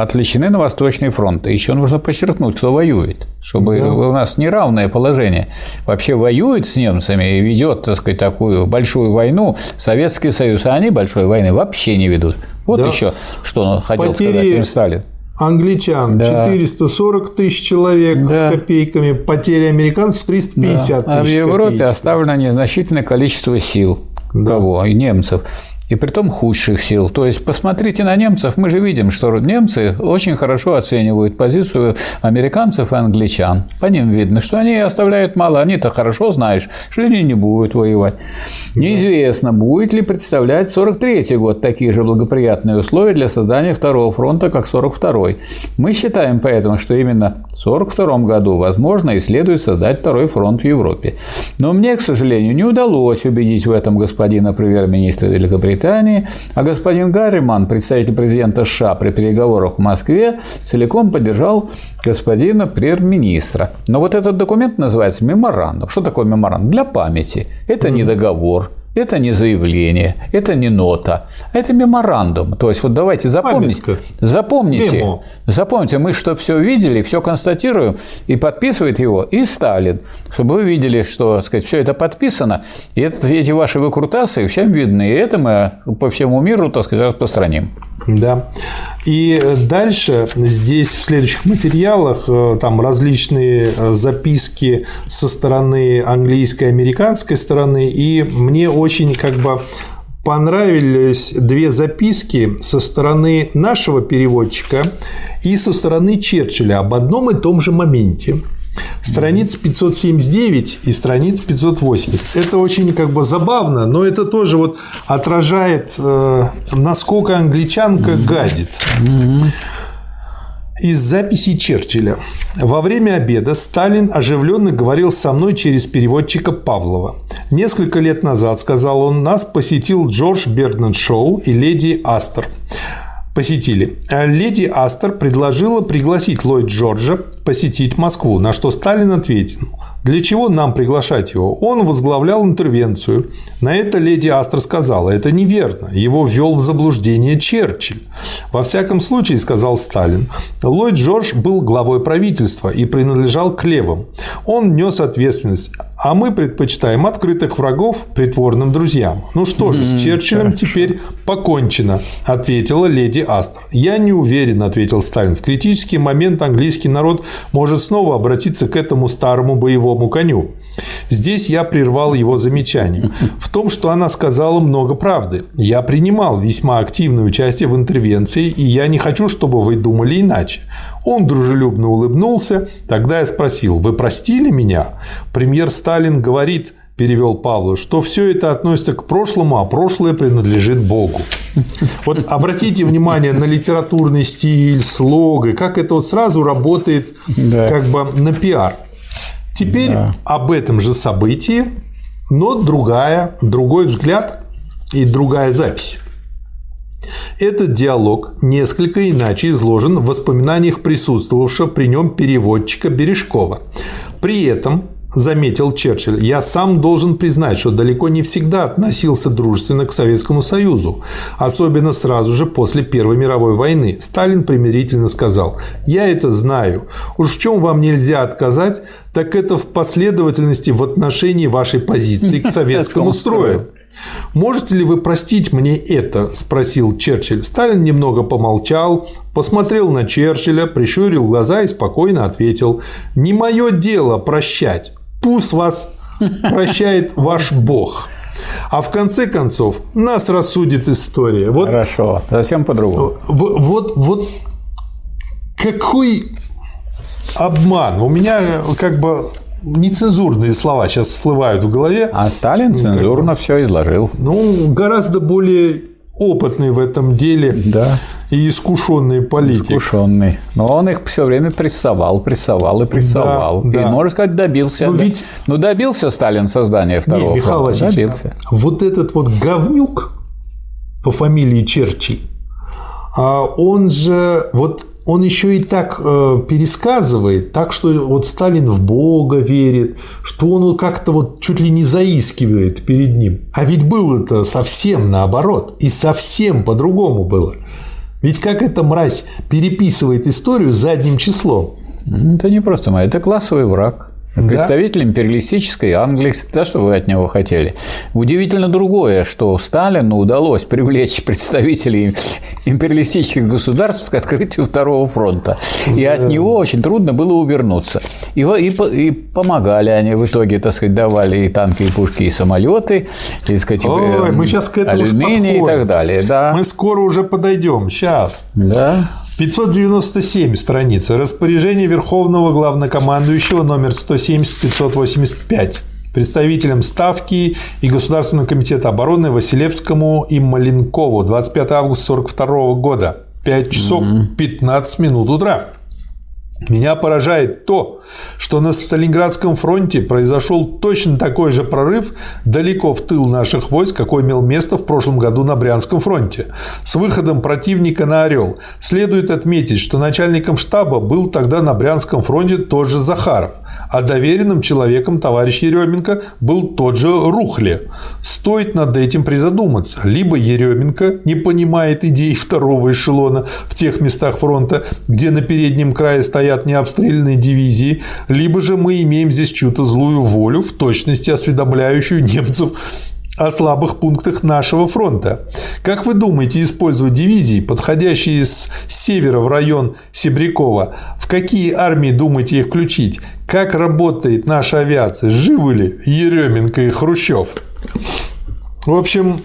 отвлечены на Восточный фронт. Еще нужно подчеркнуть, кто воюет, чтобы да. у нас неравное положение. Вообще воюет с немцами и ведет, так сказать, такую большую войну Советский Союз, а они большой войны вообще не ведут. Вот да. еще, что хотел Потери... сказать им Сталин англичан да. 440 тысяч человек да. с копейками, потери американцев 350 да. тысяч. А в Европе копеечек. оставлено незначительное количество сил. Да. Кого? Немцев и при том худших сил. То есть посмотрите на немцев, мы же видим, что немцы очень хорошо оценивают позицию американцев и англичан. По ним видно, что они оставляют мало, они-то хорошо знаешь, что они не будут воевать. Неизвестно, будет ли представлять 43 год такие же благоприятные условия для создания второго фронта, как 42-й. Мы считаем поэтому, что именно в 42 году возможно и следует создать второй фронт в Европе. Но мне, к сожалению, не удалось убедить в этом господина премьер-министра Великобритании Великобритании, а господин Гарриман, представитель президента США при переговорах в Москве, целиком поддержал господина премьер-министра. Но вот этот документ называется меморандум. Что такое меморандум? Для памяти. Это не договор, это не заявление, это не нота, это меморандум. То есть вот давайте запомните, запомните, Демо. запомните, мы что все видели, все констатируем, и подписывает его и Сталин, чтобы вы видели, что сказать, все это подписано, и это, эти ваши выкрутасы всем видны, и это мы по всему миру, так сказать, распространим. Да. И дальше здесь в следующих материалах э, там различные э, записки со стороны английской и американской стороны, и мне очень как бы понравились две записки со стороны нашего переводчика и со стороны Черчилля об одном и том же моменте. Страница 579 и страница 580. Это очень как бы забавно, но это тоже вот отражает, э, насколько англичанка гадит. Из записи Черчилля. Во время обеда Сталин оживленно говорил со мной через переводчика Павлова. Несколько лет назад, сказал он, нас посетил Джордж Бернард Шоу и леди Астер посетили. Леди Астер предложила пригласить Ллойд Джорджа посетить Москву, на что Сталин ответил, для чего нам приглашать его? Он возглавлял интервенцию. На это леди Астер сказала, это неверно, его ввел в заблуждение Черчилль. Во всяком случае, сказал Сталин, Ллойд Джордж был главой правительства и принадлежал к левым. Он нес ответственность а мы предпочитаем открытых врагов притворным друзьям. Ну что же, с Черчиллем теперь покончено, ответила леди Астер. Я не уверен, ответил Сталин. В критический момент английский народ может снова обратиться к этому старому боевому коню. Здесь я прервал его замечание. В том, что она сказала много правды. Я принимал весьма активное участие в интервенции, и я не хочу, чтобы вы думали иначе. Он дружелюбно улыбнулся. Тогда я спросил, вы простили меня? Премьер Сталин говорит, перевел Павлов, что все это относится к прошлому, а прошлое принадлежит Богу. Вот обратите внимание на литературный стиль, слога, как это вот сразу работает да. как бы на пиар. Теперь да. об этом же событии, но другая, другой взгляд и другая запись. Этот диалог несколько иначе изложен в воспоминаниях присутствовавшего при нем переводчика Бережкова. При этом заметил Черчилль, я сам должен признать, что далеко не всегда относился дружественно к Советскому Союзу, особенно сразу же после Первой мировой войны. Сталин примирительно сказал, я это знаю, уж в чем вам нельзя отказать, так это в последовательности в отношении вашей позиции к советскому строю. «Можете ли вы простить мне это?» – спросил Черчилль. Сталин немного помолчал, посмотрел на Черчилля, прищурил глаза и спокойно ответил. «Не мое дело прощать. Пусть вас прощает ваш Бог». А в конце концов нас рассудит история. Вот, Хорошо, совсем по-другому. Вот, вот, вот какой обман. У меня как бы нецензурные слова сейчас всплывают в голове. А Сталин ну, цензурно как все изложил. Ну, гораздо более опытный в этом деле да. и искушенный политик. Искушенный. Но он их все время прессовал, прессовал и прессовал. Да, и, да. можно сказать, добился. Но ну, ведь... Ну, добился Сталин создания второго Не, Михаил фронта. Добился. Вот этот вот говнюк по фамилии Черчилль, а он же вот он еще и так э, пересказывает, так что вот Сталин в Бога верит, что он как-то вот чуть ли не заискивает перед ним. А ведь было это совсем наоборот, и совсем по-другому было. Ведь как эта мразь переписывает историю задним числом? Это не просто мразь, это классовый враг. Представитель да? империалистической Англии, да, что вы от него хотели. Удивительно другое, что Сталину удалось привлечь представителей империалистических государств к открытию Второго фронта. И да. от него очень трудно было увернуться. И, и, и помогали они в итоге, так сказать, давали и танки, и пушки, и самолеты, и, сказать, Ой, мы сейчас к этому алюминий и так далее. Да. Мы скоро уже подойдем. Сейчас. Да. 597 страница. Распоряжение Верховного Главнокомандующего номер 170-585 представителям Ставки и Государственного комитета обороны Василевскому и Маленкову 25 августа 1942 года. 5 часов 15 минут утра. Меня поражает то, что на Сталинградском фронте произошел точно такой же прорыв далеко в тыл наших войск, какой имел место в прошлом году на Брянском фронте. С выходом противника на Орел следует отметить, что начальником штаба был тогда на Брянском фронте тот же Захаров, а доверенным человеком товарищ Еременко был тот же Рухле. Стоит над этим призадуматься. Либо Еременко не понимает идей второго эшелона в тех местах фронта, где на переднем крае стоят необстрелянные дивизии, либо же мы имеем здесь чью-то злую волю, в точности осведомляющую немцев о слабых пунктах нашего фронта. Как вы думаете использовать дивизии, подходящие с севера в район Себрякова? В какие армии думаете их включить? Как работает наша авиация? Живы ли Еременко и Хрущев? В общем,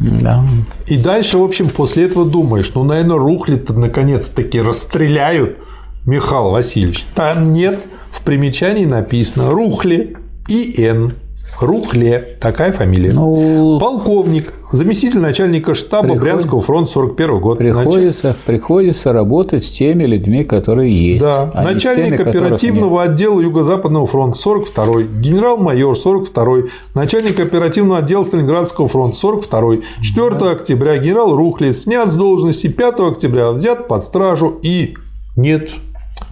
да. И дальше, в общем, после этого думаешь, ну, наверное, Рухли-то наконец-таки расстреляют – Михаил Васильевич. Там нет, в примечании написано Рухле и Н. Рухле, такая фамилия. Ну, Полковник, заместитель начальника штаба приход... Брянского фронта 41 год. Приходится, Нач... приходится работать с теми людьми, которые есть. Да, а начальник теми, оперативного отдела Юго-Западного фронта 42 генерал-майор 42 начальник оперативного отдела Сталинградского фронта 42 4 да. октября генерал Рухле снят с должности 5 октября взят под стражу и нет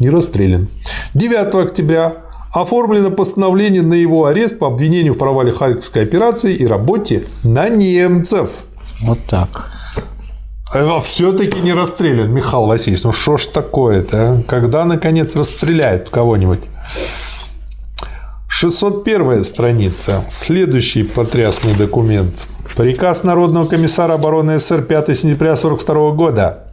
не расстрелян. 9 октября оформлено постановление на его арест по обвинению в провале Харьковской операции и работе на немцев. Вот так. А все-таки не расстрелян, Михаил Васильевич. Ну что ж такое-то? А? Когда, наконец, расстреляют кого-нибудь? 601 страница. Следующий потрясный документ. Приказ Народного комиссара обороны СССР 5 сентября 1942 года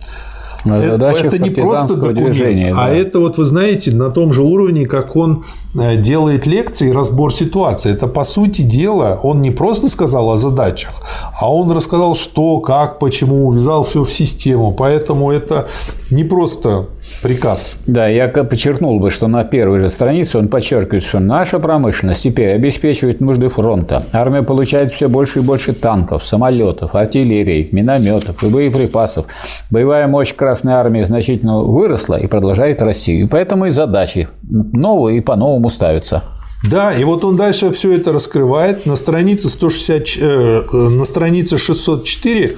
это, это не просто документ, движения, а да. а это вот вы знаете на том же уровне, как он э, делает лекции, разбор ситуации. Это по сути дела он не просто сказал о задачах, а он рассказал, что, как, почему, увязал все в систему. Поэтому это не просто приказ. Да, я подчеркнул бы, что на первой же странице он подчеркивает, что наша промышленность теперь обеспечивает нужды фронта. Армия получает все больше и больше танков, самолетов, артиллерии, минометов и боеприпасов. Боевая мощь Красной Армии значительно выросла и продолжает расти. И поэтому и задачи новые и по-новому ставятся. Да, и вот он дальше все это раскрывает. На странице, 160, э, э, на странице 604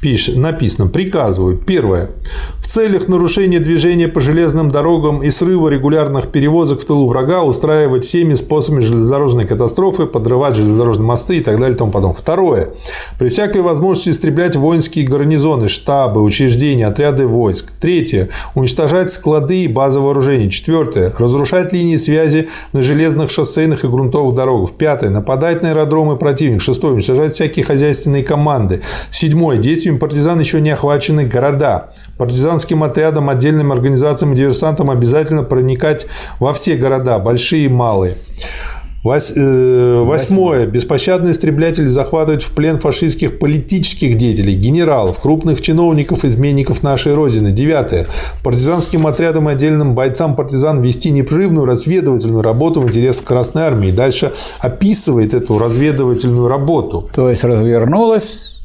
пишет, написано, приказываю, первое, в целях нарушения движения по железным дорогам и срыва регулярных перевозок в тылу врага устраивать всеми способами железнодорожной катастрофы, подрывать железнодорожные мосты и так далее и тому подобное. Второе, при всякой возможности истреблять воинские гарнизоны, штабы, учреждения, отряды войск. Третье, уничтожать склады и базы вооружений. Четвертое, разрушать линии связи на железных шоссейных и грунтовых дорогах. Пятое, нападать на аэродромы противника. Шестое, уничтожать всякие хозяйственные команды. Седьмое, действием партизан еще не охвачены города. Партизанским отрядам, отдельным организациям и диверсантам обязательно проникать во все города, большие и малые. Э, восьмое. Беспощадно истреблятели захватывать в плен фашистских политических деятелей, генералов, крупных чиновников, изменников нашей Родины. Девятое. Партизанским отрядам и отдельным бойцам партизан вести непрерывную разведывательную работу в интересах Красной Армии. Дальше описывает эту разведывательную работу. То есть развернулась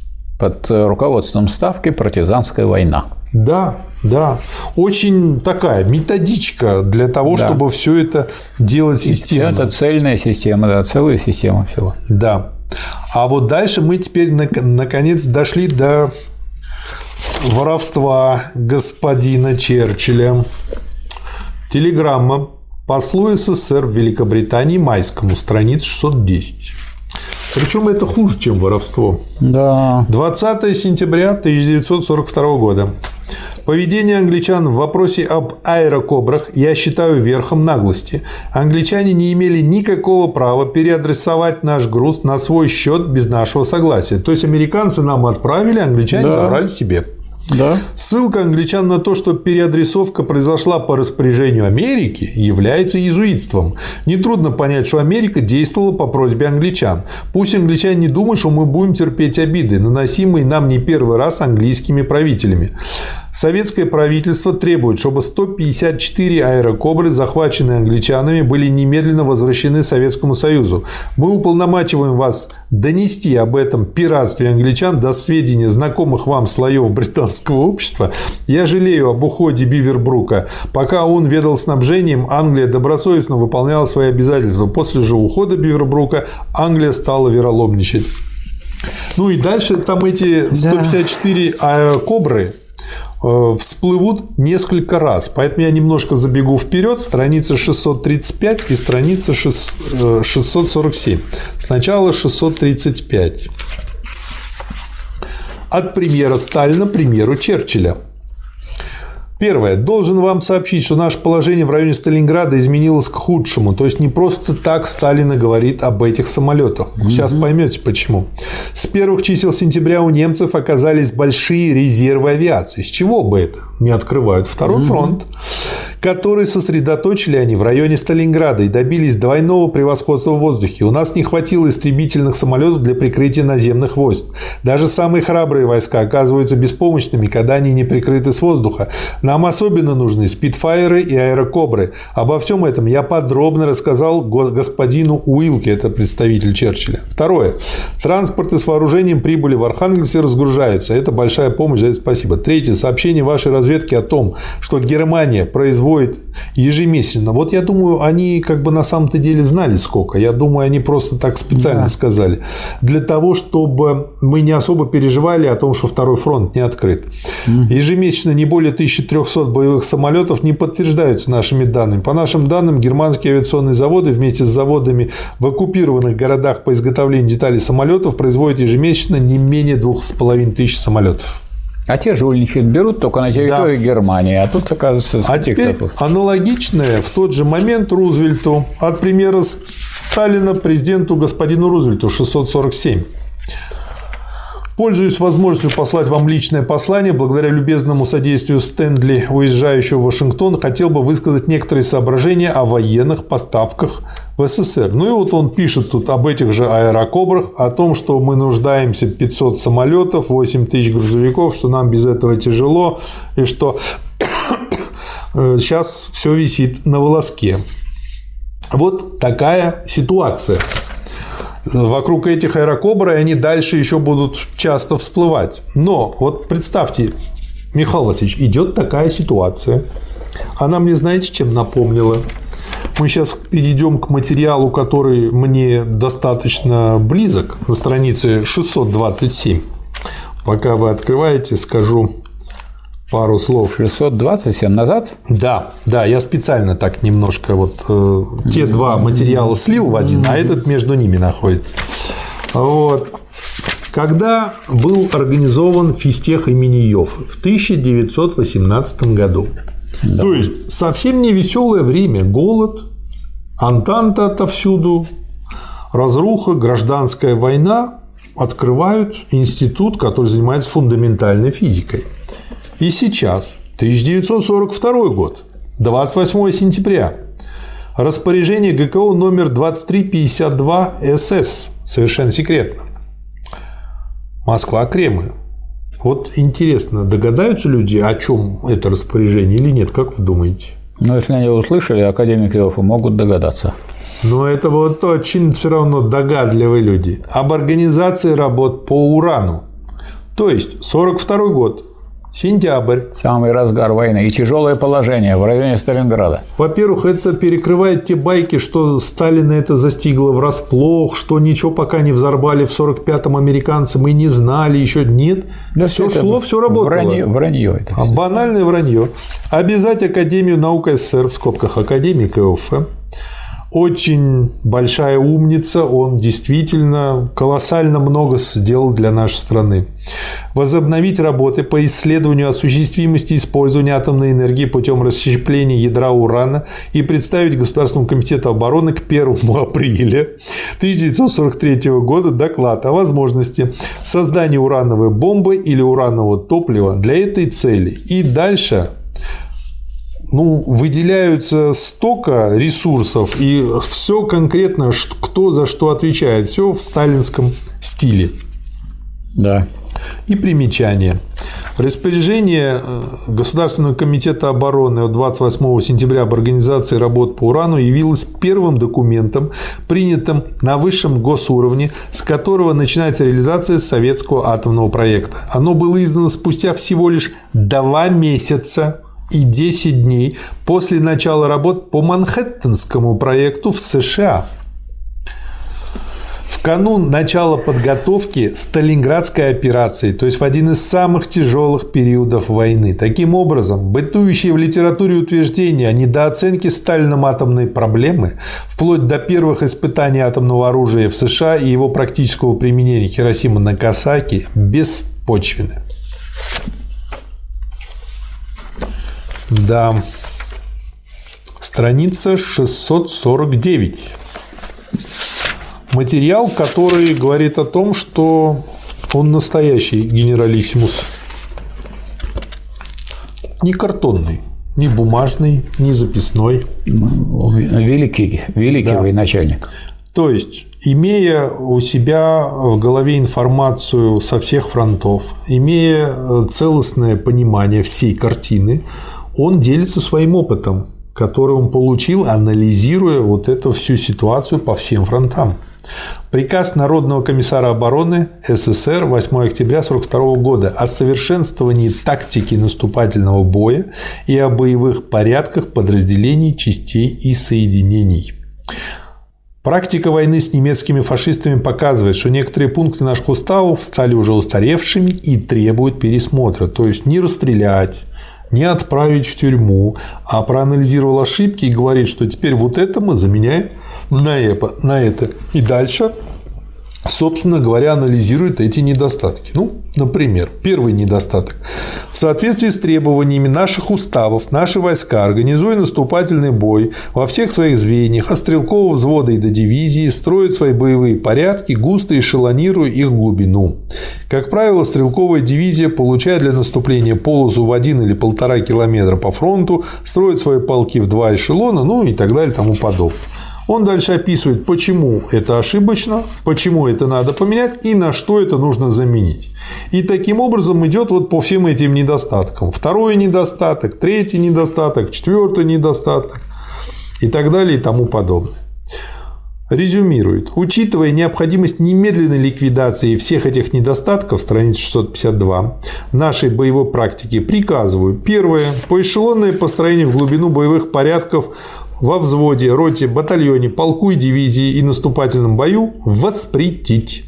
под руководством Ставки партизанская война. Да, да. Очень такая методичка для того, да. чтобы все это делать системно. Это цельная система, да, целая система всего. Да. А вот дальше мы теперь наконец дошли до воровства господина Черчилля. Телеграмма послу СССР в Великобритании Майскому, страница 610. Причем это хуже, чем воровство. Да. 20 сентября 1942 года. Поведение англичан в вопросе об аэрокобрах я считаю верхом наглости. Англичане не имели никакого права переадресовать наш груз на свой счет без нашего согласия. То есть американцы нам отправили, англичане да. забрали себе. Да. Ссылка англичан на то, что переадресовка произошла по распоряжению Америки, является иезуитством. Нетрудно понять, что Америка действовала по просьбе англичан. Пусть англичане не думают, что мы будем терпеть обиды, наносимые нам не первый раз английскими правителями. Советское правительство требует, чтобы 154 аэрокобры, захваченные англичанами, были немедленно возвращены Советскому Союзу. Мы уполномачиваем вас донести об этом пиратстве англичан до сведения знакомых вам слоев британского общества. Я жалею об уходе Бивербрука. Пока он ведал снабжением, Англия добросовестно выполняла свои обязательства. После же ухода Бивербрука Англия стала вероломничать. Ну и дальше там эти 154 да. аэрокобры, всплывут несколько раз. Поэтому я немножко забегу вперед. Страница 635 и страница 647. Э, Сначала 635. От премьера Сталина к премьеру Черчилля. Первое. Должен вам сообщить, что наше положение в районе Сталинграда изменилось к худшему. То есть не просто так Сталина говорит об этих самолетах. Сейчас поймете почему. С первых чисел сентября у немцев оказались большие резервы авиации. С чего бы это? Не открывают второй угу. фронт которые сосредоточили они в районе Сталинграда и добились двойного превосходства в воздухе. У нас не хватило истребительных самолетов для прикрытия наземных войск. Даже самые храбрые войска оказываются беспомощными, когда они не прикрыты с воздуха. Нам особенно нужны спидфайеры и аэрокобры. Обо всем этом я подробно рассказал господину Уилке, это представитель Черчилля. Второе. Транспорты с вооружением прибыли в Архангельск и разгружаются. Это большая помощь, за это спасибо. Третье. Сообщение вашей разведки о том, что Германия производит производит ежемесячно. Вот я думаю, они как бы на самом-то деле знали сколько. Я думаю, они просто так специально да. сказали. Для того, чтобы мы не особо переживали о том, что второй фронт не открыт. Ежемесячно не более 1300 боевых самолетов не подтверждаются нашими данными. По нашим данным, германские авиационные заводы вместе с заводами в оккупированных городах по изготовлению деталей самолетов производят ежемесячно не менее 2500 самолетов. А те жульничают, берут только на территории да. Германии, а тут оказывается... А теперь аналогичное в тот же момент Рузвельту от премьера Сталина президенту господину Рузвельту 647. Пользуюсь возможностью послать вам личное послание. Благодаря любезному содействию Стэнли, уезжающего в Вашингтон, хотел бы высказать некоторые соображения о военных поставках в СССР. Ну и вот он пишет тут об этих же аэрокобрах, о том, что мы нуждаемся в 500 самолетов, 8 тысяч грузовиков, что нам без этого тяжело, и что сейчас все висит на волоске. Вот такая ситуация вокруг этих аэрокобр, и они дальше еще будут часто всплывать. Но вот представьте, Михаил Васильевич, идет такая ситуация. Она мне, знаете, чем напомнила? Мы сейчас перейдем к материалу, который мне достаточно близок, на странице 627. Пока вы открываете, скажу пару слов. 627 назад? Да, да, я специально так немножко вот э, те два материала слил в один, а этот между ними находится. Вот. Когда был организован физтех имени Йоффе в 1918 году. Да. То есть совсем не веселое время, голод, Антанта отовсюду, разруха, гражданская война открывают институт, который занимается фундаментальной физикой. И сейчас, 1942 год, 28 сентября, распоряжение ГКО номер 2352 СС, совершенно секретно. Москва, Кремль. Вот интересно, догадаются люди, о чем это распоряжение или нет, как вы думаете? Ну, если они услышали, академики ИОФа могут догадаться. Но это вот очень все равно догадливые люди. Об организации работ по урану. То есть 42 год, Сентябрь. Самый разгар войны. И тяжелое положение в районе Сталинграда. Во-первых, это перекрывает те байки, что Сталина это застигло врасплох, что ничего пока не взорвали в 45-м американцы, мы не знали еще. Нет, да все шло, все работало. Вранье, вранье это. А банальное вранье. Обязать Академию наук СССР, в скобках Академии КФ, очень большая умница, он действительно колоссально много сделал для нашей страны. Возобновить работы по исследованию осуществимости использования атомной энергии путем расщепления ядра урана и представить Государственному комитету обороны к 1 апреля 1943 года доклад о возможности создания урановой бомбы или уранового топлива для этой цели. И дальше ну, выделяются столько ресурсов, и все конкретно, кто за что отвечает, все в сталинском стиле. Да. И примечание. Распоряжение э, Государственного комитета обороны от 28 сентября об организации работ по урану явилось первым документом, принятым на высшем госуровне, с которого начинается реализация советского атомного проекта. Оно было издано спустя всего лишь два месяца и 10 дней после начала работ по Манхэттенскому проекту в США. В канун начала подготовки Сталинградской операции, то есть в один из самых тяжелых периодов войны. Таким образом, бытующие в литературе утверждения о недооценке Сталином атомной проблемы, вплоть до первых испытаний атомного оружия в США и его практического применения Хиросима на Касаки, беспочвены. Да. Страница 649. Материал, который говорит о том, что он настоящий генералиссимус. Не картонный, не бумажный, не записной. Великий, великий да. военачальник. То есть, имея у себя в голове информацию со всех фронтов, имея целостное понимание всей картины, он делится своим опытом, который он получил, анализируя вот эту всю ситуацию по всем фронтам. Приказ Народного комиссара обороны СССР 8 октября 1942 года о совершенствовании тактики наступательного боя и о боевых порядках подразделений, частей и соединений. Практика войны с немецкими фашистами показывает, что некоторые пункты наших уставов стали уже устаревшими и требуют пересмотра. То есть не расстрелять, не отправить в тюрьму, а проанализировал ошибки и говорит, что теперь вот это мы заменяем на это. И дальше собственно говоря, анализирует эти недостатки. Ну, например, первый недостаток. В соответствии с требованиями наших уставов, наши войска, организуя наступательный бой во всех своих звеньях, от стрелкового взвода и до дивизии, строят свои боевые порядки, густо эшелонируя их глубину. Как правило, стрелковая дивизия, получая для наступления полосу в один или полтора километра по фронту, строит свои полки в два эшелона, ну и так далее тому подобное. Он дальше описывает, почему это ошибочно, почему это надо поменять и на что это нужно заменить. И таким образом идет вот по всем этим недостаткам. Второй недостаток, третий недостаток, четвертый недостаток и так далее и тому подобное. Резюмирует. Учитывая необходимость немедленной ликвидации всех этих недостатков, страница 652, нашей боевой практики приказываю. Первое. Поэшелонное построение в глубину боевых порядков во взводе, роте, батальоне, полку и дивизии и наступательном бою воспретить.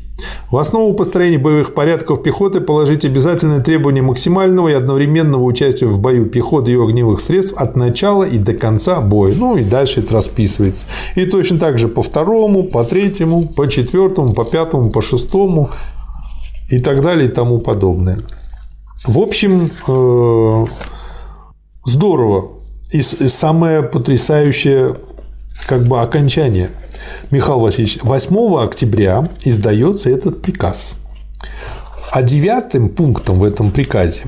В основу построения боевых порядков пехоты положить обязательное требование максимального и одновременного участия в бою пехоты и огневых средств от начала и до конца боя. Ну и дальше это расписывается. И точно так же по второму, по третьему, по четвертому, по пятому, по шестому и так далее и тому подобное. В общем, э, здорово и самое потрясающее как бы окончание. Михаил Васильевич, 8 октября издается этот приказ. А девятым пунктом в этом приказе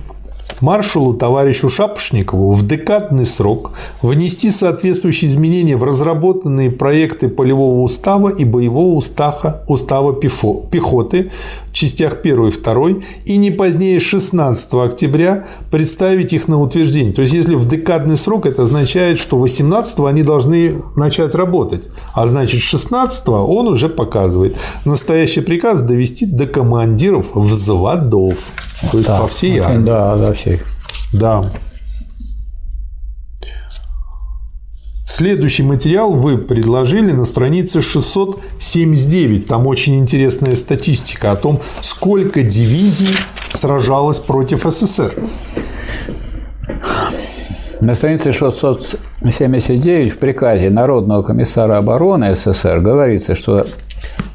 маршалу товарищу Шапошникову в декадный срок внести соответствующие изменения в разработанные проекты полевого устава и боевого устава, устава пехоты частях 1 и 2 и не позднее 16 октября представить их на утверждение. То есть, если в декадный срок, это означает, что 18 они должны начать работать, а значит 16 он уже показывает. Настоящий приказ довести до командиров взводов. То есть, да, по всей армии. Да, да, всей. Да. Следующий материал вы предложили на странице 679. Там очень интересная статистика о том, сколько дивизий сражалось против СССР. На странице 679 в приказе Народного комиссара обороны СССР говорится, что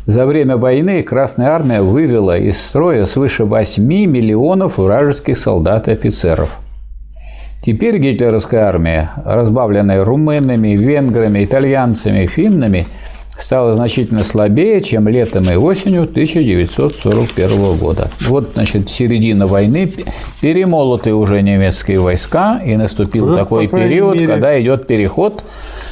за время войны Красная Армия вывела из строя свыше 8 миллионов вражеских солдат и офицеров. Теперь гитлеровская армия, разбавленная румынами, венграми, итальянцами, финнами, стала значительно слабее, чем летом и осенью 1941 года. Вот, значит, середина войны, перемолоты уже немецкие войска, и наступил Ну, такой период, мере- когда идет переход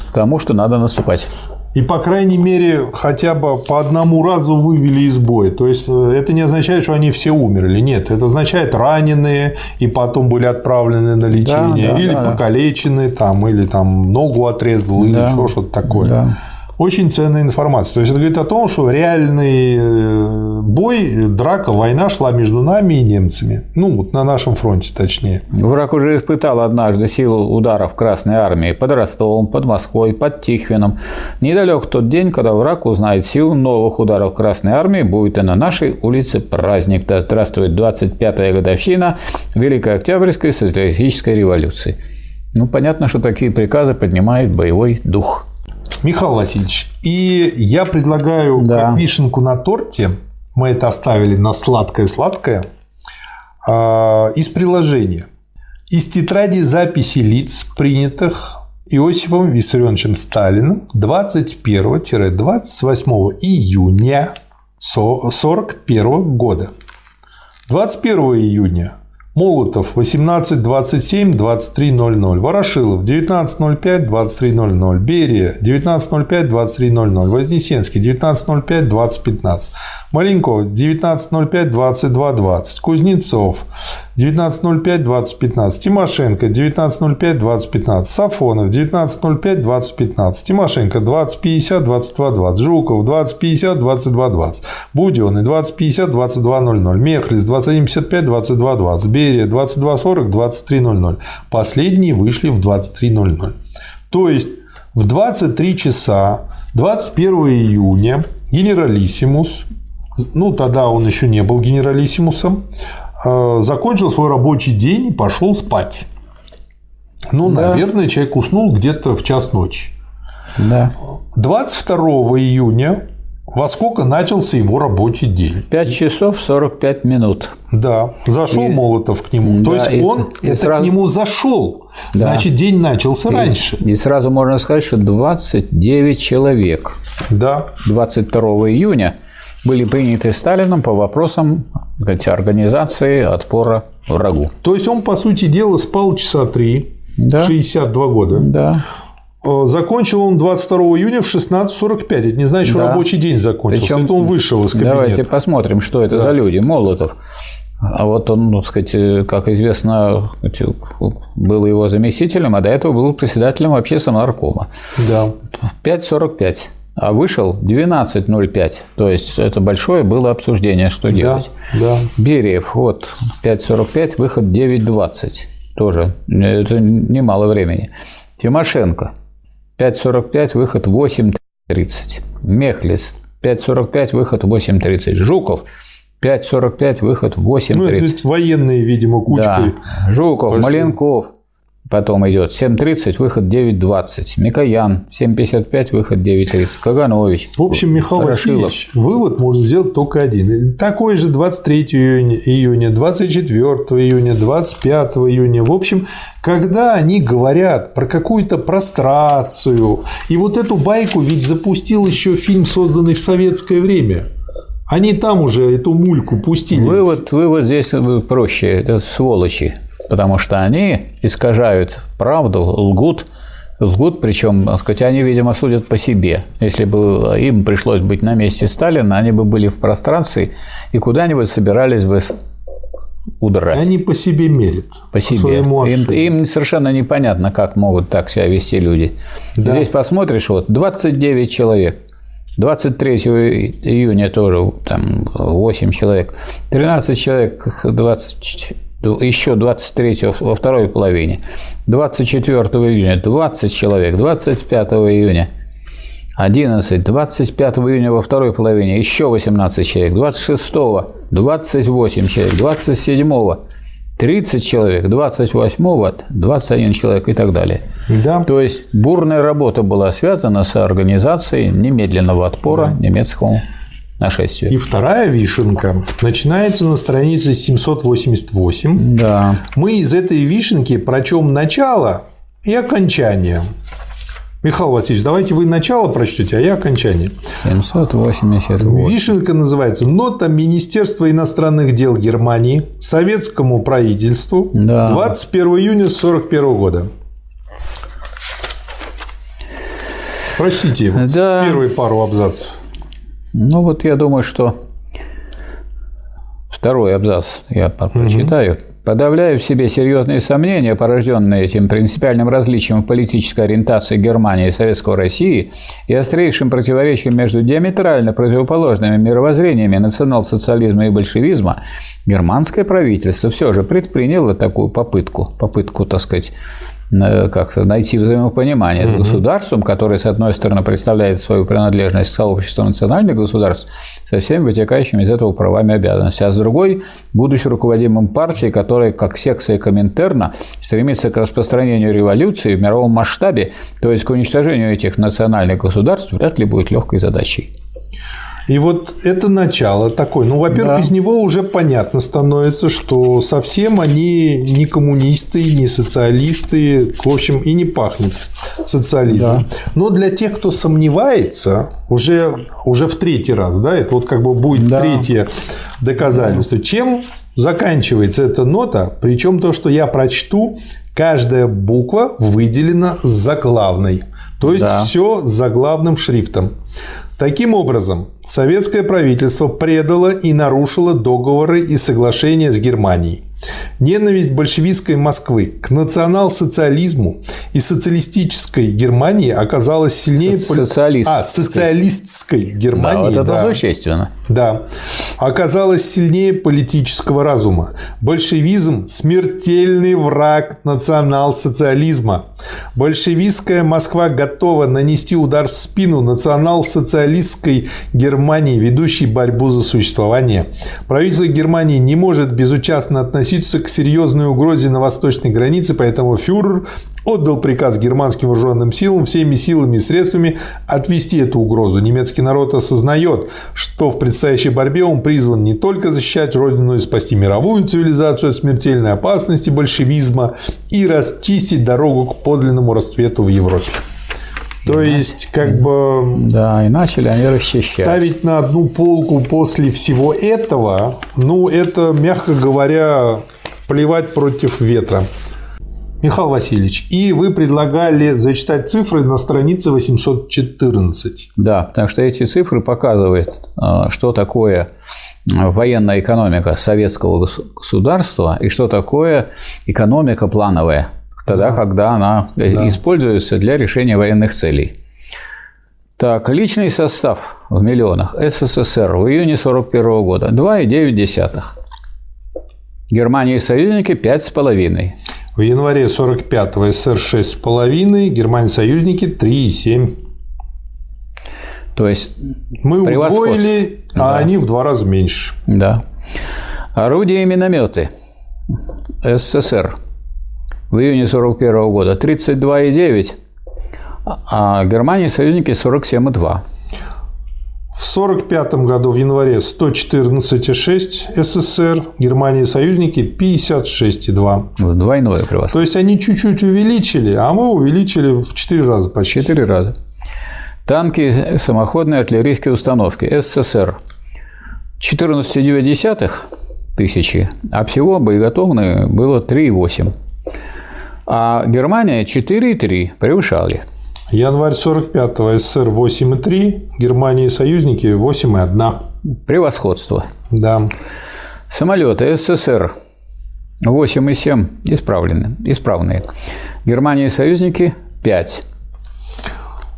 к тому, что надо наступать. И, по крайней мере, хотя бы по одному разу вывели из боя. То есть, э, это не означает, что они все умерли. Нет, это означает раненые и потом были отправлены на лечение. да, или да, да. покалечены, там, или там ногу отрезал, или Да. еще что-то такое. Да. Очень ценная информация. То есть, это говорит о том, что реальный э, бой, драка, война шла между нами и немцами. Ну, вот на нашем фронте, точнее. Враг уже испытал однажды силу ударов Красной Армии под Ростовом, под Москвой, под Тихвином. Недалек тот день, когда враг узнает силу новых ударов Красной Армии, будет и на нашей улице праздник. Да здравствует 25-я годовщина Великой Октябрьской социалистической революции. Ну, понятно, что такие приказы поднимают боевой дух. Михаил Васильевич, и я предлагаю Да. как вишенку на торте, мы это оставили на сладкое-сладкое, а, из приложения. Из тетради записи лиц, принятых Иосифом Виссарионовичем Сталиным 21-28 июня 1941 года. 21 июня Молотов 18.27, 23.00. Ворошилов 19.05, 23.00. Берия 19.05, 23.00. Вознесенский 19.05, 20.15. Маленков 19.05, 22.20. Кузнецов 19.05, 20.15. Тимошенко 19.05, 20.15. Сафонов 19.05, 20.15. Тимошенко 20.50, 22.20. Жуков 20.50, 22.20. Буденный 20.50, 22.00. Мехлис 21.55, 22.20. Берия 22.40, 23.00. Последние вышли в 23.00. То есть в 23 часа 21 июня генералиссимус, ну тогда он еще не был генералиссимусом, э, закончил свой рабочий день и пошел спать. Ну, Да. наверное, человек уснул где-то в час ночи. Да. 22 июня во сколько начался его рабочий день? 5 часов 45 минут. Да, зашел И- Молотов к нему. То Да, есть и- он и это сразу- к нему зашел. Да. Значит, день начался раньше. И сразу можно сказать, что 29 человек Да. 22 июня были приняты Сталином по вопросам сказать, организации отпора врагу. То есть он, по сути дела, спал часа три, Да. 62 года. Да. Э, Закончил он 22 июня в 16.45. Это не значит, что Да. рабочий день закончился. Причем- Это он вышел из кабинета. Давайте посмотрим, что это за люди. Молотов. А вот он, ну, так сказать, э, как известно, сказать, был его заместителем, а до этого был председателем вообще самоаркома. Да. 5.45, а вышел 12.05. То есть это большое было обсуждение, что Да, делать. да. Бериев, вот, 5.45, выход 9.20. Тоже это немало времени. Тимошенко, 5.45, выход 8.30. Мехлис, 5.45, выход 8.30. Жуков, 5.45, выход 8.30. Ну, это военные, видимо, кучкой. Да. Жуков, Пошли. Маленков. Потом идет 7.30, выход 9.20. Микоян, 7.55, выход 9.30. Каганович. В общем, Михаил Ворошилов. Васильевич, вывод можно сделать только один. Такой же 23 июня, июня, 24 июня, 25 июня. В общем, когда они говорят про какую-то прострацию, и вот эту байку ведь запустил еще фильм, созданный в советское время. Они там уже эту мульку пустили. Вывод, вывод здесь проще. Это сволочи. Потому что они искажают правду, лгут. Лгут, причем, так сказать, они, видимо, судят по себе. Если бы им пришлось быть на месте Сталина, они бы были в пространстве и куда-нибудь собирались бы удрать. Они по себе мерят. по себе. своему Им, им совершенно непонятно, как могут так себя вести люди. Да. Здесь посмотришь, вот 29 человек. 23 июня тоже там 8 человек. 13 человек 20, еще 23 во второй половине. 24 июня 20 человек. 25 июня 11, 25 июня во второй половине еще 18 человек, 26, 28 человек, 27, 30 человек, 28-го 21 человек и так далее. Да. То есть бурная работа была связана с организацией немедленного отпора да. немецкому нашествию. И вторая вишенка начинается на странице 788. Да. Мы из этой вишенки прочем начало и окончание. Михаил Васильевич, давайте вы начало прочтете, а я окончание. 788. Вишенка называется «Нота Министерства иностранных дел Германии советскому правительству Да. 21 июня 1941 года». Прочтите Да. первые пару абзацев. Ну вот я думаю, что второй абзац я прочитаю. Подавляя в себе серьезные сомнения, порожденные этим принципиальным различием в политической ориентации Германии и Советской России и острейшим противоречием между диаметрально противоположными мировоззрениями национал-социализма и большевизма, германское правительство все же предприняло такую попытку, попытку, так сказать, как-то найти взаимопонимание с государством, которое, с одной стороны, представляет свою принадлежность к сообществу национальных государств со всеми вытекающими из этого правами и обязанностями, а с другой, будучи руководимым партией, которая, как секция Коминтерна, стремится к распространению революции в мировом масштабе, то есть к уничтожению этих национальных государств, вряд ли будет легкой задачей. И вот это начало такое. Ну, во-первых, Да. из него уже понятно становится, что совсем они не коммунисты, не социалисты, в общем, и не пахнет социализмом. Но для тех, кто сомневается, уже, уже в третий раз, да, это вот как бы будет Да. третье доказательство. Чем заканчивается эта нота? Причем то, что я прочту, каждая буква выделена заглавной. То есть Да. все заглавным шрифтом. Таким образом, советское правительство предало и нарушило договоры и соглашения с Германией. Ненависть большевистской Москвы к национал-социализму и социалистической Германии оказалась сильнее... Социалистской. А, социалистской Да, Германии. вот это да. существенно. Да, оказалось сильнее политического разума. Большевизм – смертельный враг национал-социализма. Большевистская Москва готова нанести удар в спину национал-социалистской Германии, ведущей борьбу за существование. Правительство Германии не может безучастно относиться к серьезной угрозе на восточной границе, поэтому фюрер отдал приказ германским вооруженным силам всеми силами и средствами отвести эту угрозу. Немецкий народ осознает, что в предстоящей борьбе он призван не только защищать Родину, и спасти мировую цивилизацию от смертельной опасности большевизма и расчистить дорогу к подлинному расцвету в Европе. То есть, как бы Да, и начали они расчищать. ставить на одну полку после всего этого, ну, это, мягко говоря, плевать против ветра. Михаил Васильевич, и вы предлагали зачитать цифры на странице 814. Да, потому что эти цифры показывают, э, что такое военная экономика советского гос- государства и что такое экономика плановая, тогда, когда она э, используется для решения военных целей. Так, личный состав в миллионах СССР в июне 1941 года 2,9. Германия и союзники 5,5. В январе 45-го СССР 6,5, Германия союзники 3,7. То есть, Мы удвоили, а они в два раза меньше. да. Орудия и минометы СССР в июне 1941 года 32,9, а Германия и союзники 47,2. В 1945 году в январе 114,6 СССР, Германия и союзники 56,2. В Двойное превосходство. То есть они чуть-чуть увеличили, а мы увеличили в 4 раза почти. Четыре раза. Танки, самоходные артиллерийские установки СССР 14,9 тысячи, а всего боеготовные было 3,8. А Германия 4,3 превышали. Январь 45-го СССР 8,3, Германия и союзники 8,1. Превосходство. Да. Самолеты СССР 8,7 исправлены, исправные. Германия и союзники 5.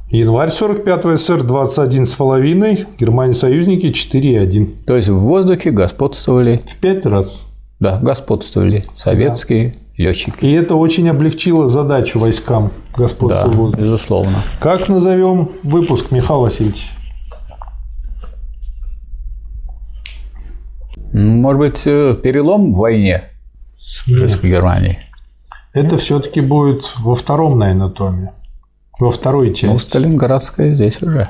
Январь 45-го СССР 21,5, Германия союзники 4,1. То есть в воздухе господствовали, В 5 раз. да, господствовали советские летчики. И это очень облегчило задачу войскам господства Да, в воздухе. безусловно. Как назовем выпуск, Михаил Васильевич? Может быть, э, перелом в войне с фашистской Германии. Это все-таки будет во втором, наверное, томе. Во второй части. Ну, Сталинградская здесь уже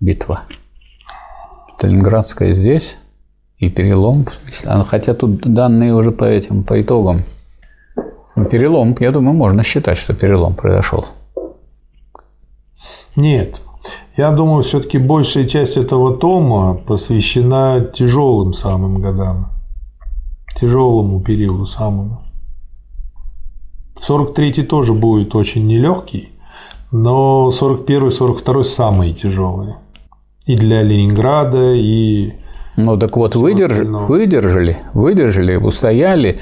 битва. Сталинградская здесь и перелом. Хотя тут данные уже по этим, по итогам. Перелом, я думаю, можно считать, что перелом произошел. Нет. Я думаю, все-таки большая часть этого тома посвящена тяжелым самым годам. Тяжелому периоду самому. 43-й тоже будет очень нелегкий, но 41-42 самые тяжелые. И для Ленинграда, и ну так вот, выдержали, выдержали, выдержали, устояли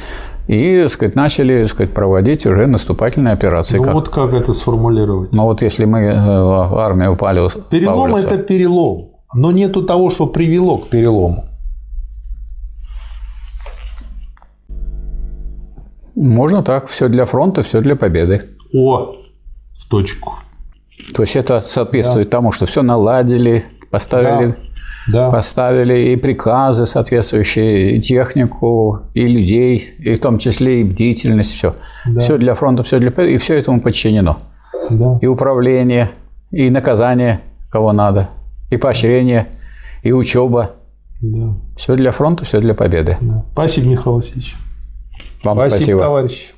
и, сказать, начали, сказать, проводить уже наступательные операции. Ну как? вот как это сформулировать? Ну вот если мы э, в армию упали... Перелом – это перелом, но нету того, что привело к перелому. Можно так, все для фронта, все для победы. О, в точку. То есть это соответствует да. тому, что все наладили, поставили, да. Да. поставили и приказы соответствующие, и технику, и людей, и в том числе и бдительность, все. Да. Все для фронта, все для и все этому подчинено. Да. И управление, и наказание, кого надо, и поощрение, и учеба. Да. Все для фронта, все для победы. Да. Спасибо, Михаил Васильевич. Вам спасибо, спасибо. товарищ.